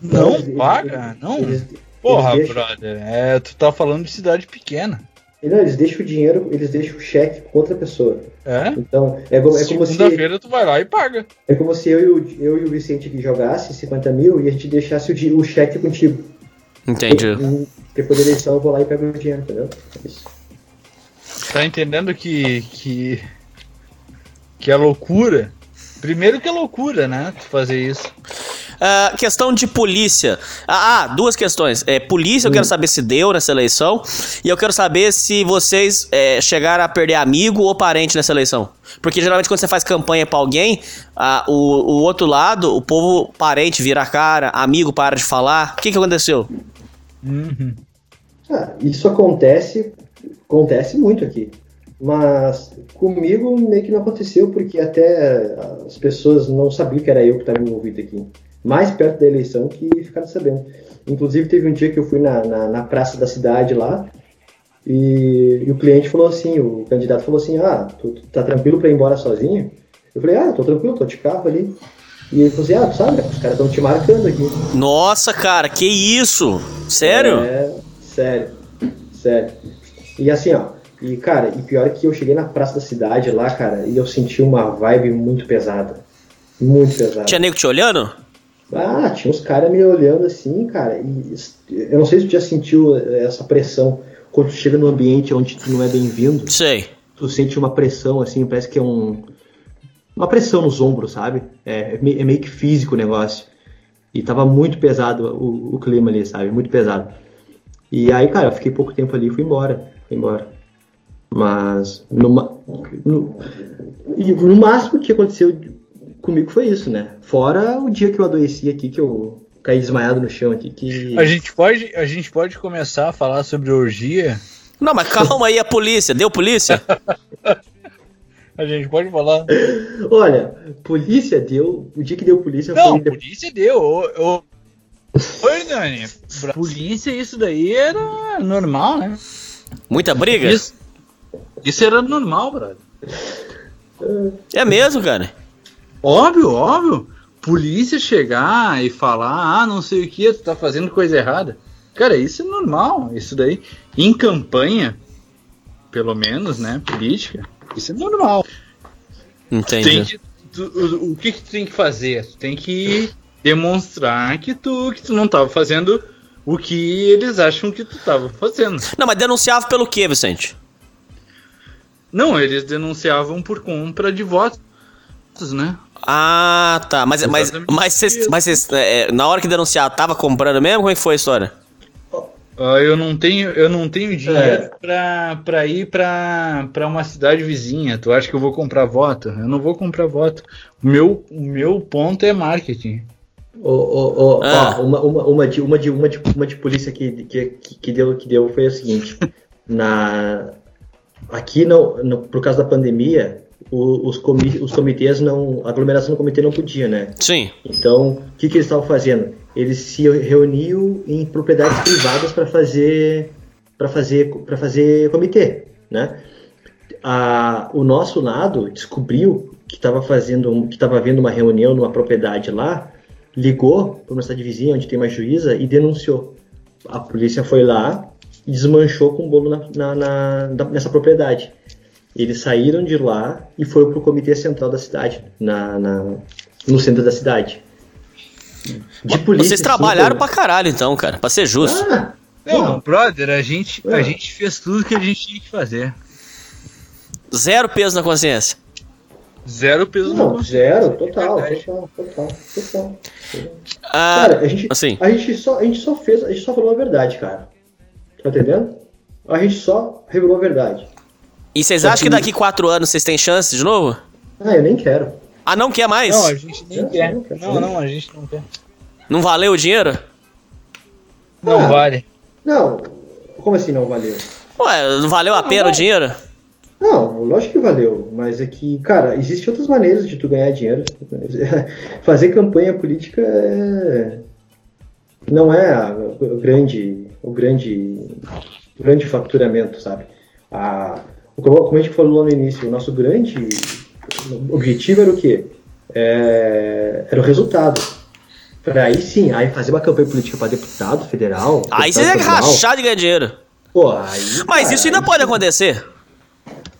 Speaker 2: Não
Speaker 3: eles-
Speaker 2: paga? Não.
Speaker 3: Eles,
Speaker 2: Porra, brother. É, tu tá falando de cidade pequena.
Speaker 3: não, eles deixam o dinheiro, eles deixam o cheque com outra pessoa.
Speaker 2: É?
Speaker 3: Então, é, como- é como se,
Speaker 2: Segunda-feira tu vai lá e paga.
Speaker 3: é como se eu, e o, eu e o Vicente aqui jogasse 50 mil e a gente deixasse o, o cheque contigo.
Speaker 1: Entendi.
Speaker 3: E depois da eleição eu vou lá e pego o dinheiro, entendeu? É Isso.
Speaker 2: Tá entendendo que. que. Que é loucura? Primeiro que é loucura, né? Fazer isso.
Speaker 1: Ah, questão de polícia. Ah, ah, duas questões. É, polícia, eu quero saber se deu nessa eleição. E eu quero saber se vocês é, chegaram a perder amigo ou parente nessa eleição. Porque geralmente quando você faz campanha pra alguém, ah, o, o outro lado, o povo parente vira a cara, amigo para de falar. O que, que aconteceu?
Speaker 2: Uhum.
Speaker 3: Ah, isso acontece, acontece muito aqui. Mas comigo meio que não aconteceu, porque até as pessoas não sabiam que era eu que estava envolvido aqui. Mais perto da eleição que ficaram sabendo. Inclusive teve um dia que eu fui na, na, na praça da cidade lá, e, e o cliente falou assim, o candidato falou assim, ah, tu, tu tá tranquilo para ir embora sozinho? Eu falei, ah, tô tranquilo, tô de carro ali. E ele falou assim, ah, tu sabe, os caras estão te marcando aqui.
Speaker 1: Nossa, cara, que isso? Sério?
Speaker 3: É, sério, sério. E assim, ó, e cara, e pior é que eu cheguei na praça da cidade lá, cara, e eu senti uma vibe muito pesada. Muito pesada.
Speaker 1: Tinha nego te olhando?
Speaker 3: Ah, tinha uns caras me olhando assim, cara, e eu não sei se tu já sentiu essa pressão quando tu chega num ambiente onde tu não é bem-vindo,
Speaker 1: Sei.
Speaker 3: tu sente uma pressão assim, parece que é um. Uma pressão nos ombros, sabe? É, é é meio que físico o negócio. E tava muito pesado o, o clima ali, sabe? Muito pesado. E aí, cara, eu fiquei pouco tempo ali e fui embora. Fui embora. Mas no, no, no máximo que aconteceu comigo foi isso, né? Fora o dia que eu adoeci aqui, que eu caí desmaiado no chão aqui, que.
Speaker 2: A gente, pode, a gente pode começar a falar sobre orgia.
Speaker 1: Não, mas calma aí, a polícia. Deu polícia? [LAUGHS]
Speaker 2: A gente pode falar.
Speaker 3: Olha, polícia deu. O dia que deu polícia
Speaker 2: Não,
Speaker 3: foi.
Speaker 2: polícia deu. Ô Hernani, pra polícia isso daí era normal, né?
Speaker 1: Muita briga?
Speaker 2: Isso, isso era normal, brother.
Speaker 1: É mesmo, cara.
Speaker 2: Óbvio, óbvio. Polícia chegar e falar, ah, não sei o que, tu tá fazendo coisa errada. Cara, isso é normal, isso daí. Em campanha, pelo menos, né, política, isso é normal.
Speaker 1: Entendi.
Speaker 2: Que, tu- o, o que, que tu tem que fazer? Tu tem que demonstrar que tu, que tu não tava fazendo o que eles acham que tu tava fazendo.
Speaker 1: Não, mas denunciava pelo quê, Vicente?
Speaker 2: Não, eles denunciavam por compra de votos, né?
Speaker 1: Ah, tá. Mas, mas,
Speaker 2: Exatamente
Speaker 1: mas, cês- mas cês, é, na hora que denunciar, tava comprando mesmo? Como é que foi a história?
Speaker 2: Uh, eu não tenho, eu não tenho dinheiro é. pra, pra ir pra, pra uma cidade vizinha. Tu acha que eu vou comprar voto? Eu não vou comprar voto. O meu, meu ponto é marketing.
Speaker 3: Oh, oh, oh, ah. uma, uma, uma, de, uma, de, uma, de, uma de polícia que, que, que, deu, que deu foi a seguinte. na, aqui, no, por causa da pandemia, o, os, comi, os comitês não. A aglomeração do comitê não podia, né?
Speaker 1: Sim.
Speaker 3: Então, o que, que eles estavam fazendo? Eles se reuniam em propriedades privadas para fazer para fazer para fazer comitê, né? A, o nosso lado descobriu que estava fazendo que estava havendo uma reunião numa propriedade lá, ligou para uma cidade vizinha onde tem uma juíza e denunciou. A polícia foi lá desmanchou com o bolo na, na, na, nessa propriedade. Eles saíram de lá e foram para o comitê central da cidade, na, na, no centro da cidade.
Speaker 1: De polícia, Vocês trabalharam sim, pra caralho, então, cara, pra ser justo. Ah,
Speaker 2: não, brother, a gente, a gente fez tudo que a gente tinha que fazer.
Speaker 1: Zero peso na consciência.
Speaker 2: Zero peso
Speaker 3: não, na consciência. Zero, total, total, total, total. Ah, cara, a gente, assim. a, gente só, a gente só fez, a gente só falou a verdade, cara. Tá entendendo? A gente só revelou a verdade.
Speaker 1: E vocês acham que daqui quatro anos vocês têm chance de novo?
Speaker 3: Ah, eu nem quero.
Speaker 1: Ah, não quer mais?
Speaker 2: Não, a gente nem quer. Não, não, a gente não quer.
Speaker 1: Não valeu o dinheiro?
Speaker 2: Não ah, vale.
Speaker 3: Não, como assim não valeu?
Speaker 1: Ué, não valeu a pena não, o dinheiro?
Speaker 3: Não, lógico que valeu, mas é que, cara, existem outras maneiras de tu ganhar dinheiro. [LAUGHS] Fazer campanha política é... não é o grande, o grande, o grande faturamento, sabe? A, como a gente falou lá no início, o nosso grande objetivo era o quê? É, era o resultado. Para aí sim, aí fazer uma campanha política para deputado federal.
Speaker 1: Aí você é rachar de ganhar dinheiro.
Speaker 3: Pô, aí,
Speaker 1: mas cara, isso ainda pode sim. acontecer.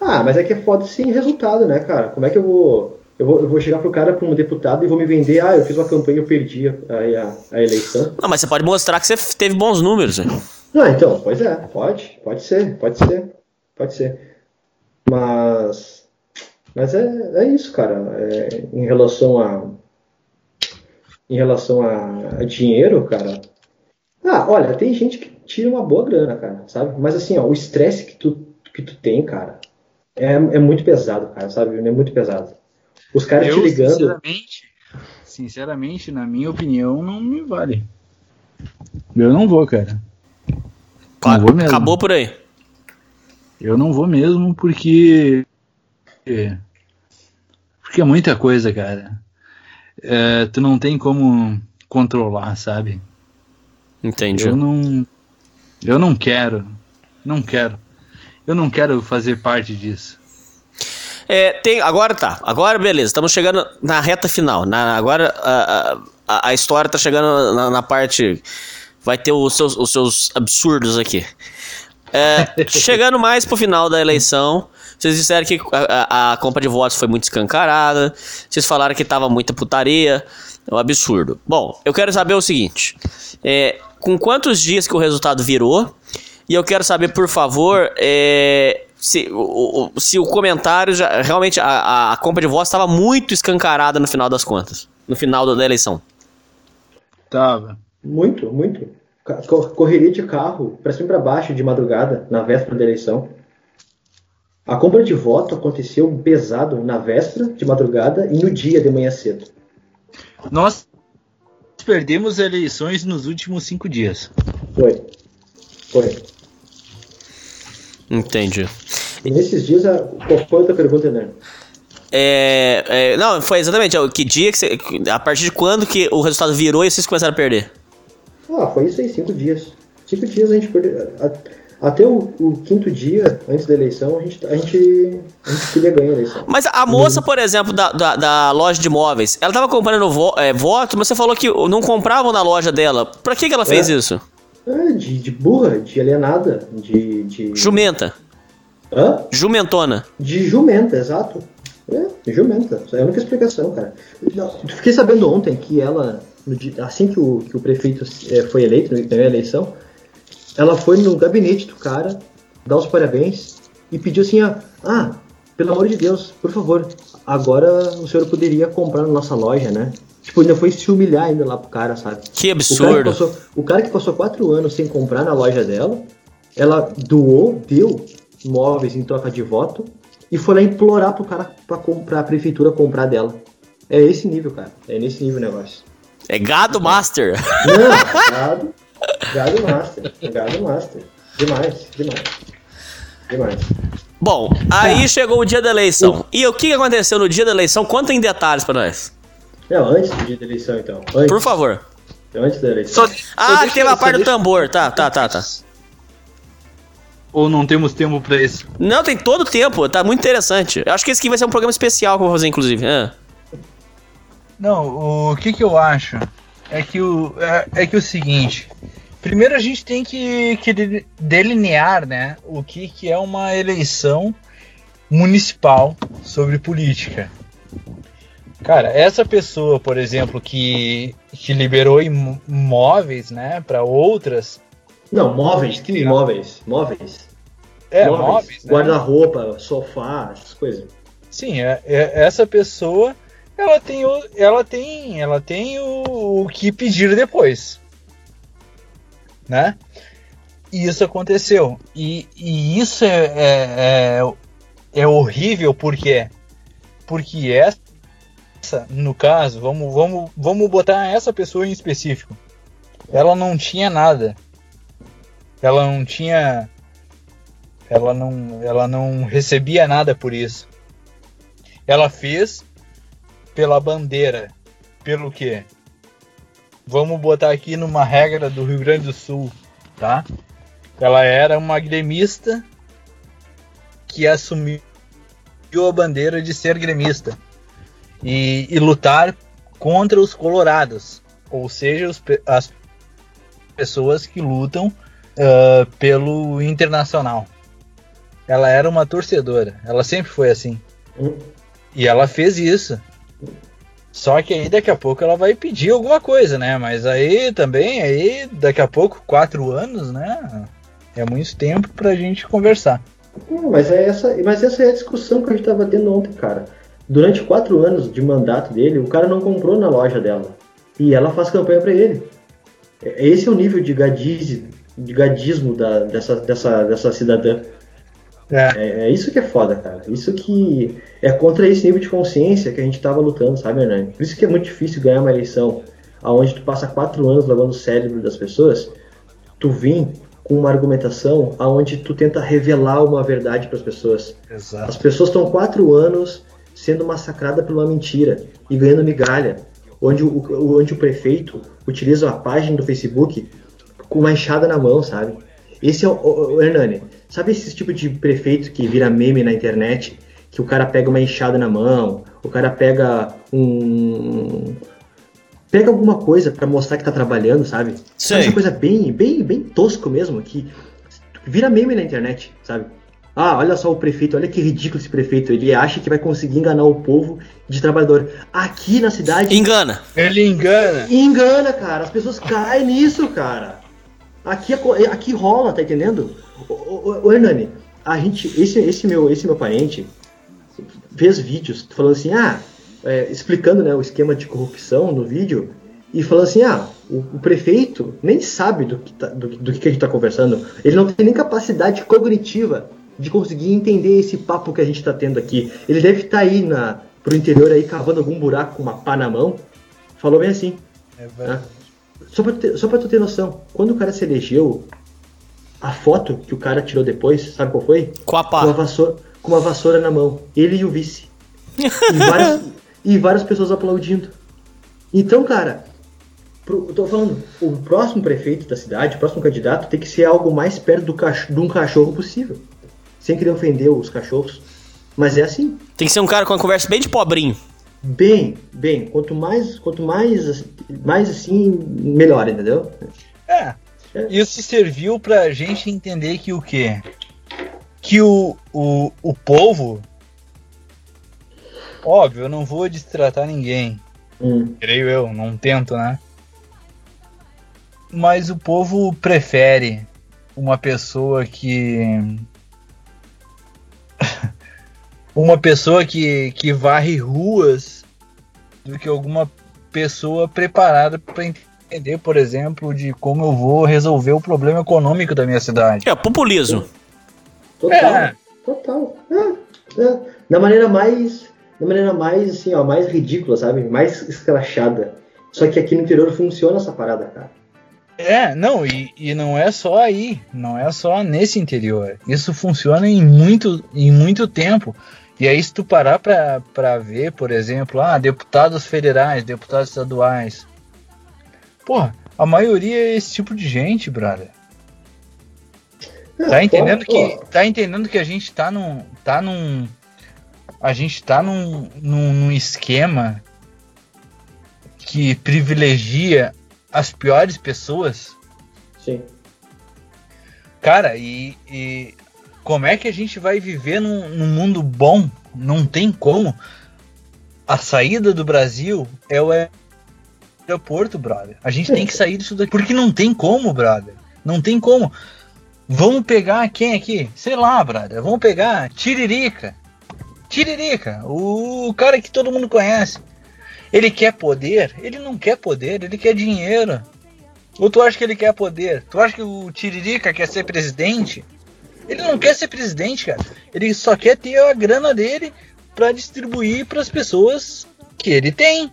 Speaker 3: Ah, mas é que é foda sim resultado, né, cara? Como é que eu vou. Eu vou, eu vou chegar pro cara, para um deputado, e vou me vender, ah, eu fiz uma campanha e eu perdi a, a, a, eleição.
Speaker 1: Não, mas você pode mostrar que você teve bons números, né?
Speaker 3: Não, então, pois é, pode, pode ser, pode ser, pode ser. Mas. Mas é, é isso, cara. É, em relação a. Em relação a, a, dinheiro, cara. Ah, olha, tem gente que tira uma boa grana, cara, sabe? Mas assim, ó, o estresse que tu, que tu tem, cara, é, é muito pesado, cara, sabe? É muito pesado. Os caras te ligando.
Speaker 2: Sinceramente, sinceramente, na minha opinião, não me vale. Eu não vou, cara.
Speaker 1: Não vou mesmo. Acabou por aí.
Speaker 2: Eu não vou mesmo porque. Porque é muita coisa, cara. É, tu não tem como controlar, sabe?
Speaker 1: Entendi.
Speaker 2: Eu não. Eu não quero. Não quero. Eu não quero fazer parte disso.
Speaker 1: É, tem, agora tá. Agora beleza. Estamos chegando na reta final. Na, agora a, a, a história tá chegando na, na parte. Vai ter os seus, os seus absurdos aqui. É, [LAUGHS] chegando mais pro final da eleição, vocês disseram que a, a, a, compra de votos foi muito escancarada. Vocês falaram que tava muita putaria. É um absurdo. Bom, eu quero saber o seguinte: é, com quantos dias que o resultado virou? E eu quero saber, por favor, é, se, o, o, se o comentário já. Realmente a, a compra de votos estava muito escancarada no final das contas. No final da eleição.
Speaker 3: Tava. Muito, muito correria de carro para cima e para baixo de madrugada, na véspera da eleição. A compra de voto aconteceu pesado na véspera de madrugada e no dia de manhã cedo.
Speaker 2: Nós perdemos eleições nos últimos cinco dias.
Speaker 3: Foi. Foi.
Speaker 1: Entendi.
Speaker 3: E nesses dias, a... qual foi a outra pergunta, né?
Speaker 1: É, é, não, foi exatamente. Que dia que você. A partir de quando que o resultado virou e vocês começaram a perder?
Speaker 3: Ah, foi isso aí, cinco dias. Cinco dias a gente perdeu. Até o, o, quinto dia, antes da eleição, a gente, a gente, a gente queria ganhar a eleição.
Speaker 1: Mas a moça, por exemplo, da, da, da loja de móveis, ela estava comprando vo, é, voto, mas você falou que não compravam na loja dela. Pra que, que ela fez é. isso?
Speaker 3: É, de, de burra, de alienada, de, de.
Speaker 1: Jumenta.
Speaker 3: Hã?
Speaker 1: Jumentona.
Speaker 3: De jumenta, exato. É, jumenta. Essa é a única explicação, cara. fiquei sabendo ontem que ela dia, assim que o, que o prefeito é, foi eleito, ganhou a eleição, ela foi no gabinete do cara, dar os parabéns e pediu assim: ah, ah, pelo amor de Deus, por favor, agora o senhor poderia comprar na nossa loja, né? Tipo, ainda foi se humilhar ainda lá pro cara, sabe?
Speaker 1: Que
Speaker 3: O cara, que
Speaker 1: absurdo.
Speaker 3: passou, o cara que passou quatro anos sem comprar na loja dela, ela doou, deu móveis em troca de voto e foi lá implorar pro cara pra, comprar, a prefeitura comprar dela. É esse nível, cara. É nesse nível o negócio.
Speaker 1: É gado master.
Speaker 3: Não, gado, gado master. Gado master. Demais, demais. Demais.
Speaker 1: Bom, aí chegou o dia da eleição. E o que que aconteceu no dia da eleição? Conta em detalhes pra nós.
Speaker 3: Não, antes do dia da eleição, então. Antes,
Speaker 1: Por favor.
Speaker 3: antes da eleição.
Speaker 2: Só,
Speaker 1: Ah,
Speaker 2: deixa-
Speaker 1: teve a
Speaker 2: só
Speaker 1: parte do
Speaker 2: deixa-
Speaker 1: tambor. Tá, tá, tá, tá.
Speaker 2: Ou não temos tempo pra isso?
Speaker 1: Não, tem todo o tempo. Tá muito interessante. Eu acho que esse aqui vai ser um programa especial que eu vou fazer, inclusive. Ah.
Speaker 2: Não, o que que eu acho é que o é, é que o seguinte. Primeiro a gente tem que, que de- delinear, né, o que que é uma eleição municipal sobre política. Cara, essa pessoa, por exemplo, que, que liberou imó- imóveis, né, para outras,
Speaker 3: Não, móveis, que móveis? Móveis.
Speaker 2: é, móveis, né?
Speaker 3: Guarda-roupa, sofá, essas coisas.
Speaker 2: Sim, é, é- essa pessoa ela tem o, ela tem, ela tem o, o que pedir depois, né? E isso aconteceu e, e isso é, é, é, é horrível porque porque essa, no caso, vamos, vamos, vamos botar essa pessoa em específico, ela não tinha nada, ela não tinha, ela não, ela não recebia nada por isso ela fez pela bandeira. Pelo quê? Vamos botar aqui numa regra do Rio Grande do Sul, tá? Ela era uma gremista que assumiu a bandeira de ser gremista e, e lutar contra os colorados, ou seja, os as pessoas que lutam ah, pelo internacional. Ela era uma torcedora, ela sempre foi assim.
Speaker 3: Hum.
Speaker 2: E ela fez isso. Só que aí daqui a pouco ela vai pedir alguma coisa, né? Mas aí também, aí daqui a pouco, quatro anos, né? É muito tempo pra gente conversar.
Speaker 3: Não, mas, é essa, mas essa é a discussão que a gente tava tendo ontem, cara. Durante quatro anos de mandato dele, o cara não comprou na loja dela. E ela faz campanha pra ele. É- Esse é o nível de, gadiz, de gadismo da, dessa, dessa, dessa cidadã.
Speaker 2: É,
Speaker 3: É, é isso que é foda, cara. Isso que é contra esse nível de consciência que a gente tava lutando, sabe, Hernani? Por isso que é muito difícil ganhar uma eleição onde tu passa quatro anos lavando o cérebro das pessoas, tu vem com uma argumentação aonde tu tenta revelar uma verdade para as pessoas.
Speaker 2: exato.
Speaker 3: As pessoas estão quatro anos sendo massacradas por uma mentira e ganhando migalha, onde o, onde o prefeito utiliza a página do Facebook com uma enxada na mão, sabe? Esse é o, o, o Hernani. Sabe esse tipo de prefeito que vira meme na internet? Que o cara pega uma enxada na mão, o cara pega um. Pega alguma coisa pra mostrar que tá trabalhando, sabe?
Speaker 1: Sei.
Speaker 3: Essa coisa bem, bem, bem tosco mesmo, que vira meme na internet, sabe? Ah, olha só o prefeito, olha que ridículo esse prefeito. Ele acha que vai conseguir enganar o povo de trabalhador. Aqui na cidade,
Speaker 1: Engana.
Speaker 2: Ele engana.
Speaker 3: engana, cara. As pessoas caem nisso, cara. Aqui, é co- aqui rola, tá entendendo? Ô, ô, ô, Hernani, a gente, esse, esse, meu, esse meu parente fez vídeos falando assim, ah, é, explicando né, o esquema de corrupção no vídeo e falando assim, ah, o, o prefeito nem sabe do que, tá- do, que- do que a gente tá conversando. Ele não tem nem capacidade cognitiva de conseguir entender esse papo que a gente tá tendo aqui. Ele deve estar aí na, pro interior aí cavando algum buraco com uma pá na mão. Falou bem assim.
Speaker 2: É
Speaker 3: né? Só pra, tu ter, só pra tu ter noção, quando o cara se elegeu, a foto que o cara tirou depois, sabe qual foi?
Speaker 1: Com a
Speaker 3: Com uma
Speaker 1: pá.
Speaker 3: vassoura, com uma vassoura na mão. Ele e o vice. E várias, [LAUGHS] e várias pessoas aplaudindo. Então, cara, pro- eu tô falando, o próximo prefeito da cidade, o próximo candidato, tem que ser algo mais perto do cach- de um cachorro possível. Sem querer ofender os cachorros. Mas é assim.
Speaker 1: Tem que ser um cara com uma conversa bem de pobrinho.
Speaker 3: Bem, bem, quanto mais, quanto mais, mais assim, melhor, entendeu?
Speaker 2: É. Isso serviu pra gente entender que o quê? Que o, o, o povo. Óbvio, eu não vou destratar ninguém.
Speaker 3: Hum.
Speaker 2: Creio eu, não tento, né? Mas o povo prefere uma pessoa que. Uma pessoa que, que varre ruas do que alguma pessoa preparada para entender, por exemplo, de como eu vou resolver o problema econômico da minha cidade.
Speaker 1: É, populismo.
Speaker 3: Total. É. Total. É, é. Da maneira mais. Da maneira mais, assim, ó, mais ridícula, sabe? Mais escrachada. Só que aqui no interior funciona essa parada, cara.
Speaker 2: É, não, e, e não é só aí, não é só nesse interior. Isso funciona em muito, em muito tempo. E aí, se tu parar pra, pra ver, por exemplo, ah, deputados federais, deputados estaduais. Porra, a maioria é esse tipo de gente, brother. Tá entendendo que tá entendendo que a gente tá num tá num a gente tá num, num, num esquema que privilegia as piores pessoas?
Speaker 3: Sim.
Speaker 2: Cara, e, e como é que a gente vai viver num, num, mundo bom? Não tem como. A saída do Brasil é o aeroporto, brother. A gente tem que sair disso daqui. Porque não tem como, brother. Não tem como. Vamos pegar quem aqui? Sei lá, brother. Vamos pegar Tiririca. Tiririca, o cara que todo mundo conhece. Ele quer poder? Ele não quer poder, ele quer dinheiro. Ou tu acha que ele quer poder? Tu acha que o Tiririca quer ser presidente? Ele não quer ser presidente, cara. Ele só quer ter a grana dele para distribuir para as pessoas que ele tem.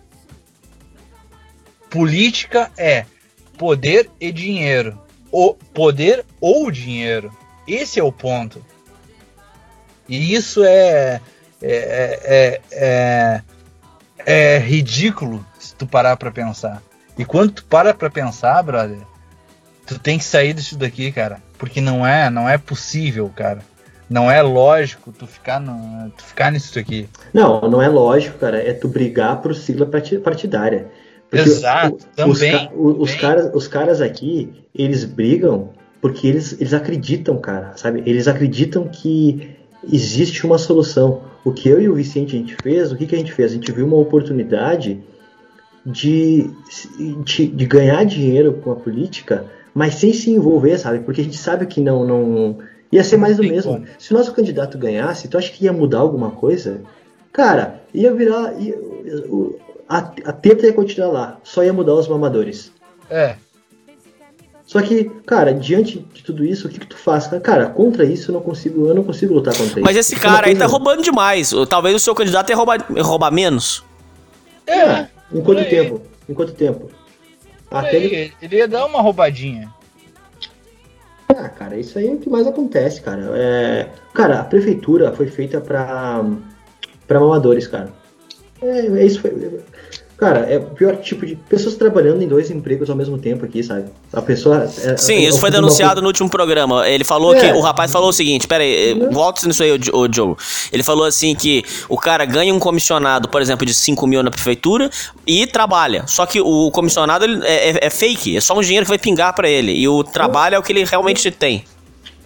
Speaker 2: Política é poder e dinheiro o poder ou dinheiro. Esse é o ponto. E isso é é, é, é, é ridículo se tu parar para pensar. E quando tu para para pensar, brother, tu tem que sair disso daqui, cara, porque não é, não é possível, cara. Não é lógico tu ficar, no, tu ficar nisso aqui.
Speaker 3: Não, não é lógico, cara. É tu brigar por sigla partidária.
Speaker 2: Porque Exato, o, também.
Speaker 3: Os, os, caras, os caras aqui, eles brigam porque eles, eles acreditam, cara, sabe? Eles acreditam que existe uma solução. O que eu e o Vicente a gente fez, o que, que a gente fez? A gente viu uma oportunidade de, de, de ganhar dinheiro com a política, mas sem se envolver, sabe? Porque a gente sabe que não, não ia ser mais do mesmo. Se o nosso candidato ganhasse, tu acha que ia mudar alguma coisa? Cara, ia virar. Ia, a, a teta ia continuar lá, só ia mudar os mamadores.
Speaker 2: É.
Speaker 3: Só que, cara, diante de tudo isso, o que, que tu faz? Cara, contra isso eu não consigo, eu não consigo lutar contra isso.
Speaker 1: Mas esse cara aí tá roubando demais. Talvez o seu candidato ia roubar, roubar menos.
Speaker 3: É. é em quanto tempo? Em quanto tempo?
Speaker 2: Até ele... ele ia dar uma roubadinha.
Speaker 3: Ah, cara, isso aí é o que mais acontece, cara. É... Cara, a prefeitura foi feita pra, pra mamadores, cara. É, é isso. Foi, cara, é o pior tipo de pessoas trabalhando em dois empregos ao mesmo tempo aqui, sabe? A pessoa.
Speaker 1: É, Sim, é, isso foi denunciado no último programa. Ele falou que. É. O rapaz falou o seguinte: pera aí, volta nisso aí, o, o Joe. Ele falou assim que o cara ganha um comissionado, por exemplo, de 5 mil na prefeitura e trabalha. Só que o comissionado é, é, é, fake, é só um dinheiro que vai pingar para ele. E o trabalho é o que ele realmente tem.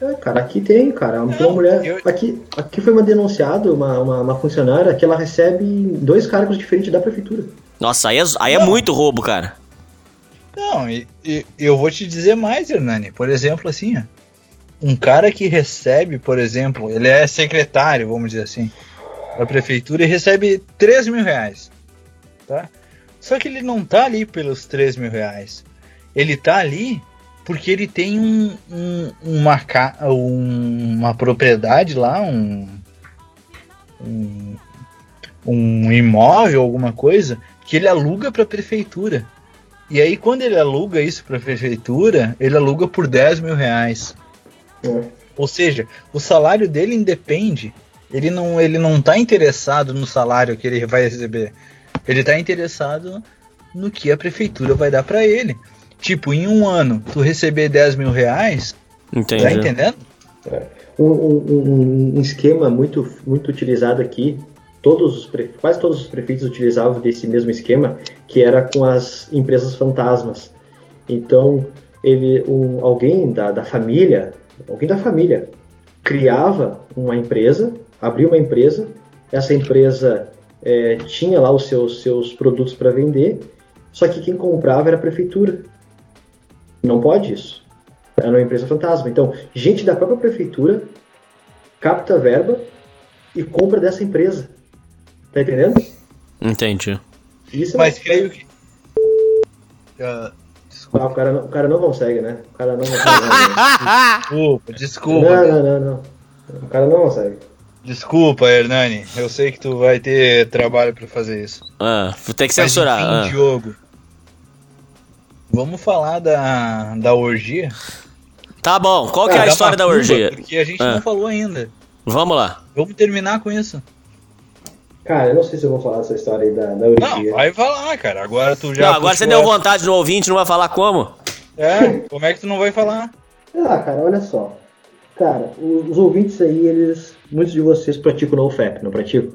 Speaker 3: É, cara, aqui tem, cara. Uma mulher. Eu... Aqui, aqui foi uma denunciada, uma, uma, uma, funcionária, que ela recebe dois cargos diferentes da prefeitura.
Speaker 1: Nossa, aí é, aí é muito roubo, cara.
Speaker 2: Não, e, e, eu vou te dizer mais, Hernani. Por exemplo, assim, ó, um cara que recebe, por exemplo, ele é secretário, vamos dizer assim, da prefeitura e recebe 3 mil reais. Tá? Só que ele não tá ali pelos 3 mil reais. Ele tá ali porque ele tem um, um, uma, uma propriedade lá, um, um, um imóvel, alguma coisa, que ele aluga para a prefeitura. E aí, quando ele aluga isso para a prefeitura, ele aluga por 10 mil reais. É. Ou seja, o salário dele independe. Ele não, ele não tá interessado no salário que ele vai receber. Ele está interessado no que a prefeitura vai dar para ele. Tipo, em um ano, tu receber 10 mil reais,
Speaker 1: Entendi.
Speaker 2: tá entendendo?
Speaker 3: É. Um, um, um, esquema muito, muito utilizado aqui, todos os quase todos os prefeitos utilizavam desse mesmo esquema, que era com as empresas fantasmas. Então, ele, um, alguém da, da família, alguém da família, criava uma empresa, abria uma empresa, essa empresa é, tinha lá os seus, seus produtos para vender, só que quem comprava era a prefeitura. Não pode isso. É uma empresa fantasma. Então, gente da própria prefeitura capta verba e compra dessa empresa. Tá entendendo?
Speaker 1: Entendi.
Speaker 2: Isso é Mas creio que,
Speaker 3: Uh, desculpa. Ah, o, cara não, o cara não consegue, né? O cara não consegue. Né?
Speaker 2: desculpa, desculpa.
Speaker 3: Não, não, não, não. O cara não consegue.
Speaker 2: Desculpa, Hernani. Eu sei que tu vai ter trabalho para fazer isso.
Speaker 1: Ah, vou ter que censurar.
Speaker 2: Mas, enfim, ah. Diogo. Vamos falar da, da orgia?
Speaker 1: Tá bom. Qual que é a história da orgia?
Speaker 2: Porque a gente ah. não falou ainda.
Speaker 1: Vamos lá.
Speaker 2: Vamos terminar com isso.
Speaker 3: Cara, eu não sei se eu vou falar essa história aí da, da.
Speaker 2: Não, vai falar, cara. Agora tu já.
Speaker 1: Não, agora você deu vontade no ouvinte, não vai falar como?
Speaker 2: É, como é que tu não vai falar?
Speaker 3: Ah, cara, olha só. Cara, os, os ouvintes aí, eles. Muitos de vocês praticam no FAP, não praticam?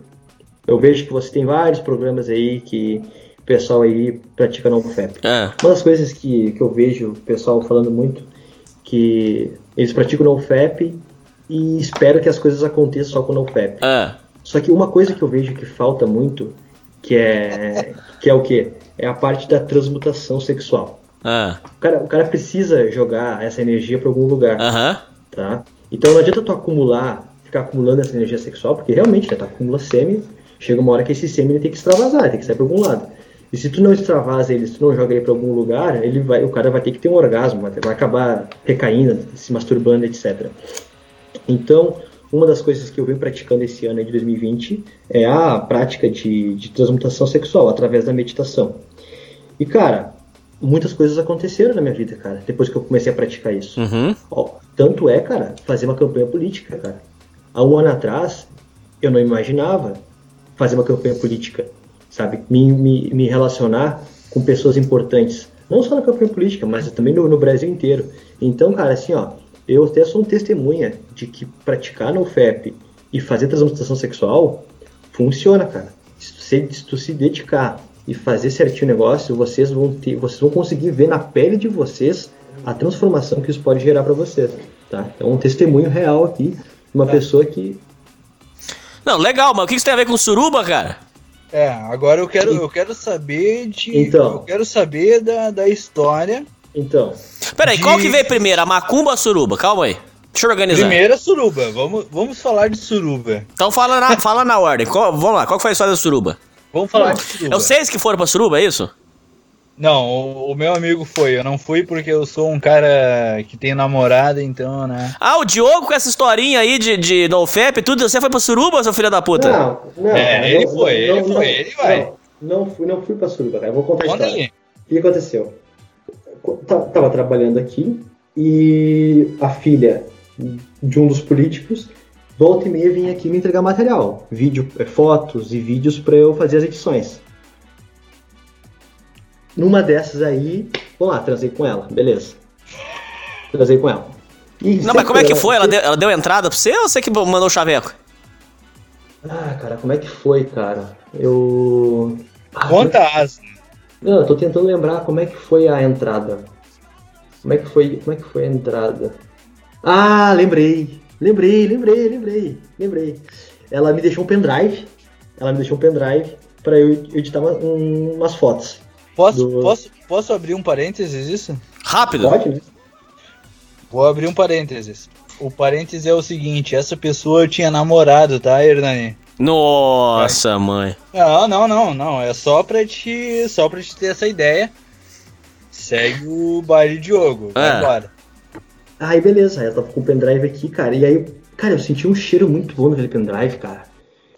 Speaker 3: Eu vejo que você tem vários programas aí que o pessoal aí pratica no FAP. É. Uma das coisas que, que eu vejo o pessoal falando muito que eles praticam no FAP e espero que as coisas aconteçam só com o NoFap. É. Só que uma coisa que eu vejo que falta muito, que é que é o quê? É a parte da transmutação sexual. É. O, cara, o cara precisa jogar essa energia para algum lugar. Uhum. Tá? Então não adianta tu acumular, ficar acumulando essa energia sexual, porque realmente né, tu acumula sêmen, chega uma hora que esse sêmen tem que extravasar, tem que sair para algum lado. E se tu não extravasa ele, se tu não joga ele para algum lugar, ele vai, o cara vai ter que ter um orgasmo, vai, vai acabar recaindo, se masturbando, etc. Então, uma das coisas que eu venho praticando esse ano de 2020 é a prática de, de transmutação sexual através da meditação. E, cara, muitas coisas aconteceram na minha vida, cara, depois que eu comecei a praticar isso. Uhum. Ó, tanto é, cara, fazer uma campanha política, cara. Há um ano atrás, eu não imaginava fazer uma campanha política, sabe? Me, me, me relacionar com pessoas importantes. Não só na campanha política, mas também no, no Brasil inteiro. Então, cara, assim, ó, eu até sou um testemunha de que praticar no FEP e fazer transmutação sexual funciona, cara. Se tu, se tu se dedicar e fazer certinho o negócio, vocês vão ter, vocês vão conseguir ver na pele de vocês a transformação que isso pode gerar para vocês, tá? Então, um testemunho real aqui, uma pessoa que
Speaker 1: Não, legal, mas o que isso tem a ver com suruba, cara?
Speaker 2: É, agora eu quero, eu quero saber de. Então, eu quero saber da, da história.
Speaker 3: Então.
Speaker 1: Peraí, de... qual que veio primeiro? A macumba ou a suruba? Calma aí. Deixa eu organizar.
Speaker 2: Primeira suruba. Vamos, vamos falar de suruba.
Speaker 1: Então fala na, fala na ordem. Qual, vamos lá, qual que foi a história da suruba?
Speaker 2: Vamos falar de suruba.
Speaker 1: É vocês que foram pra suruba, é isso?
Speaker 2: Não, o, o, meu amigo foi. Eu não fui porque eu sou um cara que tem namorada, então, né?
Speaker 1: Ah, o Diogo com essa historinha aí de, de NoFap e tudo, você foi pra suruba, seu filho da puta?
Speaker 3: Não, não.
Speaker 2: É, ele não, foi, não, ele não, foi, ele vai.
Speaker 3: Não, não, fui, não fui pra suruba, cara. Eu vou contar a história. Aí. O que aconteceu? Tava trabalhando aqui e a filha de um dos políticos volta e meia vinha aqui me entregar material, vídeo, é, fotos e vídeos para eu fazer as edições. Numa dessas aí, vamos lá, transei com ela, beleza. Transei com ela.
Speaker 1: E não, mas como é que foi? Ela deu, ela deu entrada pra você ou você que mandou o chaveco?
Speaker 3: Ah, cara, como é que foi, cara? Eu.
Speaker 2: Ah, Conta as.
Speaker 3: Não, eu tô tentando lembrar como é que foi a entrada. Como é que foi, como é que foi a entrada? Ah, lembrei. Lembrei, lembrei, lembrei, lembrei. Ela me deixou um pendrive. Ela me deixou um pendrive para eu editar uma, um, umas fotos.
Speaker 2: Posso, do... posso, posso abrir um parênteses isso?
Speaker 1: Rápido. Pode, né?
Speaker 2: Vou abrir um parênteses. O parênteses é o seguinte, essa pessoa tinha namorado, tá, Hernani?
Speaker 1: Nossa, mãe.
Speaker 2: Não, não, não, não. É só pra te. Só pra te ter essa ideia. Segue o baile de jogo. Vai é. embora.
Speaker 3: Aí beleza, ela tava com o pendrive aqui, cara. E aí, cara, eu senti um cheiro muito bom naquele pendrive, cara.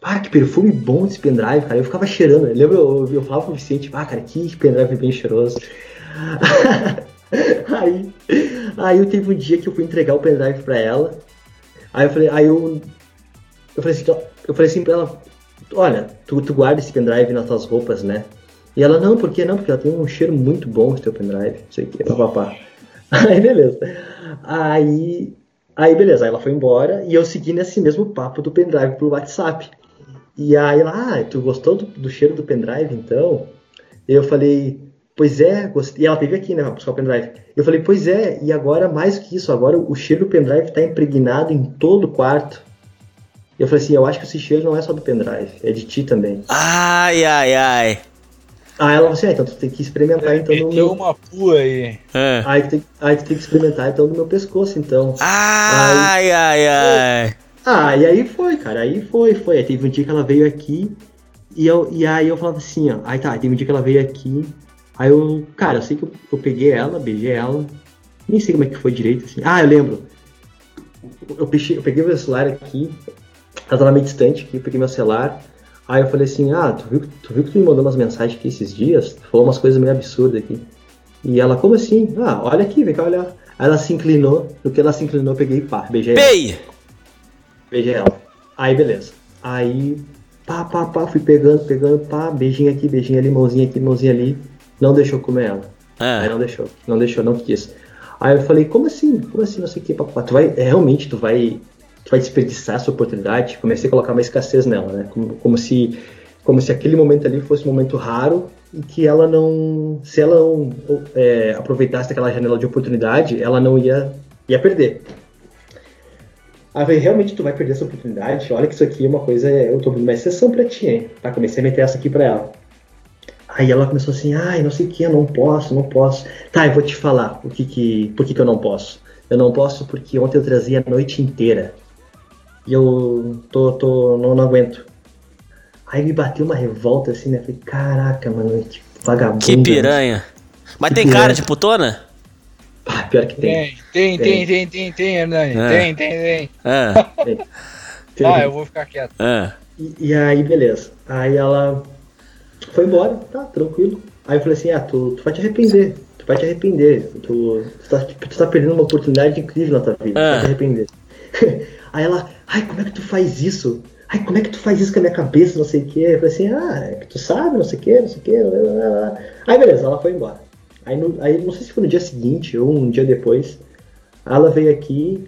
Speaker 3: Ah, que perfume bom esse pendrive, cara. Eu ficava cheirando. Lembra? Eu, eu falava pro Vicente, ah, cara, que pendrive bem cheiroso. [LAUGHS] aí, aí eu teve um dia que eu fui entregar o pendrive pra ela. Aí eu falei, aí eu. Eu falei assim, eu falei assim pra ela, olha, tu, tu guarda esse pendrive nas tuas roupas, né? E ela, não, por que não? Porque ela tem um cheiro muito bom esse teu pendrive, não sei o que, papapá. [LAUGHS] Aí beleza. Aí, aí beleza, aí ela foi embora e eu segui nesse mesmo papo do pendrive pro WhatsApp. E aí ela, ah, tu gostou do, do cheiro do pendrive então? Eu falei, pois é, gostei. E ela teve aqui, né, pra buscar o pendrive. Eu falei, pois é, e agora mais que isso, agora o cheiro do pendrive tá impregnado em todo o quarto. E eu falei assim, eu acho que esse cheiro não é só do pendrive, é de ti também.
Speaker 1: Ai, ai, ai.
Speaker 3: Aí ela falou assim, ah, então tu tem que experimentar é, então no meu...
Speaker 2: uma pua aí.
Speaker 3: É. Aí, tu tem, aí tu tem que experimentar então no meu pescoço, então.
Speaker 1: Ai, aí, ai, ai.
Speaker 3: Ah, e aí foi, cara, aí foi, foi. Aí teve um dia que ela veio aqui e, eu, e aí eu falava assim, ó, aí tá, teve um dia que ela veio aqui Aí eu, cara, eu sei que eu, eu peguei ela, beijei ela, nem sei como é que foi direito, assim. Ah, eu lembro. Eu, eu peguei meu celular aqui, ela tava meio distante aqui, peguei meu celular, aí eu falei assim, ah, tu viu, tu viu que tu me mandou umas mensagens aqui esses dias? Tu falou umas coisas meio absurdas aqui. E ela, como assim? Ah, olha aqui, vem cá olhar. Aí ela se inclinou, no que ela se inclinou, eu peguei e pá, beijei ela. Beijei ela. Aí, beleza. Aí, pá, pá, pá, fui pegando, pegando, pá, beijinho aqui, beijinho ali, mãozinha aqui, mãozinha ali. Não deixou comer ela. Aí
Speaker 1: É.
Speaker 3: não deixou, não deixou, não quis. Aí eu falei, como assim? Como assim, não sei o que, papá? Tu vai, é, realmente, tu vai, tu vai desperdiçar essa oportunidade? Comecei a colocar uma escassez nela, né? Como, como se, como se aquele momento ali fosse um momento raro e que ela não, se ela não é, aproveitasse aquela janela de oportunidade, ela não ia, ia perder. Aí eu falei, realmente tu vai perder essa oportunidade? Olha que isso aqui é uma coisa, eu tô abrindo uma exceção pra ti, hein? Tá, comecei a meter essa aqui pra ela. Aí ela começou assim, ai, não sei o que, eu não posso, não posso. Tá, eu vou te falar o que que, por que, que eu não posso. Eu não posso porque ontem eu trazia a noite inteira. E eu tô, tô, não, não aguento. Aí me bateu uma revolta assim, né? Falei, caraca, mano, que vagabundo.
Speaker 1: Que piranha. Mas
Speaker 3: Que
Speaker 1: tem cara de putona?
Speaker 3: Ah, pior que tem.
Speaker 2: Tem, tem, tem, tem, tem, tem, Hernani.
Speaker 1: É.
Speaker 2: Tem, tem, tem.
Speaker 1: É.
Speaker 3: Tem. [LAUGHS]
Speaker 2: Ah, eu vou ficar quieto.
Speaker 1: É.
Speaker 3: E, e aí, beleza. Aí ela foi embora, tá, tranquilo. Aí eu falei assim, ah, tu, tu vai te arrepender. Tu vai te arrepender. Tu, tu, tá, tu tá perdendo uma oportunidade incrível na tua vida. Tu vai te arrepender. [LAUGHS] aí ela, ai, como é que tu faz isso? Ai, como é que tu faz isso com a minha cabeça, não sei o quê. Eu falei assim, ah, é que tu sabe, não sei o quê, não sei o quê. Blá, blá, blá. Aí beleza, ela foi embora. Aí, no, aí não sei se foi no dia seguinte ou um dia depois. Ela veio aqui,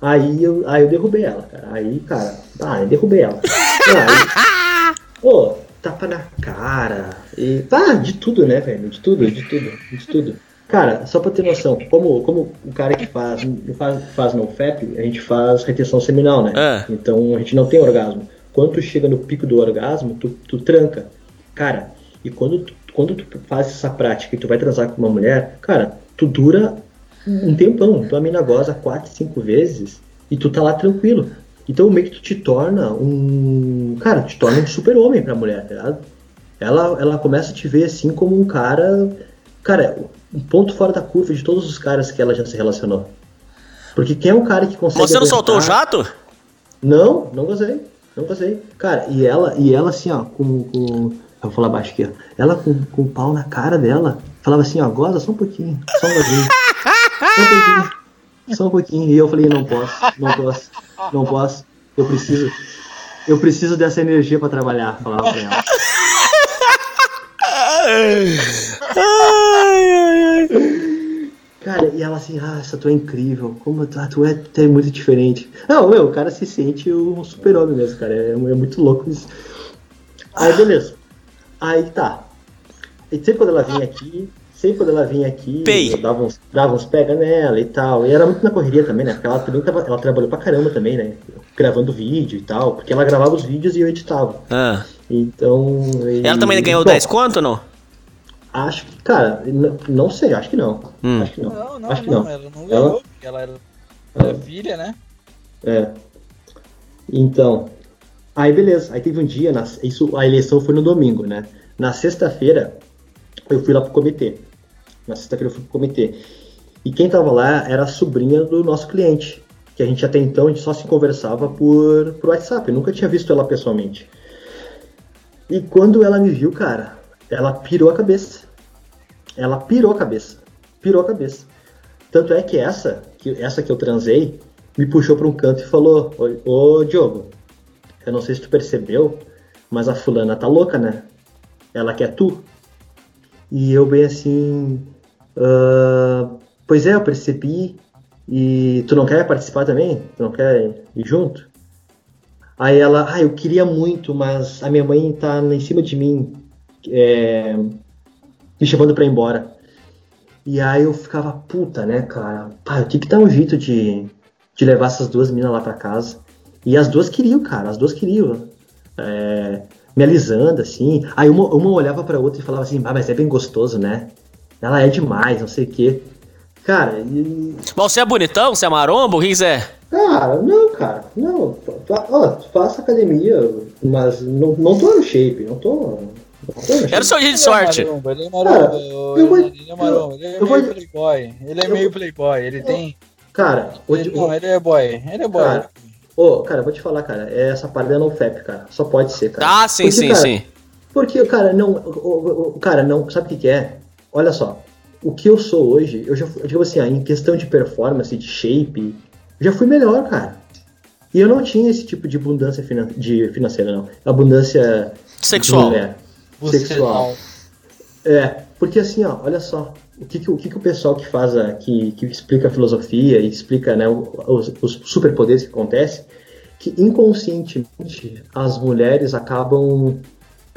Speaker 3: aí eu, aí eu derrubei ela, cara. Aí, cara, ah, eu derrubei ela. Aí, Pô, tapa na cara. E, tá, de tudo, né, velho? De tudo, de tudo, de tudo. Cara, só pra ter noção, como, como o cara que faz, faz, faz NoFap, a gente faz retenção seminal, né?
Speaker 1: É.
Speaker 3: Então a gente não tem orgasmo. Quando tu chega no pico do orgasmo, tu, tu tranca. Cara, e quando tu, quando tu faz essa prática e tu vai transar com uma mulher, cara, tu dura um tempão. Tua mina goza quatro, cinco vezes e tu tá lá tranquilo. Então meio que tu te torna um. Cara, tu te torna um super-homem pra mulher, tá ligado? Ela, ela começa a te ver assim como um cara. Cara, um ponto fora da curva de todos os caras que ela já se relacionou. Porque quem é um cara que consegue.
Speaker 1: Você não soltou o
Speaker 3: aguentar-
Speaker 1: jato?
Speaker 3: não, não gozei. Não gozei. Cara, e ela, e ela assim, ó, com. com eu vou falar baixo aqui, ó. Ela com, com o pau na cara dela, falava assim, ó, goza só um pouquinho, só um gozinho. Só um pouquinho. Só um pouquinho. E eu falei, não posso, não posso, não posso. Eu preciso. Eu preciso dessa energia pra trabalhar, falava pra ela. [LAUGHS] Cara, e ela assim, ah, essa tu é incrível, como tu, ah, tu, é, tu é muito diferente. Não, meu, o cara se sente um super-homem mesmo, cara, é, é muito louco isso. Aí, beleza. Aí tá. E sempre quando ela vinha aqui, sempre quando ela vinha aqui,
Speaker 1: Pei.
Speaker 3: eu dava uns, dava uns pega nela e tal. E era muito na correria também, né? Porque ela também tava, ela trabalhou pra caramba também, né? Gravando vídeo e tal, porque ela gravava os vídeos e eu editava.
Speaker 1: Ah.
Speaker 3: Então. e-
Speaker 1: Ela também ganhou
Speaker 3: bom,
Speaker 1: 10 conto ou não?
Speaker 3: Acho que, cara, não sei, acho que não.
Speaker 1: Hum.
Speaker 3: Acho que não.
Speaker 2: Não, não,
Speaker 3: acho que
Speaker 2: não,
Speaker 3: não.
Speaker 2: ela não
Speaker 3: Ela-
Speaker 2: ganhou, porque ela era, era filha, né?
Speaker 3: É. Então, aí beleza. Aí teve um dia, na- isso, a eleição foi no domingo, né? Na sexta-feira, eu fui lá pro comitê. Na sexta-feira eu fui pro comitê. E quem tava lá era a sobrinha do nosso cliente. Que a gente até então a gente só se conversava por, por WhatsApp. Eu nunca tinha visto ela pessoalmente. E quando ela me viu, cara, ela pirou a cabeça. Ela pirou a cabeça. Pirou a cabeça. Tanto é que essa, que essa que eu transei, me puxou para um canto e falou: Ô, ô Diogo, eu não sei se tu percebeu, mas a fulana tá louca, né? Ela quer tu. E eu bem assim. "Ah, pois é, eu percebi. E tu não quer participar também? Tu não quer ir junto? Aí ela, ah, eu queria muito, mas a minha mãe tá em cima de mim, é, me chamando pra ir embora. E aí eu ficava, puta, né, cara? Pá, o que que dá um jeito de, de levar essas duas meninas lá pra casa? E as duas queriam, cara, as duas queriam. É, me alisando, assim. Aí uma, uma olhava pra outra e falava assim, ah, mas é bem gostoso, né? Ela é demais, não sei o quê. Cara, e,
Speaker 1: Mas você é bonitão? Você é marombo? O que você é?
Speaker 3: Cara, não, cara, não. Fa- Ó, faço academia, mas não, não tô no shape, não tô.
Speaker 1: Era o seu dia de sorte.
Speaker 2: Ele é maromba, ele é maromba, ô,
Speaker 3: eu vou-
Speaker 2: ele é maromba, ele é
Speaker 3: vou-
Speaker 2: meio playboy. Ele é meio playboy, ele tem.
Speaker 3: Cara,
Speaker 2: Ele,
Speaker 3: hoje,
Speaker 2: não, ele é boy, ele é boy.
Speaker 3: Cara, Ô, cara, vou te falar, cara, essa parada é no FAP, cara. Só pode ser, cara.
Speaker 1: Ah, sim,
Speaker 3: Porque,
Speaker 1: sim,
Speaker 3: cara,
Speaker 1: sim.
Speaker 3: Porque, cara, não. O, o- o- cara, não. Sabe o que, que é? Olha só. O que eu sou hoje, eu já fui, digo assim, ah, em questão de performance, de shape, eu já fui melhor, cara. E eu não tinha esse tipo de abundância finan de financeira, não. Abundância de
Speaker 1: Sexual.
Speaker 3: mulher. Sexual. É, porque assim, ó, olha só, o que, que, o, que, que o pessoal que faz, a, que, que explica a filosofia e explica né, os, os superpoderes que acontecem, que inconscientemente as mulheres acabam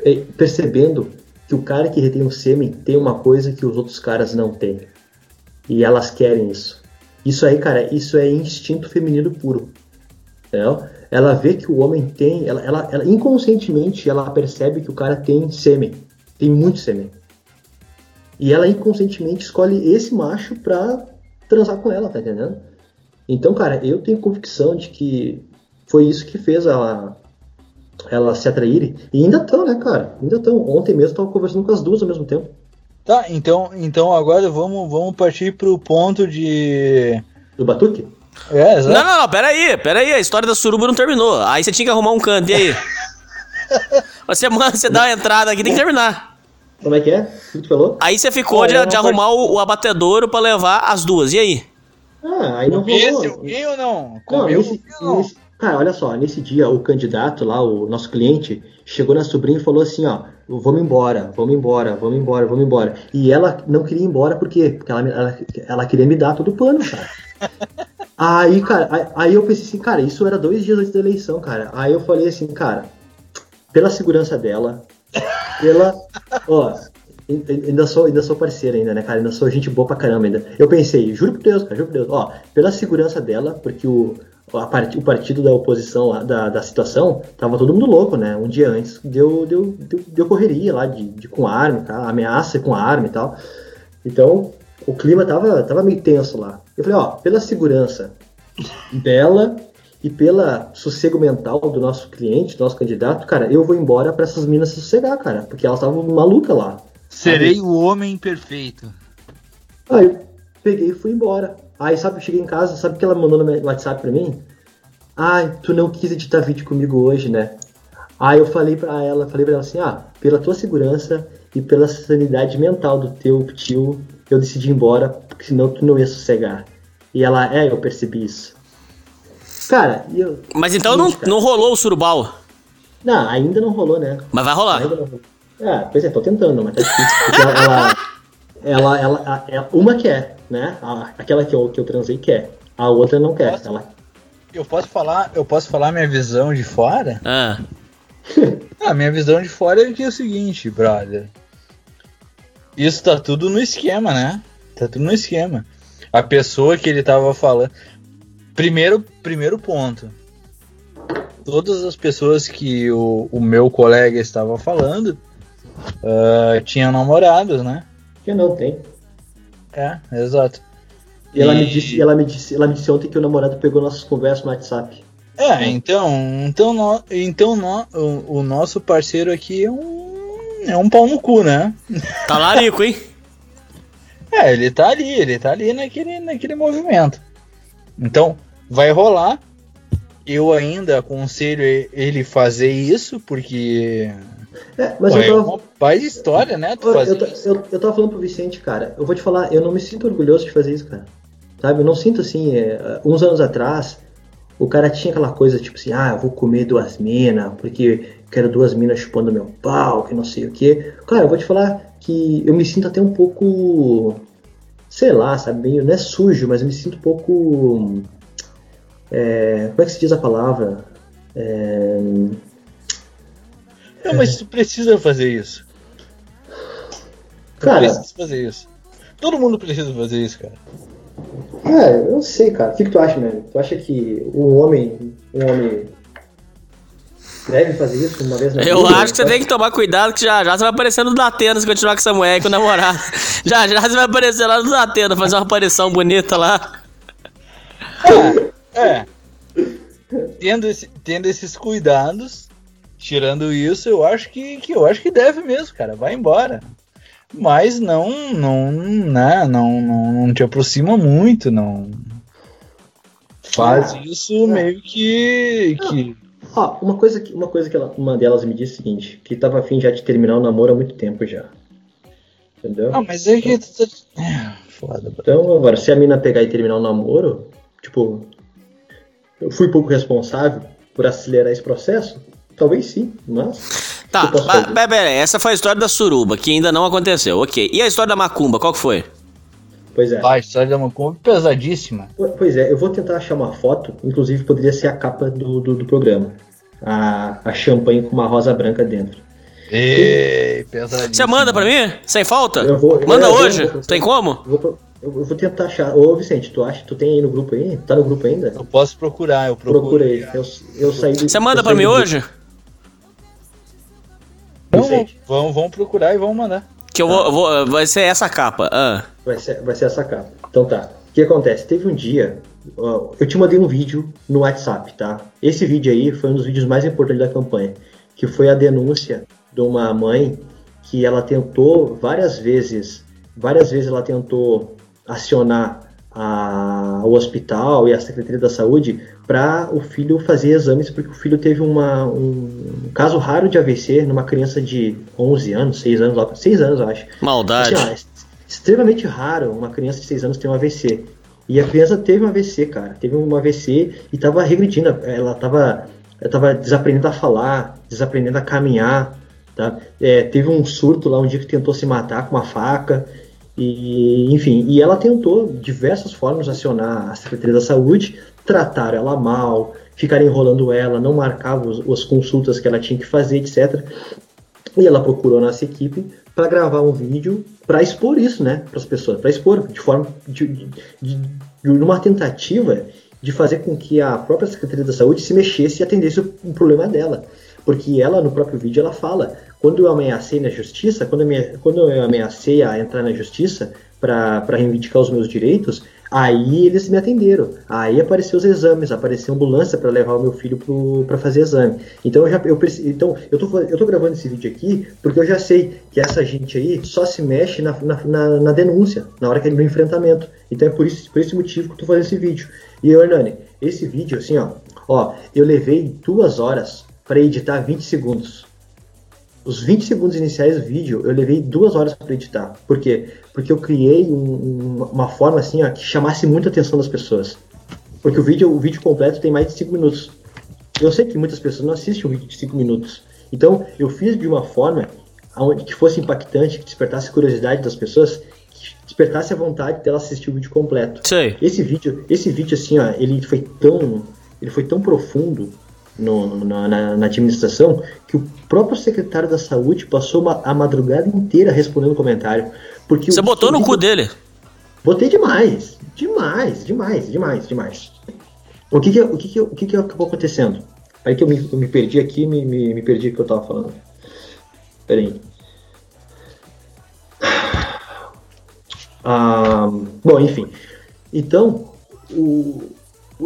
Speaker 3: eh, percebendo que o cara que retém o sêmen tem uma coisa que os outros caras não têm. E elas querem isso. Isso aí, cara, isso é instinto feminino puro. Entendeu? Ela vê que o homem tem, ela, ela, ela inconscientemente ela percebe que o cara tem sêmen, tem muito sêmen. E ela inconscientemente escolhe esse macho pra transar com ela, tá entendendo? Então, cara, eu tenho convicção de que foi isso que fez ela, ela se atraírem. E ainda estão, né, cara? Ainda estão. Ontem mesmo eu tava conversando com as duas ao mesmo tempo.
Speaker 2: Tá, então, então agora vamos, vamos partir pro ponto de.
Speaker 3: Do Batuque?
Speaker 2: É, exato.
Speaker 1: Não, não, não, pera aí, pera aí, a história da suruba não terminou. Aí você tinha que arrumar um canto, e aí? [LAUGHS] Você, manda, você dá uma entrada aqui, tem que terminar.
Speaker 3: Como é que é? O que tu falou?
Speaker 1: Aí você ficou
Speaker 2: Pô,
Speaker 1: de,
Speaker 2: eu
Speaker 1: de arrumar o, o abatedouro pra levar as duas, e aí?
Speaker 3: Ah, aí não
Speaker 2: Esse
Speaker 3: rolou.
Speaker 2: alguém ou não?
Speaker 3: Não,
Speaker 2: Comeu não?
Speaker 3: nesse- cara, olha só, nesse dia o candidato lá, o nosso cliente, chegou na sobrinha e falou assim, ó, vamos embora, vamos embora, vamos embora, vamos embora. E ela não queria ir embora por quê? Porque ela, ela, ela queria me dar todo o pano, cara. [LAUGHS] aí, cara, aí, eu pensei assim, cara, isso era dois dias antes da eleição, cara. Aí eu falei assim, cara, pela segurança dela, pela. Ó, ainda sou, ainda sou parceiro ainda, né, cara? Ainda sou gente boa pra caramba ainda. Eu pensei, juro por Deus, cara, juro por Deus, ó, pela segurança dela, porque o, part, o partido da oposição da, da situação, tava todo mundo louco, né? Um dia antes deu, deu, deu, deu correria lá de, de com arma, tá? ameaça com arma e tal. Então, o clima tava, tava meio tenso lá. Eu falei, ó, pela segurança dela e pela sossego mental do nosso cliente, do nosso candidato, cara, eu vou embora pra essas minas se sossegar, cara, porque elas estavam malucas lá.
Speaker 2: Serei o homem perfeito.
Speaker 3: Aí eu peguei e fui embora. Aí, sabe, eu cheguei em casa, sabe o que ela mandou no WhatsApp pra mim? Ai, tu não quis editar vídeo comigo hoje, né? Aí eu falei pra ela, falei pra ela assim, ah, pela tua segurança e pela sanidade mental do teu tio, eu decidi ir embora, porque senão tu não ia sossegar. E ela, é, eu percebi isso. Cara, e eu.
Speaker 1: Mas então não,
Speaker 3: cara.
Speaker 1: não rolou o surubal.
Speaker 3: Não, ainda não rolou, né?
Speaker 1: Mas vai rolar.
Speaker 3: Ainda não rolou. Ah, pois é, tô tentando, mas tá difícil. Porque ela, ela, ela, ela- a- é- uma quer, né? A- aquela que eu, que eu transei quer. A outra não quer.
Speaker 2: Posso?
Speaker 3: Ela,
Speaker 2: Eu posso falar, eu posso falar minha visão de fora?
Speaker 1: Ah. [LAUGHS]
Speaker 2: Ah, minha visão de fora é que é o seguinte, brother. Isso tá tudo no esquema, né? Tá tudo no esquema. A pessoa que ele tava falando. Primeiro, primeiro ponto. Todas as pessoas que o, o meu colega estava falando ah, tinham namorados, né?
Speaker 3: que não tem.
Speaker 2: É, exato.
Speaker 3: E ela me
Speaker 2: E-
Speaker 3: disse, ela me disse, ela me disse ontem que o namorado pegou nossas conversas no WhatsApp.
Speaker 2: É, então, então, no- então no- o, o nosso parceiro aqui é um, é um pau no cu, né?
Speaker 1: Tá larico, hein? [LAUGHS]
Speaker 2: É, ele tá ali, ele tá ali naquele, naquele movimento. Então, vai rolar. Eu ainda aconselho ele fazer isso, porque
Speaker 3: É, mas
Speaker 2: pô,
Speaker 3: eu
Speaker 2: é
Speaker 3: tava,
Speaker 2: uma baita história, né? Tu
Speaker 3: eu, eu, eu, eu tava falando pro Vicente, cara, eu vou te falar, eu não me sinto orgulhoso de fazer isso, cara. Sabe, eu não sinto assim, é, uns anos atrás, o cara tinha aquela coisa tipo assim, ah, eu vou comer duas minas, porque quero duas minas chupando meu pau, que não sei o que. Cara, eu vou te falar que eu me sinto até um pouco, sei lá, sabe, meio, não é sujo, mas eu me sinto um pouco, é, como é que se diz a palavra? É,
Speaker 2: Não, mas tu precisa fazer isso. Tu
Speaker 3: Cara-
Speaker 2: precisa fazer isso. Todo mundo precisa fazer isso, cara.
Speaker 3: É, eu não sei, cara. O que, que tu acha, né? Tu acha que um homem, um homem deve fazer isso uma vez na vida?
Speaker 1: Eu acho que você tem que tomar cuidado, que já já você vai aparecer no Datena se continuar com essa mulher e com o namorado. [LAUGHS] Já já você vai aparecer lá no Datena, fazer uma aparição bonita lá.
Speaker 2: É. Tendo, esse- tendo esses cuidados, tirando isso, eu acho que, que eu acho que deve mesmo, cara. Vai embora. Mas não, não, né, não, não, não te aproxima muito, não. Faz
Speaker 3: Ah,
Speaker 2: isso
Speaker 3: é.
Speaker 2: meio que, que
Speaker 3: Ó, uma coisa que, uma, coisa que ela- uma delas me disse é o seguinte, que tava afim já de terminar o namoro há muito tempo já. Entendeu?
Speaker 2: Ah, mas é que. É, foda, bro.
Speaker 3: Então, agora, se a mina pegar e terminar o namoro, tipo, eu fui pouco responsável por acelerar esse processo? Talvez sim, mas.
Speaker 1: Tá, pera aí, essa foi a história da suruba, que ainda não aconteceu, ok. E a história da macumba, qual que foi?
Speaker 3: Pois é.
Speaker 2: Ah, a história da Macumba é pesadíssima.
Speaker 3: Pois é, eu vou tentar achar uma foto, inclusive poderia ser a capa do, do, do programa. A, a champanhe com uma rosa branca dentro.
Speaker 2: Ei, pesadíssima.
Speaker 1: Você manda pra mim? Sem falta?
Speaker 3: Eu vou-
Speaker 1: Manda
Speaker 3: eu
Speaker 1: hoje?
Speaker 3: vou-
Speaker 1: Tem como?
Speaker 3: Eu vou, eu vou tentar achar. Ô Vicente, tu acha? Tu tem aí no grupo aí? Tá no grupo ainda?
Speaker 2: Eu posso procurar, eu procuro.
Speaker 3: Procurei. Eu, eu saí do,
Speaker 1: Você manda pra mim hoje?
Speaker 2: Vamos,
Speaker 3: Vicente.
Speaker 2: vamos, vamos procurar e vamos mandar.
Speaker 1: Que eu vou, eu vou- Vai ser essa capa. Ah.
Speaker 3: Vai ser, vai ser essa capa. Então tá. O que acontece? Teve um dia. Eu te mandei um vídeo no WhatsApp, tá? Esse vídeo aí foi um dos vídeos mais importantes da campanha. Que foi a denúncia de uma mãe que ela tentou várias vezes. Várias vezes ela tentou acionar a- o hospital e a Secretaria da Saúde para o filho fazer exames, porque o filho teve uma, um caso raro de AVC numa criança de 11 anos, 6 anos, lá- 6 anos eu acho.
Speaker 1: Maldade.
Speaker 3: Assim, ó, extremamente raro uma criança de 6 anos ter um AVC. E a criança teve um AVC, cara. Teve um AVC e tava regredindo. Ela tava, ela tava desaprendendo a falar, desaprendendo a caminhar. Tá? É, teve um surto lá um dia que tentou se matar com uma faca. E, enfim, e ela tentou diversas formas acionar a Secretaria da Saúde, trataram ela mal, ficaram enrolando ela, não marcavam os- as consultas que ela tinha que fazer, etc. E ela procurou a nossa equipe para gravar um vídeo para expor isso, né, para as pessoas, para expor de forma de, de, de, de uma tentativa de fazer com que a própria Secretaria da Saúde se mexesse e atendesse o, problema dela, porque ela no próprio vídeo ela fala quando eu ameacei na justiça, quando eu, quando eu ameacei a entrar na justiça para reivindicar os meus direitos, aí eles me atenderam. Aí apareceu os exames, apareceu ambulância para levar o meu filho para fazer exame. Então eu já eu, então eu tô, eu tô gravando esse vídeo aqui porque eu já sei que essa gente aí só se mexe na, na, na, na denúncia, na hora que no enfrentamento. Então é por, isso, por esse motivo que eu tô fazendo esse vídeo. E Hernani, esse vídeo assim, ó, ó, eu levei duas horas para editar 20 segundos. Os 20 segundos iniciais do vídeo eu levei duas horas para editar. Por quê? Porque eu criei um- um- uma forma assim ó, que chamasse muito a atenção das pessoas. Porque o vídeo, o vídeo completo tem mais de 5 minutos. Eu sei que muitas pessoas não assistem um vídeo de 5 minutos. Então eu fiz de uma forma aonde, que fosse impactante, que despertasse a curiosidade das pessoas, que despertasse a vontade dela assistir o vídeo completo.
Speaker 1: Sei.
Speaker 3: Esse vídeo, esse vídeo assim, ó, ele foi tão, ele foi tão profundo no- na, na- administração que o próprio secretário da saúde passou uma- a madrugada inteira respondendo comentário. Porque
Speaker 1: Você botou no cu dele.
Speaker 3: Botei demais, demais, demais, demais, demais. O que que, o que, que, o que, que acabou acontecendo? Peraí que eu me, eu me perdi aqui, me, me, me perdi o que eu tava falando. Peraí. Ah, bom, enfim. Então, o-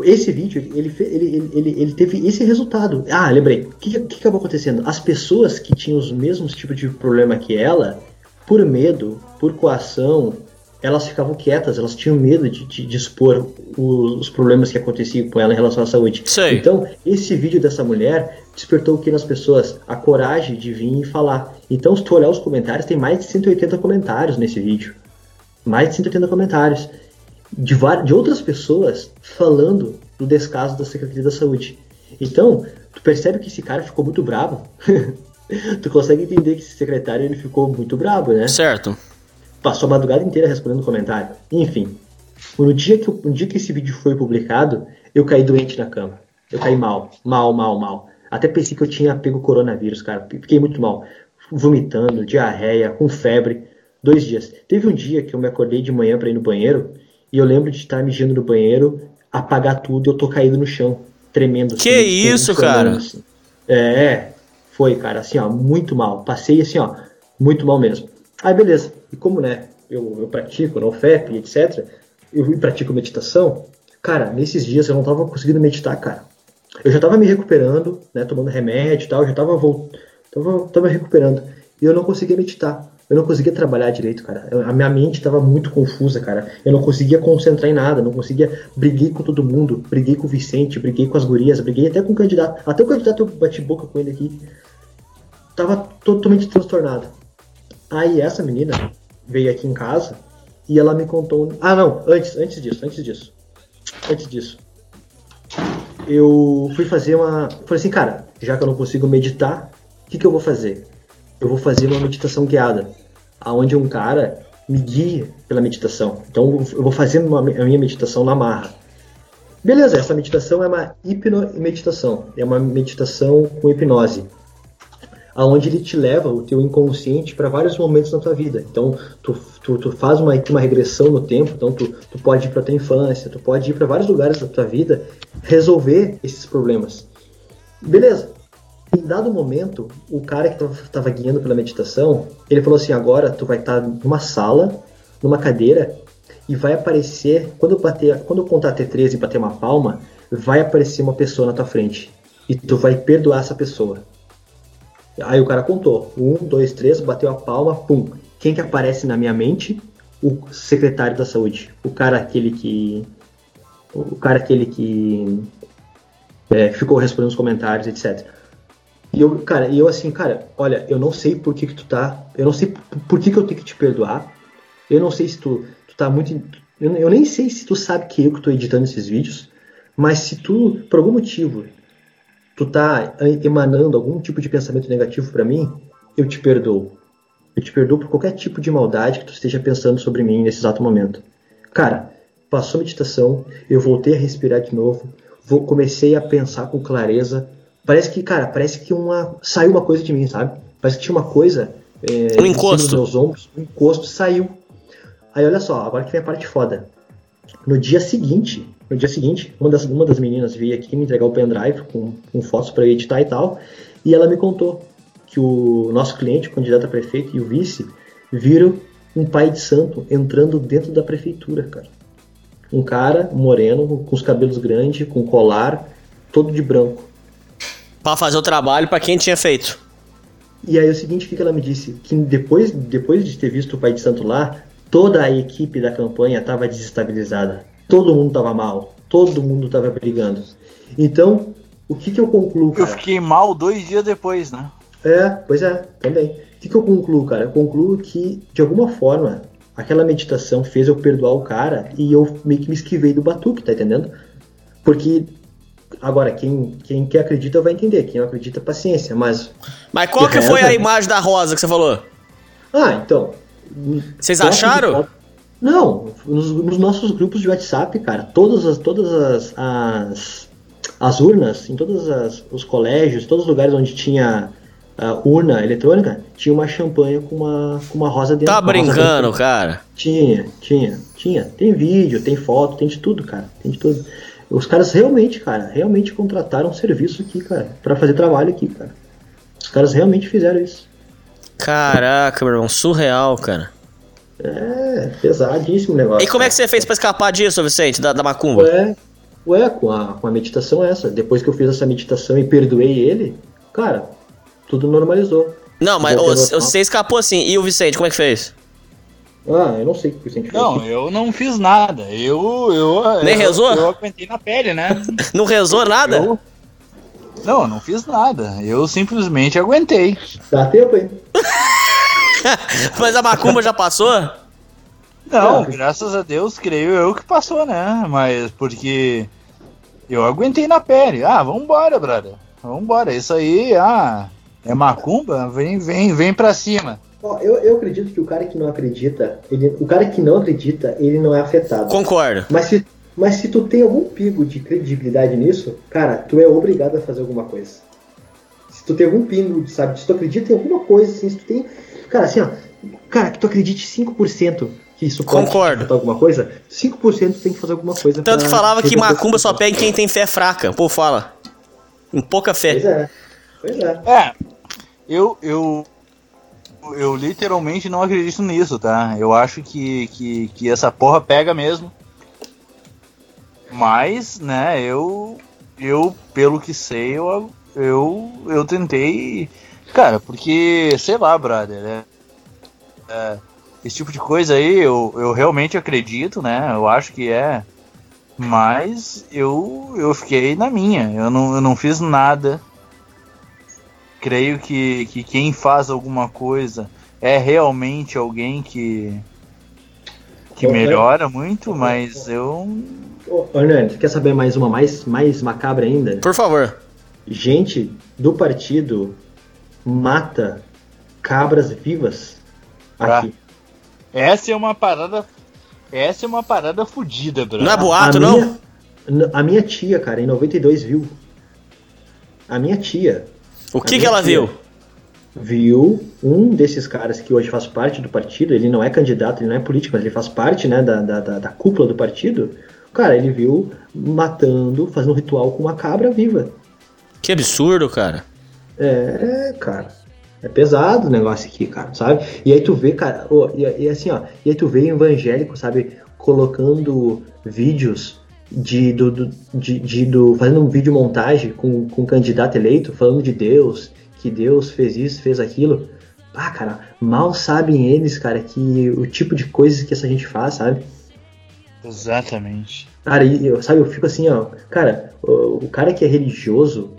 Speaker 3: esse vídeo, ele, ele, ele, ele teve esse resultado. Ah, lembrei. O que, que acabou acontecendo? As pessoas que tinham os mesmos tipos de problema que ela, por medo, por coação, elas ficavam quietas, elas tinham medo de, de, de expor os, os problemas que aconteciam com ela em relação à saúde.
Speaker 1: Sei.
Speaker 3: Então, esse vídeo dessa mulher despertou o que nas pessoas? A coragem de vir e falar. Então, se tu olhar os comentários, tem mais de 180 comentários nesse vídeo. Mais de 180 comentários. De, de outras pessoas falando do descaso da Secretaria da Saúde. Então, tu percebe que esse cara ficou muito bravo. [LAUGHS] tu consegue entender que esse secretário ele ficou muito bravo, né?
Speaker 1: Certo.
Speaker 3: passou a madrugada inteira respondendo comentário. Enfim, no dia que, no dia que esse vídeo foi publicado, eu caí doente na cama. Eu caí mal, mal, mal, mal. Até pensei que eu tinha pego coronavírus, cara. Fiquei muito mal. Vomitando, diarreia, com febre. Dois dias. Teve um dia que eu me acordei de manhã pra ir no banheiro e eu lembro de estar mijando no banheiro, apagar tudo e eu tô caído no chão, tremendo.
Speaker 1: Que
Speaker 3: assim,
Speaker 1: isso,
Speaker 3: funcionando,
Speaker 1: cara?
Speaker 3: assim. É, foi, cara, assim, ó, muito mal. Passei assim, ó, muito mal mesmo. Aí, beleza. E como, né, eu, eu pratico no FEP, etc., eu pratico meditação, cara, nesses dias eu não tava conseguindo meditar, cara. Eu já tava me recuperando, né? Tomando remédio e tal, já tava, tava, tava recuperando. E eu não conseguia meditar. Eu não conseguia trabalhar direito, cara. Eu, a minha mente estava muito confusa, cara. Eu não conseguia concentrar em nada, não conseguia. Briguei com todo mundo, briguei com o Vicente, briguei com as gurias, briguei até com o candidato. Até o candidato eu bati boca com ele aqui. Tava totalmente transtornado. Aí essa menina veio aqui em casa e ela me contou. Ah, não, antes, antes disso, antes disso. Antes disso. Eu fui fazer uma. Falei assim, cara, já que eu não consigo meditar, o que, que eu vou fazer? Eu vou fazer uma meditação guiada aonde um cara me guia pela meditação. Então eu vou fazer uma, a minha meditação na marra. Beleza, essa meditação é uma hipno-meditação, é uma meditação com hipnose, aonde ele te leva o teu inconsciente para vários momentos na tua vida. Então tu, tu, tu faz uma, uma regressão no tempo, então tu, tu pode ir para tua infância, tu pode ir para vários lugares da tua vida resolver esses problemas. Beleza, em dado momento, o cara que estava guiando pela meditação, ele falou assim: agora tu vai estar tá numa sala, numa cadeira, e vai aparecer, quando eu, bater, quando eu contar até 13 e bater uma palma, vai aparecer uma pessoa na tua frente. E tu vai perdoar essa pessoa. Aí o cara contou: um, dois, três, bateu a palma, pum. Quem que aparece na minha mente? O secretário da saúde. O cara aquele que. O cara aquele que. É, ficou respondendo os comentários, etc. E eu, cara, e eu assim, cara, olha, eu não sei por que, que tu tá. Eu não sei por que, que eu tenho que te perdoar. Eu não sei se tu, tu tá muito. Eu, eu nem sei se tu sabe que eu que tô editando esses vídeos. Mas se tu, por algum motivo, tu tá emanando algum tipo de pensamento negativo para mim, eu te perdoo. Eu te perdoo por qualquer tipo de maldade que tu esteja pensando sobre mim nesse exato momento. Cara, passou a meditação, eu voltei a respirar de novo, vou, comecei a pensar com clareza, Parece que, cara, parece que uma saiu uma coisa de mim, sabe? Parece que tinha uma coisa
Speaker 1: é, um encosto. nos
Speaker 3: meus ombros, um encosto saiu. Aí olha só, agora que vem a parte foda. No dia seguinte, no dia seguinte, uma das, uma das meninas veio aqui me entregar o pendrive com, com fotos para editar e tal, e ela me contou que o nosso cliente, o candidato a prefeito e o vice, viram um pai de santo entrando dentro da prefeitura, cara. Um cara moreno, com os cabelos grandes, com colar, todo de branco
Speaker 1: para fazer o trabalho para quem tinha feito.
Speaker 3: E aí o seguinte, o que ela me disse? Que depois, depois de ter visto o Pai de Santo lá, toda a equipe da campanha estava desestabilizada. Todo mundo estava mal. Todo mundo estava brigando. Então, o que, que eu concluo, cara?
Speaker 2: Eu fiquei mal dois dias depois, né?
Speaker 3: É, pois é, também. O que, que eu concluo, cara? Eu concluo que, de alguma forma, aquela meditação fez eu perdoar o cara e eu meio que me esquivei do batuque, tá entendendo? Porque Agora, quem, quem, quem acredita vai entender, quem não acredita, paciência, mas...
Speaker 1: Mas qual que foi a imagem da rosa que você falou?
Speaker 3: Ah, então...
Speaker 1: Vocês acharam?
Speaker 3: Não, nos, nos, nossos grupos de WhatsApp, cara, todas as, todas as, as, as urnas, em todos os colégios, todos os lugares onde tinha uh, urna eletrônica, tinha uma champanhe com uma, com uma rosa dentro.
Speaker 1: Tá brincando, cara?
Speaker 3: Tinha, tinha, tinha. Tem vídeo, tem foto, tem de tudo, cara. Tem de tudo. Os caras realmente, cara, realmente contrataram um serviço aqui, cara, para fazer trabalho aqui, cara. Os caras realmente fizeram isso.
Speaker 1: Caraca, meu irmão, surreal, cara.
Speaker 3: É, pesadíssimo o negócio.
Speaker 1: E como é que você fez para escapar disso, Vicente, da, da macumba?
Speaker 3: Ué, ué com, a, com a meditação essa. Depois que eu fiz essa meditação e perdoei ele, cara, tudo normalizou.
Speaker 1: Não, mas você escapou assim. E o Vicente, como é que fez?
Speaker 3: Ah, eu não sei o que o Vicente
Speaker 2: fez. Não, eu não fiz nada. Eu. eu
Speaker 1: Nem
Speaker 2: eu,
Speaker 1: rezou?
Speaker 2: Eu aguentei na pele, né? [LAUGHS]
Speaker 1: não rezou nada?
Speaker 2: Eu, não, não fiz nada. Eu simplesmente aguentei.
Speaker 3: Dá tempo, hein? [LAUGHS]
Speaker 1: Mas a macumba já passou?
Speaker 2: Não, graças a Deus, creio eu que passou, né? Mas porque eu aguentei na pele. Ah, vambora, brother. Vambora. Isso aí, ah, é macumba? Vem, vem, vem pra cima.
Speaker 3: Eu, eu acredito que o cara que não acredita, ele, o cara que não acredita, ele não é afetado.
Speaker 1: Concordo.
Speaker 3: Mas se, mas se tu tem algum pingo de credibilidade nisso, cara, tu é obrigado a fazer alguma coisa. Se tu tem algum pingo, sabe? Se tu acredita em alguma coisa, assim, se tu tem. Cara, assim, ó. Cara, que tu acredite 5% que isso pode
Speaker 1: Concordo.
Speaker 3: alguma coisa, 5% tem que fazer alguma coisa.
Speaker 1: Tanto que falava que macumba só pega quem tem fé fraca. Pô, fala. Em pouca fé.
Speaker 3: Pois é. Pois é.
Speaker 2: É. Eu, eu eu literalmente não acredito nisso, tá? Eu acho que, que, que essa porra pega mesmo. Mas, né, eu eu, pelo que sei, eu, eu, eu tentei. Cara, porque, sei lá, brother, né? É, esse tipo de coisa aí eu, eu realmente acredito, né? Eu acho que é. Mas eu, eu fiquei na minha. Eu não, eu não fiz nada. Creio que, que quem faz alguma coisa é realmente alguém que. que melhora muito, mas eu.
Speaker 3: Ô, Hernandes, quer saber mais uma mais, mais macabra ainda?
Speaker 1: Por favor.
Speaker 3: Gente do partido mata cabras vivas aqui.
Speaker 2: Essa é uma parada. Essa é uma parada fodida, bro.
Speaker 1: Não é boato,
Speaker 3: a
Speaker 1: não?
Speaker 3: Minha, a minha tia, cara, em 92 viu. A minha tia.
Speaker 1: O que, que ela viu?
Speaker 3: Viu um desses caras que hoje faz parte do partido, ele não é candidato, ele não é político, mas ele faz parte né, da, da, da, cúpula do partido. Cara, ele viu matando, fazendo um ritual com uma cabra viva.
Speaker 1: Que absurdo, cara.
Speaker 3: É, cara. É pesado o negócio aqui, cara, sabe? E aí tu vê, cara, ô, e, e assim, ó, e aí tu vê evangélico, sabe, colocando vídeos de, do, do, de, de, do fazendo um vídeo montagem com, com um candidato eleito, falando de Deus, que Deus fez isso, fez aquilo. Ah, cara, mal sabem eles, cara, que o tipo de coisas que essa gente faz, sabe?
Speaker 2: Exatamente.
Speaker 3: Cara, e eu, sabe, eu fico assim, ó, cara, o, o cara que é religioso,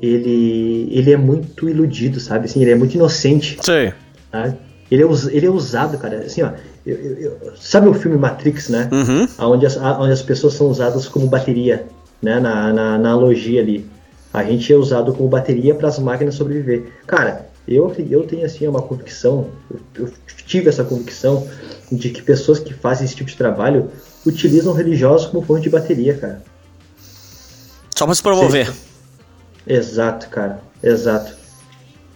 Speaker 3: ele, ele é muito iludido, sabe? Assim, ele é muito inocente.
Speaker 1: Sei.
Speaker 3: Sabe? Ele, é, us- ele é usado, cara. Assim, ó, eu- eu- eu- sabe o filme Matrix, né?
Speaker 1: Uhum.
Speaker 3: Onde as, onde as pessoas são usadas como bateria, né? Na, na, na analogia ali. A gente é usado como bateria para as máquinas sobreviver. Cara, eu, eu tenho assim uma convicção, eu, eu tive essa convicção de que pessoas que fazem esse tipo de trabalho utilizam religiosos como fonte de bateria, cara.
Speaker 1: Só pra se promover.
Speaker 3: Exato, cara. Exato.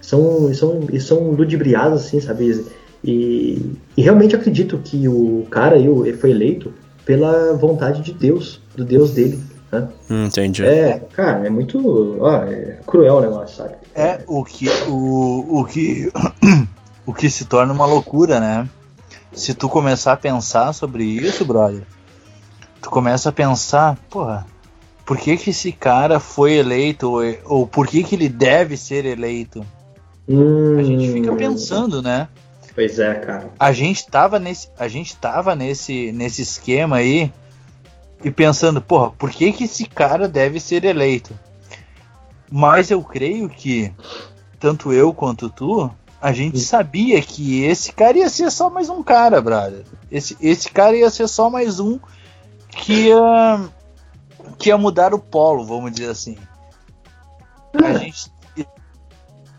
Speaker 3: São, são, são ludibriados, assim, sabe? E, e realmente acredito que o cara o- ele foi eleito pela vontade de Deus, do Deus dele. Né?
Speaker 1: Hum, entendi.
Speaker 3: É, cara, é muito. Ó, é cruel o negócio, sabe?
Speaker 2: É o que o, o que [CLEARS THROAT] o que se torna uma loucura, né? Se tu começar a pensar sobre isso, brother, tu começa a pensar, porra, por que que esse cara foi eleito ou, ou por que que ele deve ser eleito?
Speaker 3: Hum,
Speaker 2: A gente fica pensando, né?
Speaker 3: Pois é, cara.
Speaker 2: A gente tava nesse, a gente tava nesse nesse esquema aí e pensando, porra, por que que esse cara deve ser eleito? Mas eu creio que tanto eu quanto tu, a gente sabia que esse cara ia ser só mais um cara, brother. Esse, esse cara ia ser só mais um que ia, que ia mudar o polo, vamos dizer assim. A gente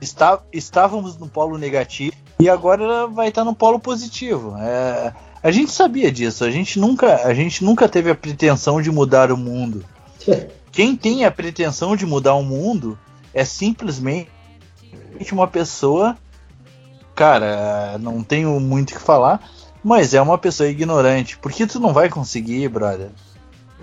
Speaker 2: está, estávamos no polo negativo e agora vai estar no polo positivo. É, a gente sabia disso, a gente nunca, a gente nunca teve a pretensão de mudar o mundo. [LAUGHS] Quem tem a pretensão de mudar o mundo é simplesmente uma pessoa, cara, não tenho muito o que falar, mas é uma pessoa ignorante, porque tu não vai conseguir, brother.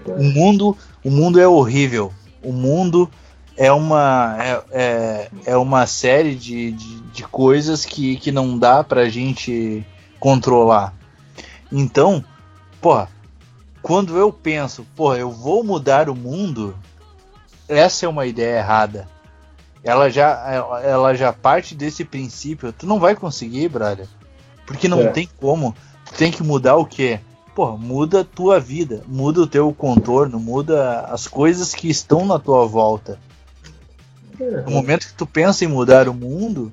Speaker 2: O mundo, o mundo é horrível. O mundo é uma é, é, é uma série de, de, de coisas que, que não dá pra gente controlar. Então, porra, quando eu penso, porra, eu vou mudar o mundo, essa é uma ideia errada. Ela já, ela, já parte desse princípio. Tu não vai conseguir, brother. Porque não
Speaker 3: É.
Speaker 2: tem como. Tu tem que mudar o quê? Porra, muda a tua vida, muda o teu contorno, muda as coisas que estão na tua volta. No momento que tu pensa em mudar o mundo,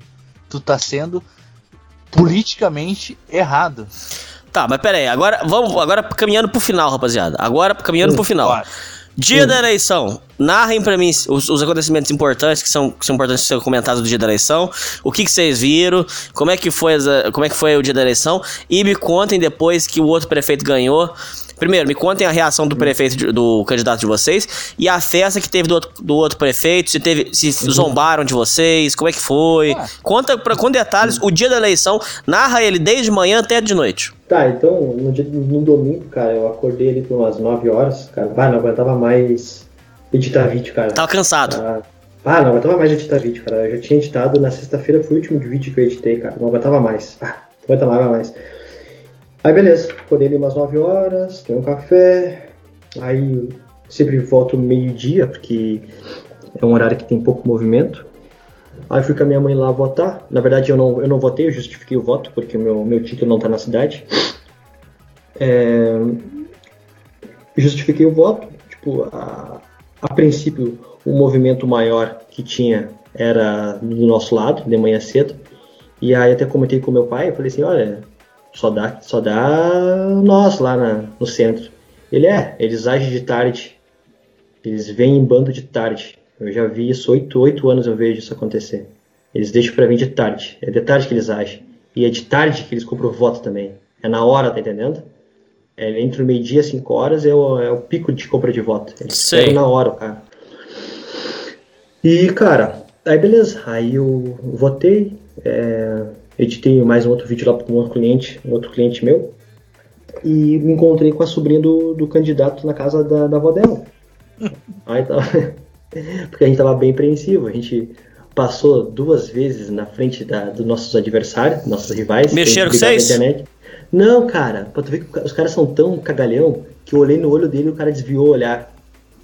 Speaker 2: tu tá sendo politicamente errado.
Speaker 1: Tá, mas pera aí, agora vamos agora caminhando pro final, rapaziada. Agora caminhando pro final.
Speaker 2: Bora.
Speaker 1: Dia da eleição. Narrem pra mim os, os acontecimentos importantes que são, que são importantes ser comentados do dia da eleição. O que, que vocês viram? Como é que foi as- como é que foi o dia da eleição? E me contem depois que o outro prefeito ganhou. Primeiro, me contem a reação do prefeito de- do candidato de vocês e a festa que teve do outro, do outro prefeito, se teve se zombaram de vocês, como é que foi?
Speaker 2: Ah.
Speaker 1: Conta pra, com detalhes o dia da eleição, narra ele desde manhã até de noite.
Speaker 3: Tá, então no, dia, no domingo, cara, eu acordei ali por umas 9 horas, cara. Vai, não aguentava mais editar vídeo, cara.
Speaker 1: Tava cansado.
Speaker 3: Ah, ah, não aguentava mais editar vídeo, cara. Eu já tinha editado na sexta-feira, foi o último vídeo que eu editei, cara. Não aguentava mais. Ah, não aguentava mais. Aí beleza, acordei ali umas 9 horas, tomei um café. Aí sempre volto meio-dia, porque é um horário que tem pouco movimento. Aí fui com a minha mãe lá votar. Na verdade, eu não, eu não votei, eu justifiquei o voto, porque o meu, meu título não está na cidade. É, justifiquei o voto. Tipo, a, a princípio, o movimento maior que tinha era do nosso lado, de manhã cedo. E aí até comentei com meu pai, eu falei assim, olha, só dá, só dá nós lá na, no centro. Ele é, eles agem de tarde. Eles vêm em bando de tarde. Eu já vi isso, oito, oito anos eu vejo isso acontecer. Eles deixam para vir de tarde. É de tarde que eles agem. E é de tarde que eles compram voto também. É na hora, tá entendendo? É, entre o meio-dia e cinco horas é o, é o pico de compra de voto. Eles
Speaker 1: Sei.
Speaker 3: pegam na hora, cara. E, cara, aí beleza. Aí eu votei, é, editei mais um outro vídeo lá para um outro cliente, um outro cliente meu. E me encontrei com a sobrinha do, do candidato na casa da, da avó dela. [LAUGHS] Aí tava. [LAUGHS] Porque a gente tava bem apreensivo. A gente passou duas vezes na frente da, dos nossos adversários, nossos rivais.
Speaker 1: Mexeram com vocês?
Speaker 3: Não, cara, pra tu ver que os caras são tão cagalhão que eu olhei no olho dele e o cara desviou o olhar.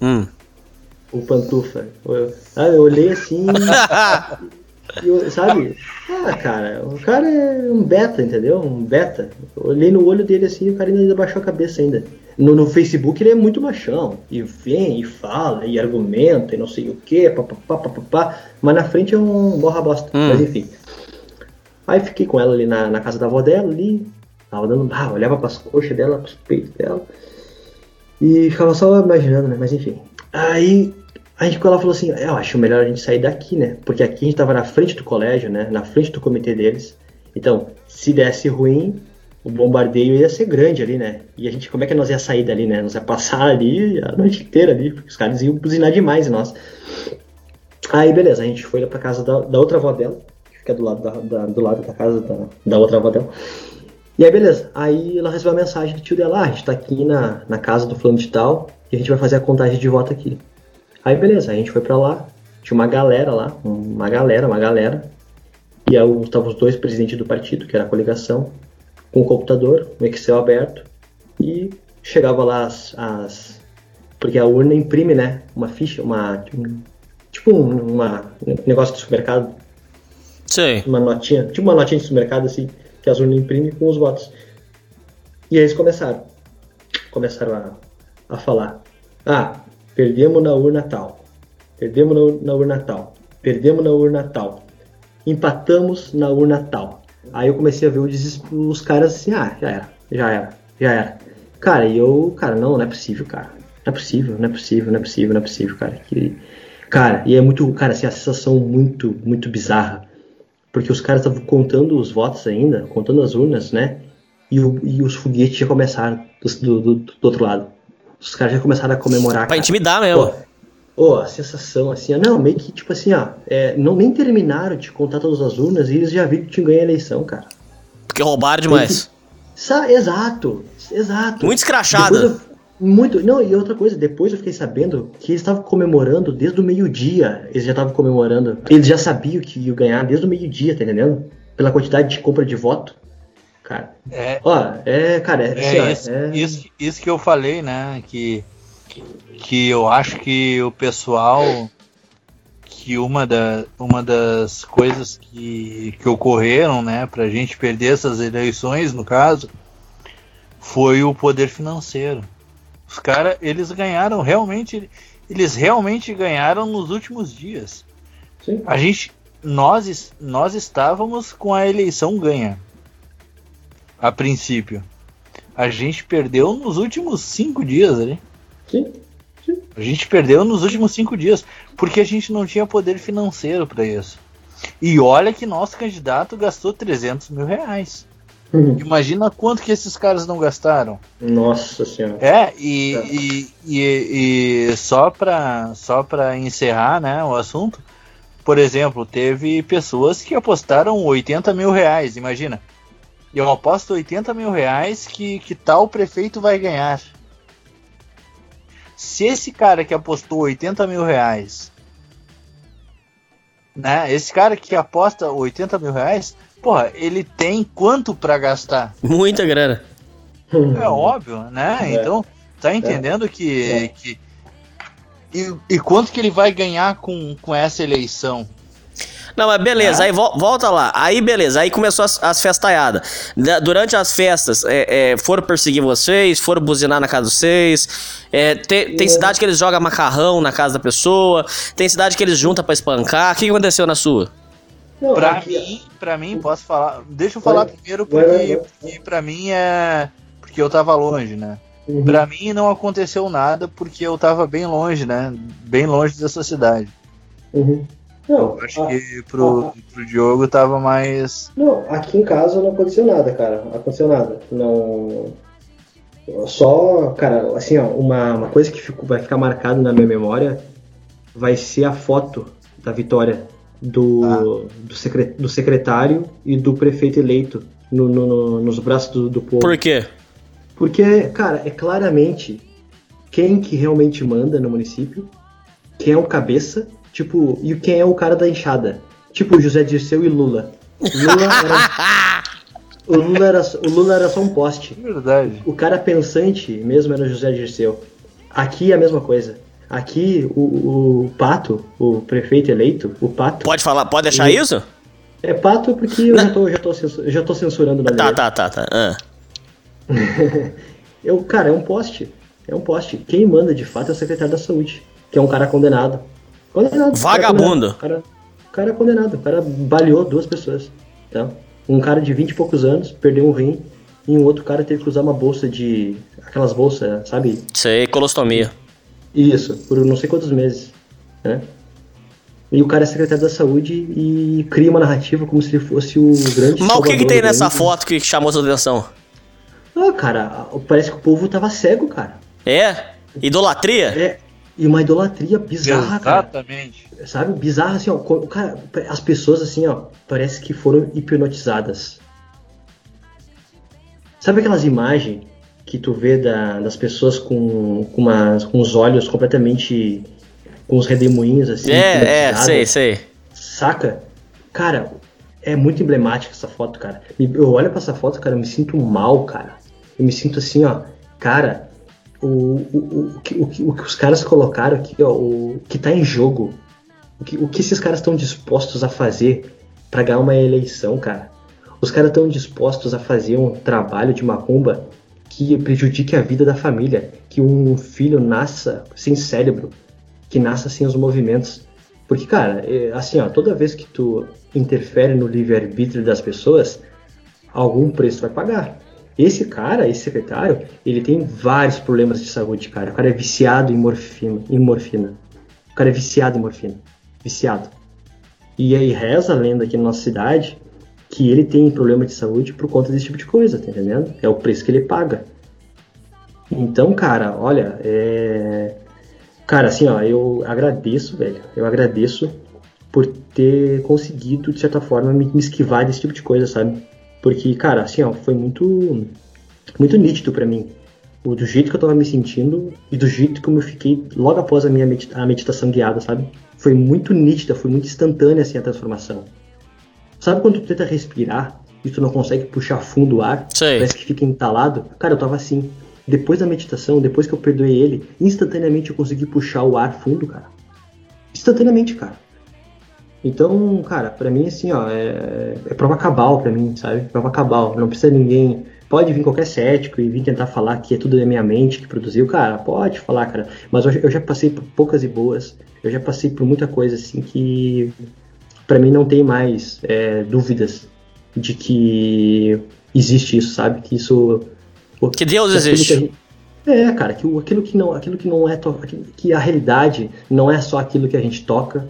Speaker 1: Hum.
Speaker 3: O pantufa. Eu, ah, eu olhei assim. [LAUGHS] eu- sabe? Ah, cara, o cara é um beta, entendeu? Um beta. Eu olhei no olho dele assim e o cara ainda baixou a cabeça ainda. No, no Facebook ele é muito machão. E vem, e fala, e argumenta, e não sei o que, papapá, papapá. Mas na frente é um borra bosta.
Speaker 1: Hum.
Speaker 3: Mas enfim. Aí fiquei com ela ali na, na casa da avó dela, ali. Tava dando. Ah, olhava pras coxas dela, pros peitos dela. E ficava só imaginando, né? Mas enfim. Aí a gente ela falou assim, eu acho melhor a gente sair daqui, né? Porque aqui a gente tava na frente do colégio, né? Na frente do comitê deles. Então, se desse ruim, o bombardeio ia ser grande ali, né? E a gente, como é que nós ia sair dali, né? Nós ia passar ali a noite inteira ali, porque os caras iam buzinar demais em nós. Aí, beleza, a gente foi lá pra casa da, da outra avó dela, que fica do lado da, da- do lado da casa da, da outra avó dela. E aí, beleza. Aí ela recebeu a mensagem do tio dela, ah, a gente tá aqui na, na casa do fulano de tal, e a gente vai fazer a contagem de voto aqui. Aí, beleza, a gente foi pra lá, tinha uma galera lá, uma galera, uma galera. E aí estavam os dois presidentes do partido, que era a coligação, com o computador, um Excel aberto, e chegava lá as, as- Porque a urna imprime, né? Uma ficha, uma. um- tipo um, uma, um negócio de supermercado,
Speaker 1: Sei.
Speaker 3: uma notinha, tipo uma notinha de supermercado, assim, que as urnas imprimem com os votos. E aí eles começaram. Começaram a, a falar. Ah, perdemos na urna tal. Perdemos na, ur- na urna tal. Perdemos na urna tal. Empatamos na urna tal. Aí eu comecei a ver os caras assim, ah, já era, já era, já era. Cara, e eu, cara, não, não é possível, cara. Não é possível, não é possível, não é possível, não é possível, cara. Que, cara, e é muito, cara, assim, a sensação muito, muito bizarra. Porque os caras estavam contando os votos ainda, contando as urnas, né? E, o- e os foguetes já começaram do, do- do outro lado. Os caras já começaram a comemorar.
Speaker 1: Pra
Speaker 3: cara.
Speaker 1: intimidar mesmo.
Speaker 3: Ô, a sensação assim, ó, não, meio que tipo assim, ó, é, não nem terminaram de contar todas as urnas e eles já viram que tinham ganho a eleição, cara.
Speaker 1: Porque roubaram demais.
Speaker 3: Sa exato, exato.
Speaker 1: Muito escrachada.
Speaker 3: Muito, não, e outra coisa, depois eu fiquei sabendo que eles estavam comemorando desde o meio-dia. Eles já estavam comemorando. Eles já sabiam que iam ganhar desde o meio-dia, tá entendendo? Pela quantidade de compra de voto. Cara,
Speaker 2: É,
Speaker 3: ó, é, cara, é, assim, ó,
Speaker 2: é, isso,
Speaker 3: é-
Speaker 2: isso, isso que eu falei, né? Que, que eu acho que o pessoal. Que uma, da, uma das coisas que, que ocorreram, né, pra gente perder essas eleições, no caso, foi o poder financeiro. Os caras, eles ganharam realmente. Eles realmente ganharam nos últimos dias.
Speaker 3: sim.
Speaker 2: A gente, nós, nós estávamos com a eleição ganha. A princípio. A gente perdeu nos últimos cinco dias ali.
Speaker 3: Sim.
Speaker 2: A gente perdeu nos últimos cinco dias porque a gente não tinha poder financeiro para isso. E olha que nosso candidato gastou 300 mil reais.
Speaker 3: Uhum.
Speaker 2: Imagina quanto que esses caras não gastaram.
Speaker 3: Nossa senhora.
Speaker 2: É, e, e, e, e só para só pra encerrar né, o assunto, por exemplo, teve pessoas que apostaram 80 mil reais, imagina. Eu aposto 80 mil reais que, que tal prefeito vai ganhar. Se esse cara que apostou 80 mil reais, né, esse cara que aposta 80 mil reais, porra, ele tem quanto para gastar?
Speaker 1: Muita grana.
Speaker 2: É óbvio, né?
Speaker 3: É.
Speaker 2: Então, tá entendendo que,
Speaker 3: É.
Speaker 2: que, E, e quanto que ele vai ganhar com, com essa eleição?
Speaker 1: Não, mas beleza, é. aí vo volta lá. Aí beleza, aí começou as, as festaiadas. Durante as festas, é, é, foram perseguir vocês, foram buzinar na casa de vocês. É, tem, tem cidade que eles jogam macarrão na casa da pessoa, tem cidade que eles juntam para espancar. O que aconteceu na sua?
Speaker 2: Não, pra aqui, mim, pra mim, posso falar. Deixa eu falar vai, primeiro, porque, vai, vai, porque pra mim é. Porque eu tava longe, né? Uhum. Pra mim não aconteceu nada porque eu tava bem longe, né? Bem longe dessa cidade.
Speaker 3: Uhum.
Speaker 2: Não, acho a, que pro, a, pro Diogo tava mais.
Speaker 3: Não, aqui em casa não aconteceu nada, cara. Não aconteceu nada. Não. Só, cara, assim, ó, uma, uma coisa que fico, vai ficar marcado na minha memória vai ser a foto da vitória do, ah. do, secret, do, secretário e do prefeito eleito no, no, no, nos braços do, do povo.
Speaker 1: Por quê?
Speaker 3: Porque, cara, é claramente quem que realmente manda no município, quem é o cabeça Tipo, e quem é o cara da enxada? Tipo, José Dirceu e Lula. Lula era... [LAUGHS] o, Lula era, o Lula era só um poste.
Speaker 2: Verdade.
Speaker 3: O cara pensante mesmo era o José Dirceu. Aqui é a mesma coisa. Aqui, o, o Pato, o prefeito eleito, o Pato.
Speaker 1: Pode falar, pode deixar ele... isso?
Speaker 3: É Pato porque eu já tô, já, tô censur, já tô censurando na
Speaker 1: Tá, tá, tá, tá. Ah. [LAUGHS]
Speaker 3: eu, cara, é um poste. É um poste. Quem manda de fato é o secretário da saúde, que é um cara condenado. Condenado.
Speaker 1: Vagabundo.
Speaker 3: O cara, cara é condenado. O cara baleou duas pessoas. Tá? Um cara de 20 e poucos anos perdeu um rim e um outro cara teve que usar uma bolsa de. aquelas bolsas, sabe?
Speaker 1: Sei, colostomia.
Speaker 3: Isso, por não sei quantos meses. Né? E o cara é secretário da saúde e cria uma narrativa como se ele fosse o grande.
Speaker 1: Mas o que, que tem nessa foto que chamou sua atenção?
Speaker 3: Ah, cara, parece que o povo tava cego, cara.
Speaker 1: É? Idolatria?
Speaker 3: É, e uma idolatria bizarra,
Speaker 2: Exatamente.
Speaker 3: Cara. Sabe? Bizarra, assim, ó. Cara, as pessoas, assim, ó, parece que foram hipnotizadas. Sabe aquelas imagens que tu vê da, das pessoas com, com, uma, com os olhos completamente. com os redemoinhos, assim?
Speaker 1: É, é, sei, sei.
Speaker 3: Saca? Cara, é muito emblemática essa foto, cara. Eu olho pra essa foto, cara, eu me sinto mal, cara. Eu me sinto assim, ó. Cara, o, o, o, que, o, que, o que os caras colocaram aqui, ó, o que tá em jogo, o que, o que esses caras estão dispostos a fazer para ganhar uma eleição, cara. Os caras estão dispostos a fazer um trabalho de macumba que prejudique a vida da família, que um filho nasça sem cérebro, que nasça sem os movimentos. Porque, cara, é, assim, ó, toda vez que tu interfere no livre-arbítrio das pessoas, algum preço vai pagar. Esse cara, esse secretário, ele tem vários problemas de saúde, cara. O cara é viciado em morfina. Em morfina. O cara é viciado em morfina. Viciado. E aí reza a lenda aqui na nossa cidade que ele tem problema de saúde por conta desse tipo de coisa, tá entendendo? É o preço que ele paga. Então, cara, olha, é. Cara, assim, ó, eu agradeço, velho. Eu agradeço por ter conseguido, de certa forma, me esquivar desse tipo de coisa, sabe? Porque, cara, assim, ó, foi muito, muito nítido para mim. O, do jeito que eu tava me sentindo e do jeito como eu fiquei logo após a minha medita a meditação guiada, sabe? Foi muito nítida, foi muito instantânea, assim, a transformação. Sabe quando tu tenta respirar e tu não consegue puxar fundo o ar?
Speaker 1: Sei.
Speaker 3: Parece que fica entalado? Cara, eu tava assim. Depois da meditação, depois que eu perdoei ele, instantaneamente eu consegui puxar o ar fundo, cara. Instantaneamente, cara. Então, cara, para mim, assim, ó, é, é prova cabal para mim, sabe? Prova cabal. Não precisa ninguém. Pode vir qualquer cético e vir tentar falar que é tudo da minha mente que produziu, cara, pode falar, cara. Mas eu, já passei por poucas e boas. Eu já passei por muita coisa, assim, que para mim não tem mais é, dúvidas de que existe isso, sabe? Que isso.
Speaker 1: Que Deus que existe. Que gente,
Speaker 3: é, cara, que aquilo que não, aquilo que não é que a realidade não é só aquilo que a gente toca,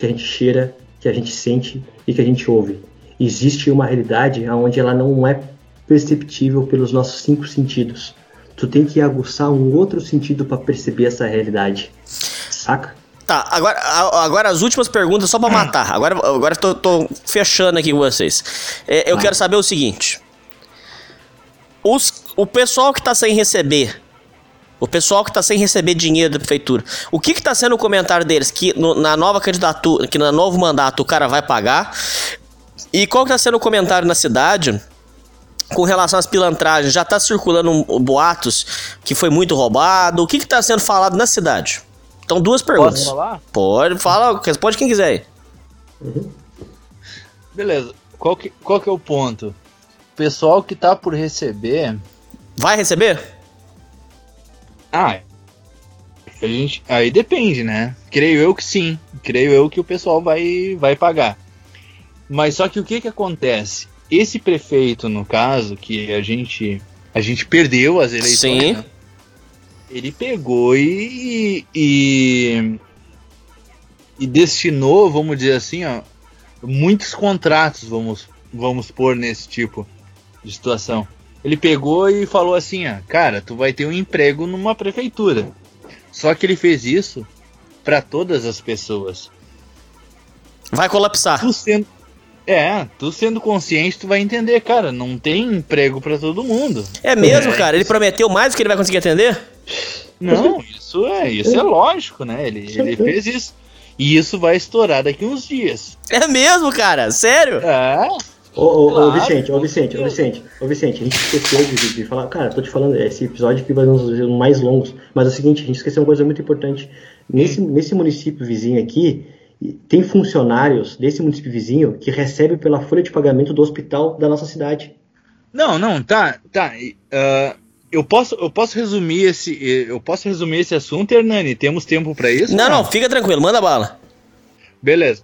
Speaker 3: que a gente cheira, que a gente sente e que a gente ouve. Existe uma realidade onde ela não é perceptível pelos nossos cinco sentidos. Tu tem que aguçar um outro sentido para perceber essa realidade. Saca?
Speaker 1: Tá, agora, agora as últimas perguntas só para matar. Agora, agora tô, tô fechando aqui com vocês. É, eu quero saber o seguinte: os, o pessoal que tá sem receber o pessoal que está sem receber dinheiro da prefeitura. O que está sendo o comentário deles? Que no, na nova candidatura, que no novo mandato o cara vai pagar. E qual que está sendo o comentário na cidade com relação às pilantragens? Já está circulando um, boatos que foi muito roubado. O que está sendo falado na cidade? Então, duas perguntas.
Speaker 2: Posso falar?
Speaker 1: Pode, fala, responde quem quiser aí.
Speaker 2: Beleza. Qual que, qual que é o ponto? O pessoal que tá por receber.
Speaker 1: Vai receber?
Speaker 2: Ah, a gente, aí depende, né? Creio eu que sim. Creio eu que o pessoal vai, vai pagar. Mas só que o que que acontece? Esse prefeito, no caso, que a gente a gente perdeu as eleições,
Speaker 1: Sim.
Speaker 2: né? ele pegou e, e e destinou, vamos dizer assim, ó, muitos contratos, vamos vamos pôr nesse tipo de situação. Ele pegou e falou assim, ó, cara, tu vai ter um emprego numa prefeitura. Só que ele fez isso para todas as pessoas.
Speaker 1: Vai colapsar.
Speaker 2: Tu sendo é, tu sendo consciente, tu vai entender, cara, não tem emprego para todo mundo.
Speaker 1: É mesmo,
Speaker 2: É.
Speaker 1: cara? Ele prometeu mais do que ele vai conseguir atender?
Speaker 2: Não, isso é, isso é lógico, né? Ele, ele fez isso. E isso vai estourar daqui uns dias.
Speaker 1: É mesmo, cara? Sério?
Speaker 2: É,
Speaker 3: Ô, ô, ô,
Speaker 2: Claro,
Speaker 3: Vicente, ô Vicente, ô Vicente, ô Vicente, a gente esqueceu de, de falar, cara, tô te falando, esse episódio aqui vai ser um dos mais longos, mas é o seguinte, a gente esqueceu uma coisa muito importante. Nesse, nesse município vizinho aqui, tem funcionários desse município vizinho que recebem pela folha de pagamento do hospital da nossa cidade.
Speaker 2: Não, não, tá, tá. ah, eu posso, eu posso resumir esse, eu posso resumir esse assunto, Hernani. Temos tempo para isso?
Speaker 1: Não, não, fica tranquilo, manda bala.
Speaker 2: Beleza.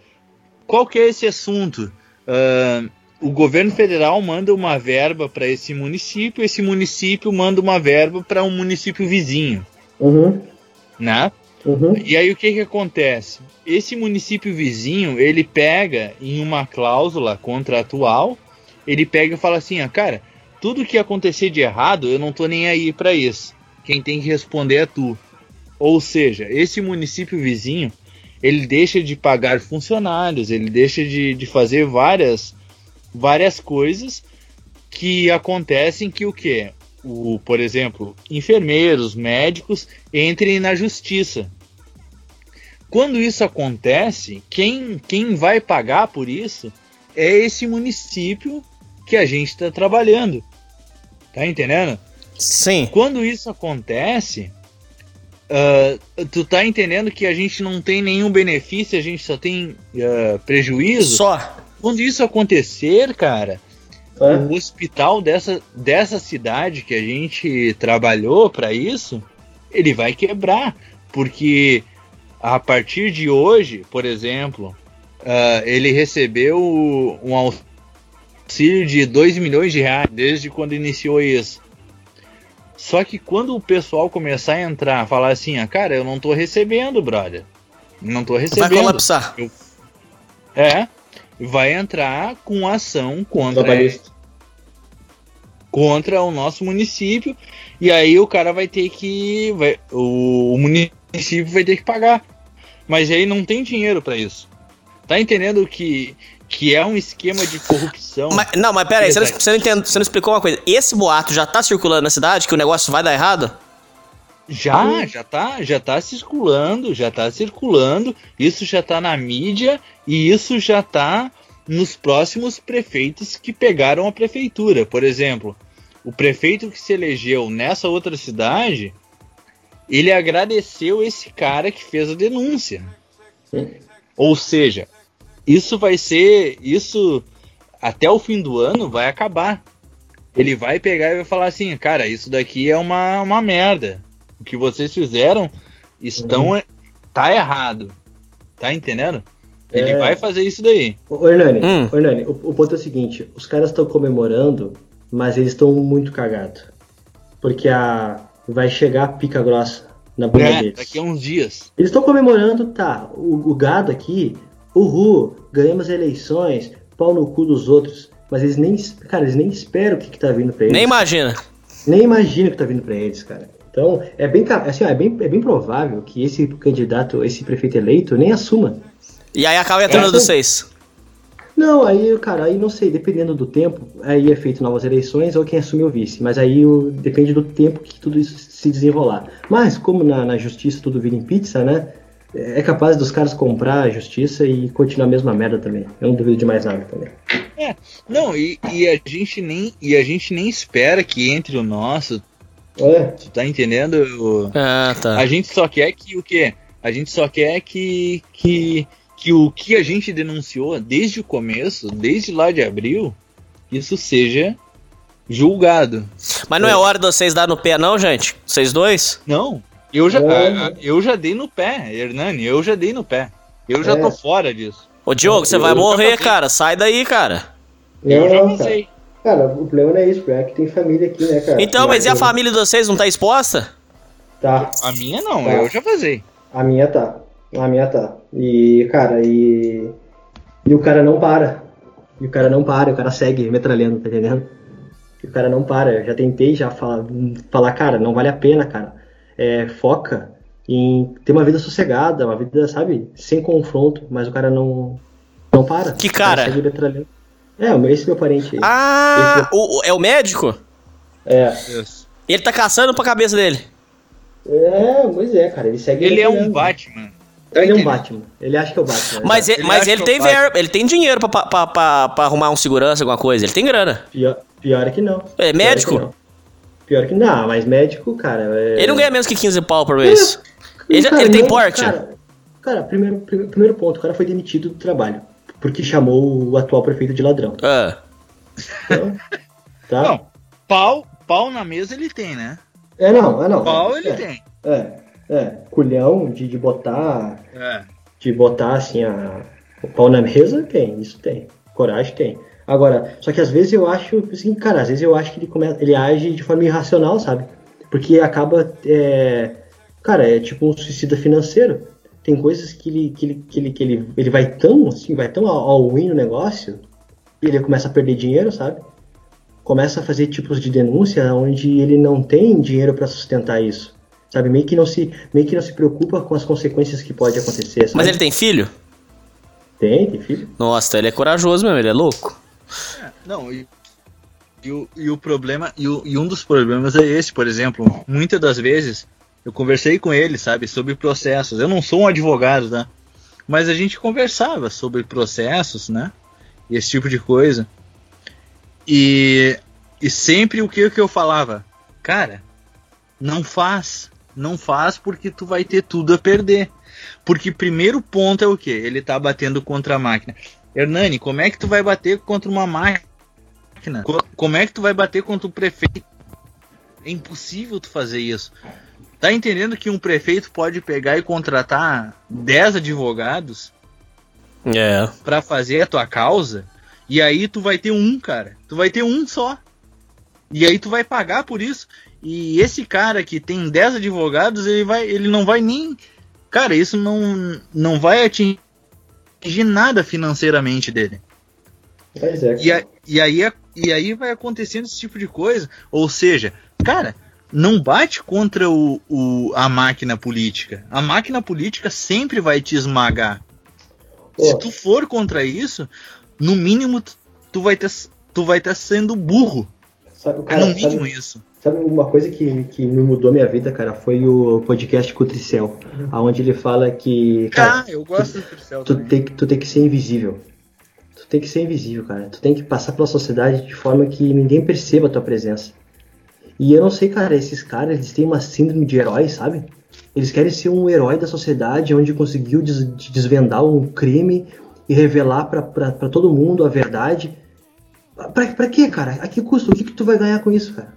Speaker 2: Qual que é esse assunto? Ah, o governo federal manda uma verba para esse município, esse município manda uma verba para um município vizinho,
Speaker 3: Uhum,
Speaker 2: né?
Speaker 3: uhum.
Speaker 2: E aí o que que acontece? Esse município vizinho, ele pega em uma cláusula contratual, ele pega e fala assim, ah, cara, tudo que acontecer de errado, eu não tô nem aí para isso. Quem tem que responder é tu. Ou seja, esse município vizinho, ele deixa de pagar funcionários, ele deixa de, de fazer várias, várias coisas que acontecem que o quê? O, por exemplo, enfermeiros, médicos entrem na justiça. Quando isso acontece, quem, quem vai pagar por isso é esse município que a gente está trabalhando. Tá entendendo?
Speaker 1: Sim.
Speaker 2: Quando isso acontece, ah, tu tá entendendo que a gente não tem nenhum benefício, a gente só tem ah, prejuízo?
Speaker 1: Só.
Speaker 2: Quando isso acontecer, cara,
Speaker 3: É?
Speaker 2: o hospital dessa, dessa cidade que a gente trabalhou para isso, ele vai quebrar. Porque a partir de hoje, por exemplo, ah, ele recebeu um auxílio de 2 milhões de reais desde quando iniciou isso. Só que quando o pessoal começar a entrar, falar assim, ah, cara, eu não tô recebendo, brother. Não tô
Speaker 1: Vai
Speaker 2: recebendo.
Speaker 1: colapsar.
Speaker 2: É, vai entrar com ação contra
Speaker 3: Trabalhista.
Speaker 2: contra o nosso município e aí o cara vai ter que vai, o, o município vai ter que pagar mas aí não tem dinheiro pra isso tá entendendo que que é um esquema de corrupção
Speaker 1: Mas- não, mas pera aí, você não, você, não entende- você não explicou uma coisa. Esse boato já tá circulando na cidade que o negócio vai dar errado?
Speaker 2: Já já tá já tá circulando já tá circulando. Isso já tá na mídia e isso já tá nos próximos prefeitos que pegaram a prefeitura. Por exemplo o prefeito que se elegeu nessa outra cidade ele agradeceu esse cara que fez a denúncia.
Speaker 3: Sim.
Speaker 2: ou seja isso vai ser isso até o fim do ano vai acabar. Ele vai pegar e vai falar assim cara isso daqui é uma, uma merda o que vocês fizeram estão tá errado tá entendendo ele
Speaker 3: É.
Speaker 2: vai fazer isso daí
Speaker 3: Ô, Hernani,
Speaker 1: Hum.
Speaker 3: ô, Hernani, o, o ponto é o seguinte: os caras estão comemorando, mas eles estão muito cagados. Porque a vai chegar a pica grossa na bunda
Speaker 2: é,
Speaker 3: deles.
Speaker 2: daqui a uns dias
Speaker 3: Eles estão comemorando, tá? O, o gado aqui, uhul, ganhamos eleições, pau no cu dos outros. Mas eles nem, cara, eles nem esperam o que, que tá vindo pra eles.
Speaker 1: Nem imagina.
Speaker 3: Nem imaginam o que tá vindo pra eles, cara. Então, é bem, assim, ó, é bem, é bem provável que esse candidato, esse prefeito eleito, nem assuma.
Speaker 1: E aí acaba entrando
Speaker 3: É.
Speaker 1: dos seis.
Speaker 3: Não, aí, cara, aí não sei, dependendo do tempo, aí é feito novas eleições ou quem assume o vice. Mas aí o- depende do tempo que tudo isso se desenrolar. Mas, como na, na justiça tudo vira em pizza, né? É capaz dos caras comprar a justiça e continuar a mesma merda também. Eu não duvido de mais nada também.
Speaker 2: não e, e a gente nem e a gente nem espera que entre o nosso
Speaker 3: É,
Speaker 2: tu tá entendendo
Speaker 1: Ah, tá.
Speaker 2: A gente só quer que o quê? A gente só quer que, que, que o que a gente denunciou desde o começo, desde lá de abril, isso seja julgado.
Speaker 1: Mas não é hora de vocês dar no pé, não, gente? Vocês dois?
Speaker 2: Não. Eu já,
Speaker 3: É.
Speaker 2: eu já dei no pé, Hernani, eu já dei no pé. Eu já
Speaker 3: É.
Speaker 2: tô fora disso.
Speaker 1: Ô, Diogo, você vai
Speaker 2: eu
Speaker 1: morrer, cara. Sai daí, cara.
Speaker 2: eu
Speaker 3: Não,
Speaker 2: já
Speaker 3: não, cara. Cara, o problema não é isso, é que tem família aqui, né, cara?
Speaker 1: Então, mas e a família de vocês não tá exposta?
Speaker 3: Tá,
Speaker 2: A minha não,
Speaker 3: Tá.
Speaker 2: eu já vazei.
Speaker 3: a minha tá. A minha tá. E, cara, e. E o cara não para. E o cara não para, o cara segue metralhando, tá entendendo? E o cara não para. Eu já tentei já falar, falar cara, não vale a pena, cara. É, foca em ter uma vida sossegada, uma vida, sabe, sem confronto, mas o cara não. Não para.
Speaker 1: Que
Speaker 3: O
Speaker 1: cara?
Speaker 3: segue metralhando. É, o meu- esse meu parente aí.
Speaker 1: Ah, o, o- é o médico?
Speaker 3: É.
Speaker 1: Ele tá caçando pra cabeça dele.
Speaker 3: É, pois é, cara. Ele segue
Speaker 2: Ele é um
Speaker 3: metralhando.
Speaker 2: Batman. Tá
Speaker 3: Ele é um? Batman. Ele acha que é o Batman.
Speaker 1: Mas, ele,
Speaker 2: Ele
Speaker 1: mas ele
Speaker 2: é
Speaker 1: tem verba, ele tem dinheiro pra, pra, pra, pra arrumar um segurança, alguma coisa. Ele tem grana.
Speaker 3: Pior, pior é que não.
Speaker 1: É
Speaker 3: Pior
Speaker 1: médico?
Speaker 3: que não. Pior que não, mas médico, cara. É...
Speaker 1: Ele não ganha menos que 15 pau por mês. Ele,
Speaker 3: Cara,
Speaker 1: ele tem porte?
Speaker 3: Cara, cara primeiro, primeiro, primeiro ponto, o cara foi demitido do trabalho. Porque chamou o atual prefeito de ladrão.
Speaker 1: Ah.
Speaker 3: Então, tá?
Speaker 2: Não, pau, pau na mesa ele tem, né?
Speaker 3: É, não, é não.
Speaker 2: Pau ele
Speaker 3: é,
Speaker 2: tem.
Speaker 3: É, é. Culhão de, de botar.
Speaker 2: É.
Speaker 3: De botar assim a, o pau na mesa, tem, isso tem. Coragem tem. Agora, só que às vezes eu acho, assim, cara, às vezes eu acho que ele, come, ele age de forma irracional, sabe? Porque acaba. É, cara, é tipo um suicida financeiro. Tem coisas que ele, que ele, que ele, que ele, ele vai tão, assim, vai tão win no negócio, e ele começa a perder dinheiro, sabe? Começa a fazer tipos de denúncia onde ele não tem dinheiro para sustentar isso. Sabe? Meio que, não se, meio que não se preocupa com as consequências que pode acontecer. Sabe?
Speaker 1: Mas ele tem filho?
Speaker 3: Tem, tem filho.
Speaker 1: Nossa, ele é corajoso mesmo, ele é louco.
Speaker 2: Não, e, e, o, e o problema, e, o- e um dos problemas é esse, por exemplo, muitas das vezes eu conversei com ele, sabe, sobre processos. Eu não sou um advogado, tá? Mas a gente conversava sobre processos, né? Esse tipo de coisa. E, e sempre o que, que eu falava? Cara, não faz. Não faz porque tu vai ter tudo a perder. Porque primeiro ponto é o que? Ele tá batendo contra a máquina. Hernani, como é que tu vai bater contra uma máquina? Co- Como é que tu vai bater contra o prefeito? É impossível tu fazer isso. Tá entendendo que um prefeito pode pegar e contratar 10 advogados
Speaker 1: É.
Speaker 2: pra fazer a tua causa? E aí tu vai ter um, cara. Tu vai ter um só. E aí tu vai pagar por isso. E esse cara que tem 10 advogados, ele vai, ele não vai nem, cara, isso não não vai atingir nada financeiramente dele.
Speaker 3: Pois é.
Speaker 2: E, a- e aí, é- e aí vai acontecendo esse tipo de coisa. Ou seja, cara, não bate contra o, o- a máquina política. A máquina política sempre vai te esmagar. Se
Speaker 3: Pô,
Speaker 2: tu for contra isso, no mínimo tu, tu vai ter tu vai estar sendo burro.
Speaker 3: sabe,
Speaker 2: É
Speaker 3: cara,
Speaker 2: no mínimo
Speaker 3: sabe,
Speaker 2: isso.
Speaker 3: sabe uma coisa que, que me mudou minha vida, cara? Foi o podcast Cutricel. Onde ele fala que. Cara,
Speaker 2: ah, eu gosto do Pixel
Speaker 3: tu
Speaker 2: também.
Speaker 3: tem, que, tu tem que ser invisível. Tu tem que ser invisível, cara. Tu tem que passar pela sociedade de forma que ninguém perceba a tua presença. E eu não sei, cara, esses caras, eles têm uma síndrome de herói, sabe? Eles querem ser um herói da sociedade onde conseguiu des- desvendar um crime e revelar pra todo mundo a verdade. Pra, pra quê, cara? A que custo? O que, que tu vai ganhar com isso, cara?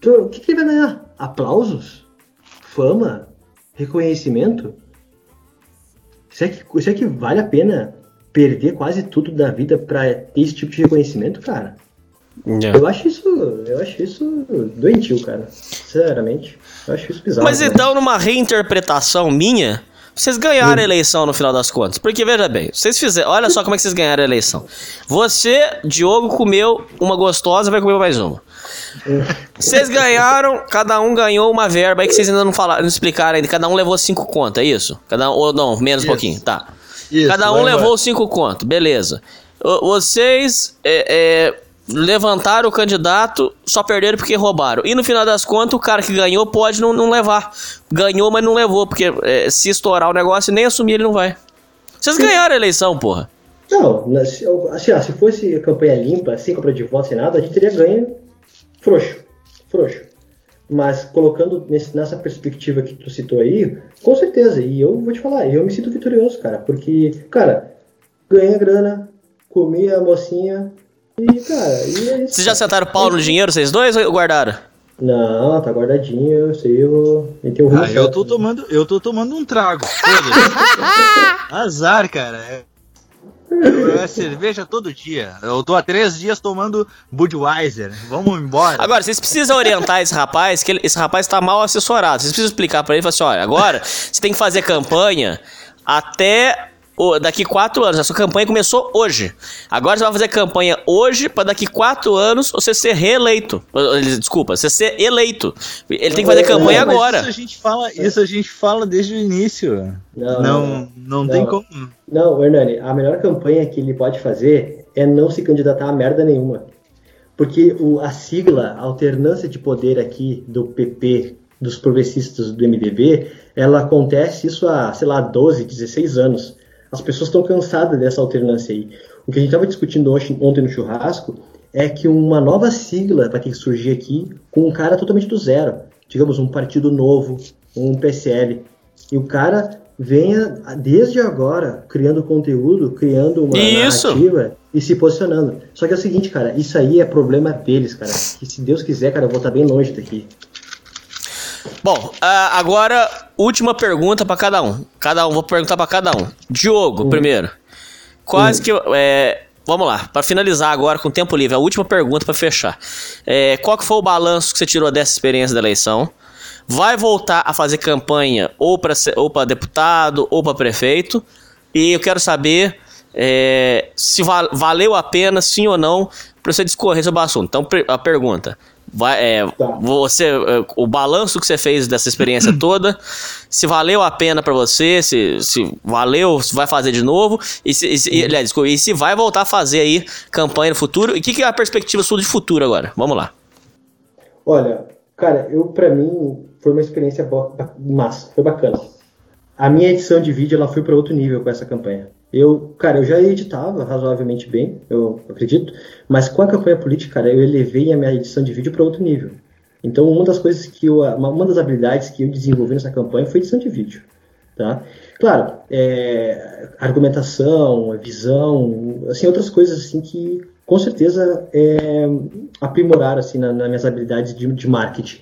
Speaker 3: Tu- o que, que ele vai ganhar? Aplausos? Fama? Reconhecimento? Será que, será que vale a pena perder quase tudo da vida pra ter esse tipo de reconhecimento, cara?
Speaker 1: É.
Speaker 3: Eu acho isso. Eu acho isso doentio, cara. Sinceramente. Eu acho isso bizarro.
Speaker 1: Mas
Speaker 3: cara.
Speaker 1: então, numa reinterpretação minha, vocês ganharam a eleição no final das contas. Porque, veja bem, vocês fizeram. Olha só como é que vocês ganharam a eleição. Você, Diogo, comeu uma gostosa, vai comer mais uma. Vocês ganharam, cada um ganhou uma verba aí que vocês ainda não falaram, não explicaram ainda. Cada um levou cinco conto, é isso? Cada um, ou não, menos um
Speaker 2: Isso.
Speaker 1: pouquinho, tá.
Speaker 2: Isso,
Speaker 1: Cada um levou
Speaker 2: embora.
Speaker 1: cinco conto, beleza. O- Vocês é, é, levantaram o candidato, só perderam porque roubaram. E no final das contas, o cara que ganhou pode não, não levar. Ganhou, mas não levou, porque é, se estourar o negócio e nem assumir, ele não vai. Vocês ganharam a eleição, porra.
Speaker 3: Não, assim, ó, se fosse campanha limpa, sem compra de voto, sem nada, a gente teria ganho frouxo. Frouxo. Mas colocando nesse, nessa perspectiva que tu citou aí, com certeza. E eu vou te falar, eu me sinto vitorioso, cara. Porque, cara, ganha grana, comi a mocinha e, cara, e é isso.
Speaker 1: Vocês já sentaram pau no dinheiro, vocês dois, ou guardaram?
Speaker 3: Não, tá guardadinho, eu sei, eu vou meter o
Speaker 2: Ah, eu tô tomando, eu tô tomando um trago. [LAUGHS] Azar, cara. É, é cerveja todo dia. Eu tô há três dias tomando Budweiser. Vamos embora.
Speaker 1: Agora, vocês precisam orientar esse rapaz, que ele- esse rapaz tá mal assessorado. Vocês precisam explicar pra ele, falar assim, olha, agora você tem que fazer campanha até daqui quatro anos. A sua campanha começou hoje. Agora você vai fazer campanha hoje pra daqui quatro anos você ser reeleito. Ele- Desculpa, você ser eleito. Ele tem que fazer campanha
Speaker 2: Mas
Speaker 1: agora.
Speaker 2: Isso a gente fala, isso a gente fala desde o início.
Speaker 3: Não,
Speaker 2: Não, não, tem
Speaker 3: não.
Speaker 2: como.
Speaker 3: Não, Hernani, a melhor campanha que ele pode fazer é não se candidatar a merda nenhuma. Porque o, a sigla, a alternância de poder aqui do PP, dos progressistas do MDB, ela acontece isso há, sei lá, 12, 16 anos. As pessoas estão cansadas dessa alternância aí. O que a gente estava discutindo ontem, ontem no churrasco é que uma nova sigla vai ter que surgir aqui com um cara totalmente do zero. Digamos, um partido novo, um PSL. E o cara venha desde agora criando conteúdo, criando uma
Speaker 1: Isso.
Speaker 3: narrativa e se posicionando. Só que é o seguinte, cara, isso aí é problema deles, cara. Que se Deus quiser, cara, eu vou estar bem longe daqui.
Speaker 1: Bom, ah, agora, última pergunta pra cada um. Cada um, vou perguntar pra cada um. Diogo, primeiro. Quase que. É, vamos lá, pra finalizar agora com tempo livre, a última pergunta pra fechar. É, qual que foi o balanço que você tirou dessa experiência da eleição? Vai voltar a fazer campanha ou pra, ser- ou pra deputado ou pra prefeito? E eu quero saber é, se val- valeu a pena, sim ou não, pra você discorrer sobre o assunto. Então, a pergunta. Vai, é,
Speaker 3: Tá.
Speaker 1: você, é, o balanço que você fez dessa experiência [CLEARS THROAT] toda, se valeu a pena pra você, se, se valeu, se vai fazer de novo, e se, e se- e, aliás, e se vai voltar a fazer aí campanha no futuro, e o que, que é a perspectiva sua de futuro agora? Vamos lá.
Speaker 3: Olha, cara, eu para mim foi uma experiência massa, foi bacana. A minha edição de vídeo ela foi para outro nível com essa campanha. Eu, cara, eu já editava razoavelmente bem, eu acredito, mas com a campanha política, cara, eu elevei a minha edição de vídeo para outro nível. Então, uma das coisas que eu, uma, das habilidades que eu desenvolvi nessa campanha foi edição de vídeo, tá? Claro, é, argumentação, visão, assim, outras coisas assim que com certeza é, aprimoraram assim na, nas minhas habilidades de, de marketing.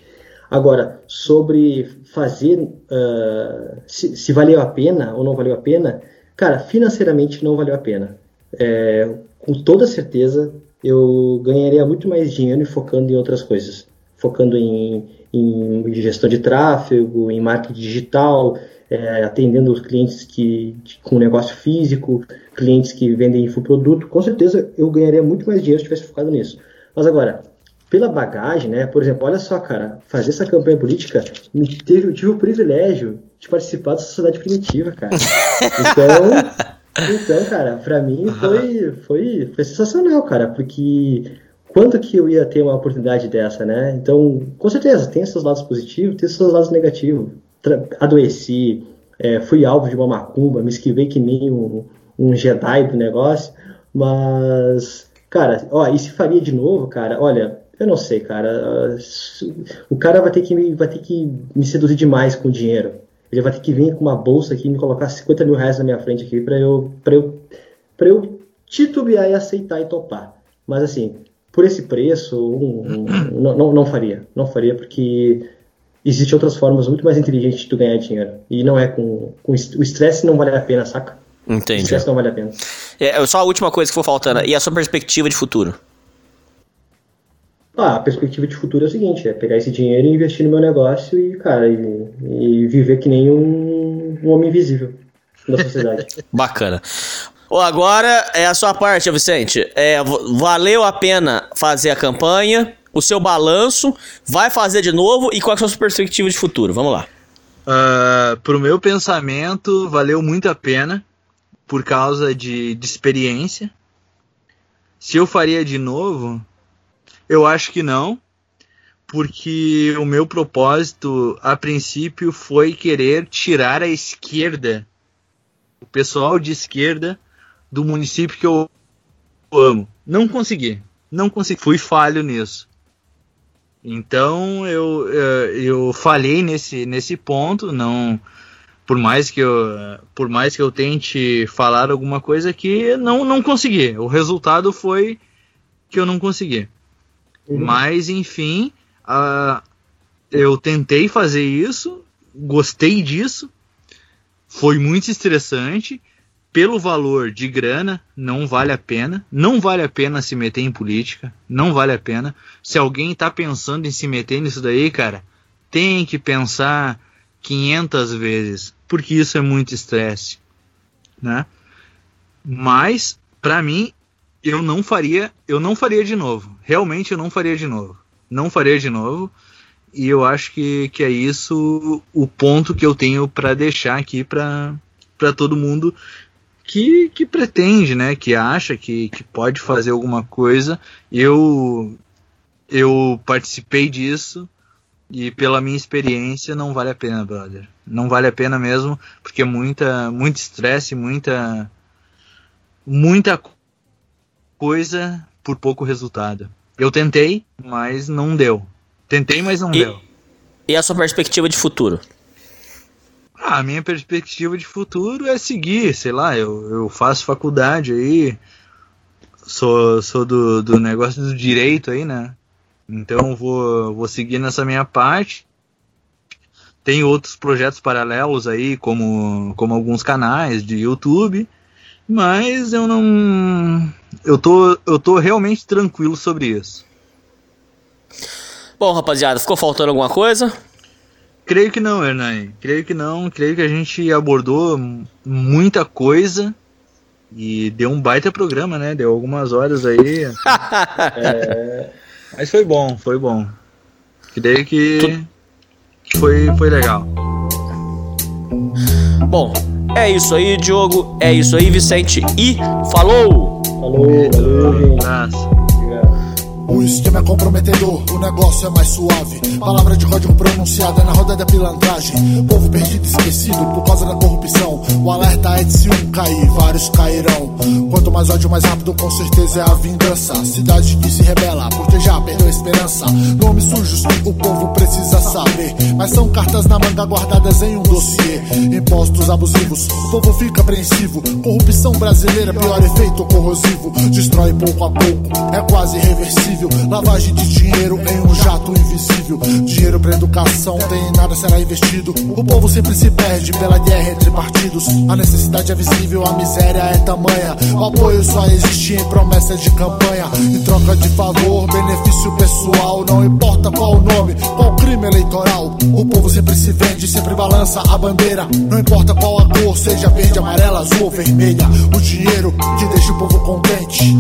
Speaker 3: Agora, sobre fazer ah, se, se valeu a pena ou não valeu a pena, cara, financeiramente não valeu a pena. É, com toda certeza, eu ganharia muito mais dinheiro focando em outras coisas. Focando em, em gestão de tráfego, em marketing digital, é, atendendo os clientes que, que- com negócio físico, clientes que vendem infoproduto. Com certeza eu ganharia muito mais dinheiro se tivesse focado nisso. Mas agora, pela bagagem, né? Por exemplo, olha só, cara, fazer essa campanha política me teve, eu tive o privilégio de participar da sociedade primitiva, cara. [LAUGHS] Então, então, cara, pra mim foi, foi, foi sensacional, cara, porque quando que eu ia ter uma oportunidade dessa, né? Então, com certeza, tem seus lados positivos, tem seus lados negativos. Adoeci, é, fui alvo de uma macumba, me esquivei que nem um, um Jedi do negócio, mas, cara, ó, e se faria de novo, cara, olha, eu não sei, cara, o cara vai ter que me, vai ter que me seduzir demais com dinheiro. Ele vai ter que vir com uma bolsa aqui e me colocar 50 mil reais na minha frente aqui pra eu, pra eu, pra eu titubear e aceitar e topar. Mas assim, por esse preço, um- um- [CLEARS THROAT] não, não, faria. Não faria porque existem outras formas muito mais inteligentes de tu ganhar dinheiro. E não é com, com o estresse não vale a pena, saca? O
Speaker 1: Entendi.
Speaker 3: estresse não vale a pena.
Speaker 1: É, só a última coisa que for faltando. E a sua perspectiva de futuro?
Speaker 3: Ah, a perspectiva de futuro é o seguinte, é pegar esse dinheiro e investir no meu negócio e, cara, e, e viver que nem um, um homem invisível da sociedade. [LAUGHS]
Speaker 1: Bacana. Agora é a sua parte, Vicente. É, valeu a pena fazer a campanha, o seu balanço, vai fazer de novo e qual é a sua perspectiva de futuro? Vamos lá.
Speaker 2: Ah, pro meu pensamento, valeu muito a pena por causa de, de experiência. Se eu faria de novo, eu acho que não, porque o meu propósito, a princípio, foi querer tirar a esquerda, o pessoal de esquerda, do município que eu amo. Não consegui, não consegui, fui falho nisso. Então eu, eu, eu falhei nesse, nesse ponto, não por mais que eu por mais que eu tente falar alguma coisa que não não consegui. O resultado foi que eu não consegui. Uhum. Mas enfim, uh, eu tentei fazer isso, gostei disso, foi muito estressante. Pelo valor de grana, não vale a pena. Não vale a pena se meter em política. Não vale a pena. Se alguém está pensando em se meter nisso daí, cara, tem que pensar 500 vezes, porque isso é muito estresse, né? Mas para mim eu não faria, eu não faria de novo. Realmente eu não faria de novo. Não faria de novo. E eu acho que, que é isso o ponto que eu tenho para deixar aqui para todo mundo que, que pretende, né? Que acha que, que pode fazer alguma coisa. Eu, eu participei disso e pela minha experiência não vale a pena, brother. Não vale a pena mesmo, porque é muita, muito estresse, muita, muita coisa por pouco resultado. Eu tentei, mas não deu. Tentei, mas não
Speaker 1: e,
Speaker 2: deu.
Speaker 1: E a sua perspectiva de futuro?
Speaker 2: Ah, a minha perspectiva de futuro é seguir, sei lá, eu, eu faço faculdade aí, sou, sou do, do negócio do direito aí, né? Então vou, vou seguir nessa minha parte. Tem outros projetos paralelos aí, como, como alguns canais de YouTube, mas eu não. Eu tô, eu tô realmente tranquilo sobre isso.
Speaker 1: Bom, rapaziada, ficou faltando alguma coisa?
Speaker 2: Creio que não, Hernani. Creio que não. Creio que a gente abordou muita coisa e deu um baita programa, né? Deu algumas horas aí. [LAUGHS] é... Mas foi bom, foi bom. Creio que foi, foi legal.
Speaker 1: Bom, é isso aí, Diogo. É isso aí, Vicente. E falou!
Speaker 3: Falou, valeu, gente.
Speaker 4: O esquema é comprometedor, o negócio é mais suave. Palavra de código pronunciada na roda da pilantragem. Povo perdido e esquecido por causa da corrupção. O alerta é de se um cair, vários cairão. Quanto mais ódio, mais rápido, com certeza é a vingança. Cidade que se rebela porque já perdeu a esperança. Nomes sujos o povo precisa saber. Mas são cartas na manga guardadas em um dossiê. Impostos abusivos, o povo fica apreensivo. Corrupção brasileira, pior efeito corrosivo. Destrói pouco a pouco, é quase irreversível. Lavagem de dinheiro em um jato invisível. Dinheiro pra educação, tem nada será investido. O povo sempre se perde pela guerra entre partidos. A necessidade é visível, a miséria é tamanha. O apoio só existe em promessas de campanha. Em troca de favor, benefício pessoal. Não importa qual o nome, qual crime eleitoral. O povo sempre se vende, sempre balança a bandeira. Não importa qual a cor, seja verde, amarela, azul ou vermelha. O dinheiro que deixa o povo contente.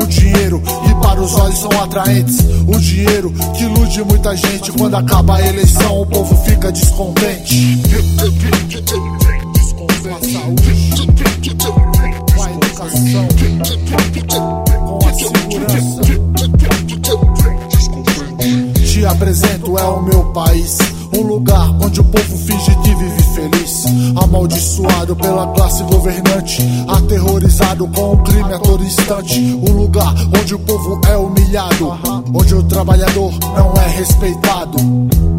Speaker 4: O dinheiro que para os olhos são atraentes. O dinheiro que ilude muita gente. Quando acaba a eleição, o povo fica descontente. Com a saúde, com a educação, com a segurança. Te apresento, é o meu país. Um lugar onde o povo finge que vive feliz. Amaldiçoado pela classe governante. Aterrorizado com o crime a todo instante. Um lugar onde o povo é humilhado. Onde o trabalhador não é respeitado.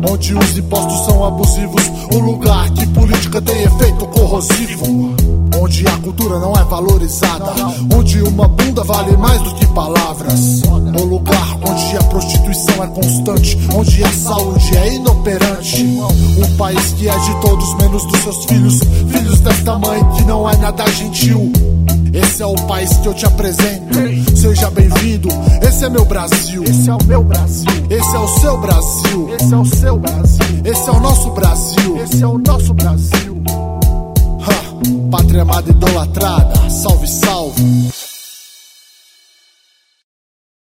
Speaker 4: Onde os impostos são abusivos. Um lugar que política tem efeito corrosivo. Onde a cultura não é valorizada. Onde uma bunda vale mais do que palavras. Um lugar onde a prostituição é constante. Onde a saúde é inoperante. Um país que é de todos, menos dos seus filhos. Filhos desta mãe que não é nada gentil. Esse é o país que eu te apresento. Seja bem-vindo. Esse é meu Brasil.
Speaker 5: Esse é o meu Brasil.
Speaker 4: Esse é o seu Brasil.
Speaker 5: Esse é o seu Brasil.
Speaker 4: Esse é o nosso Brasil.
Speaker 5: Esse é o nosso Brasil.
Speaker 4: Pátria amada idolatrada, salve, salve.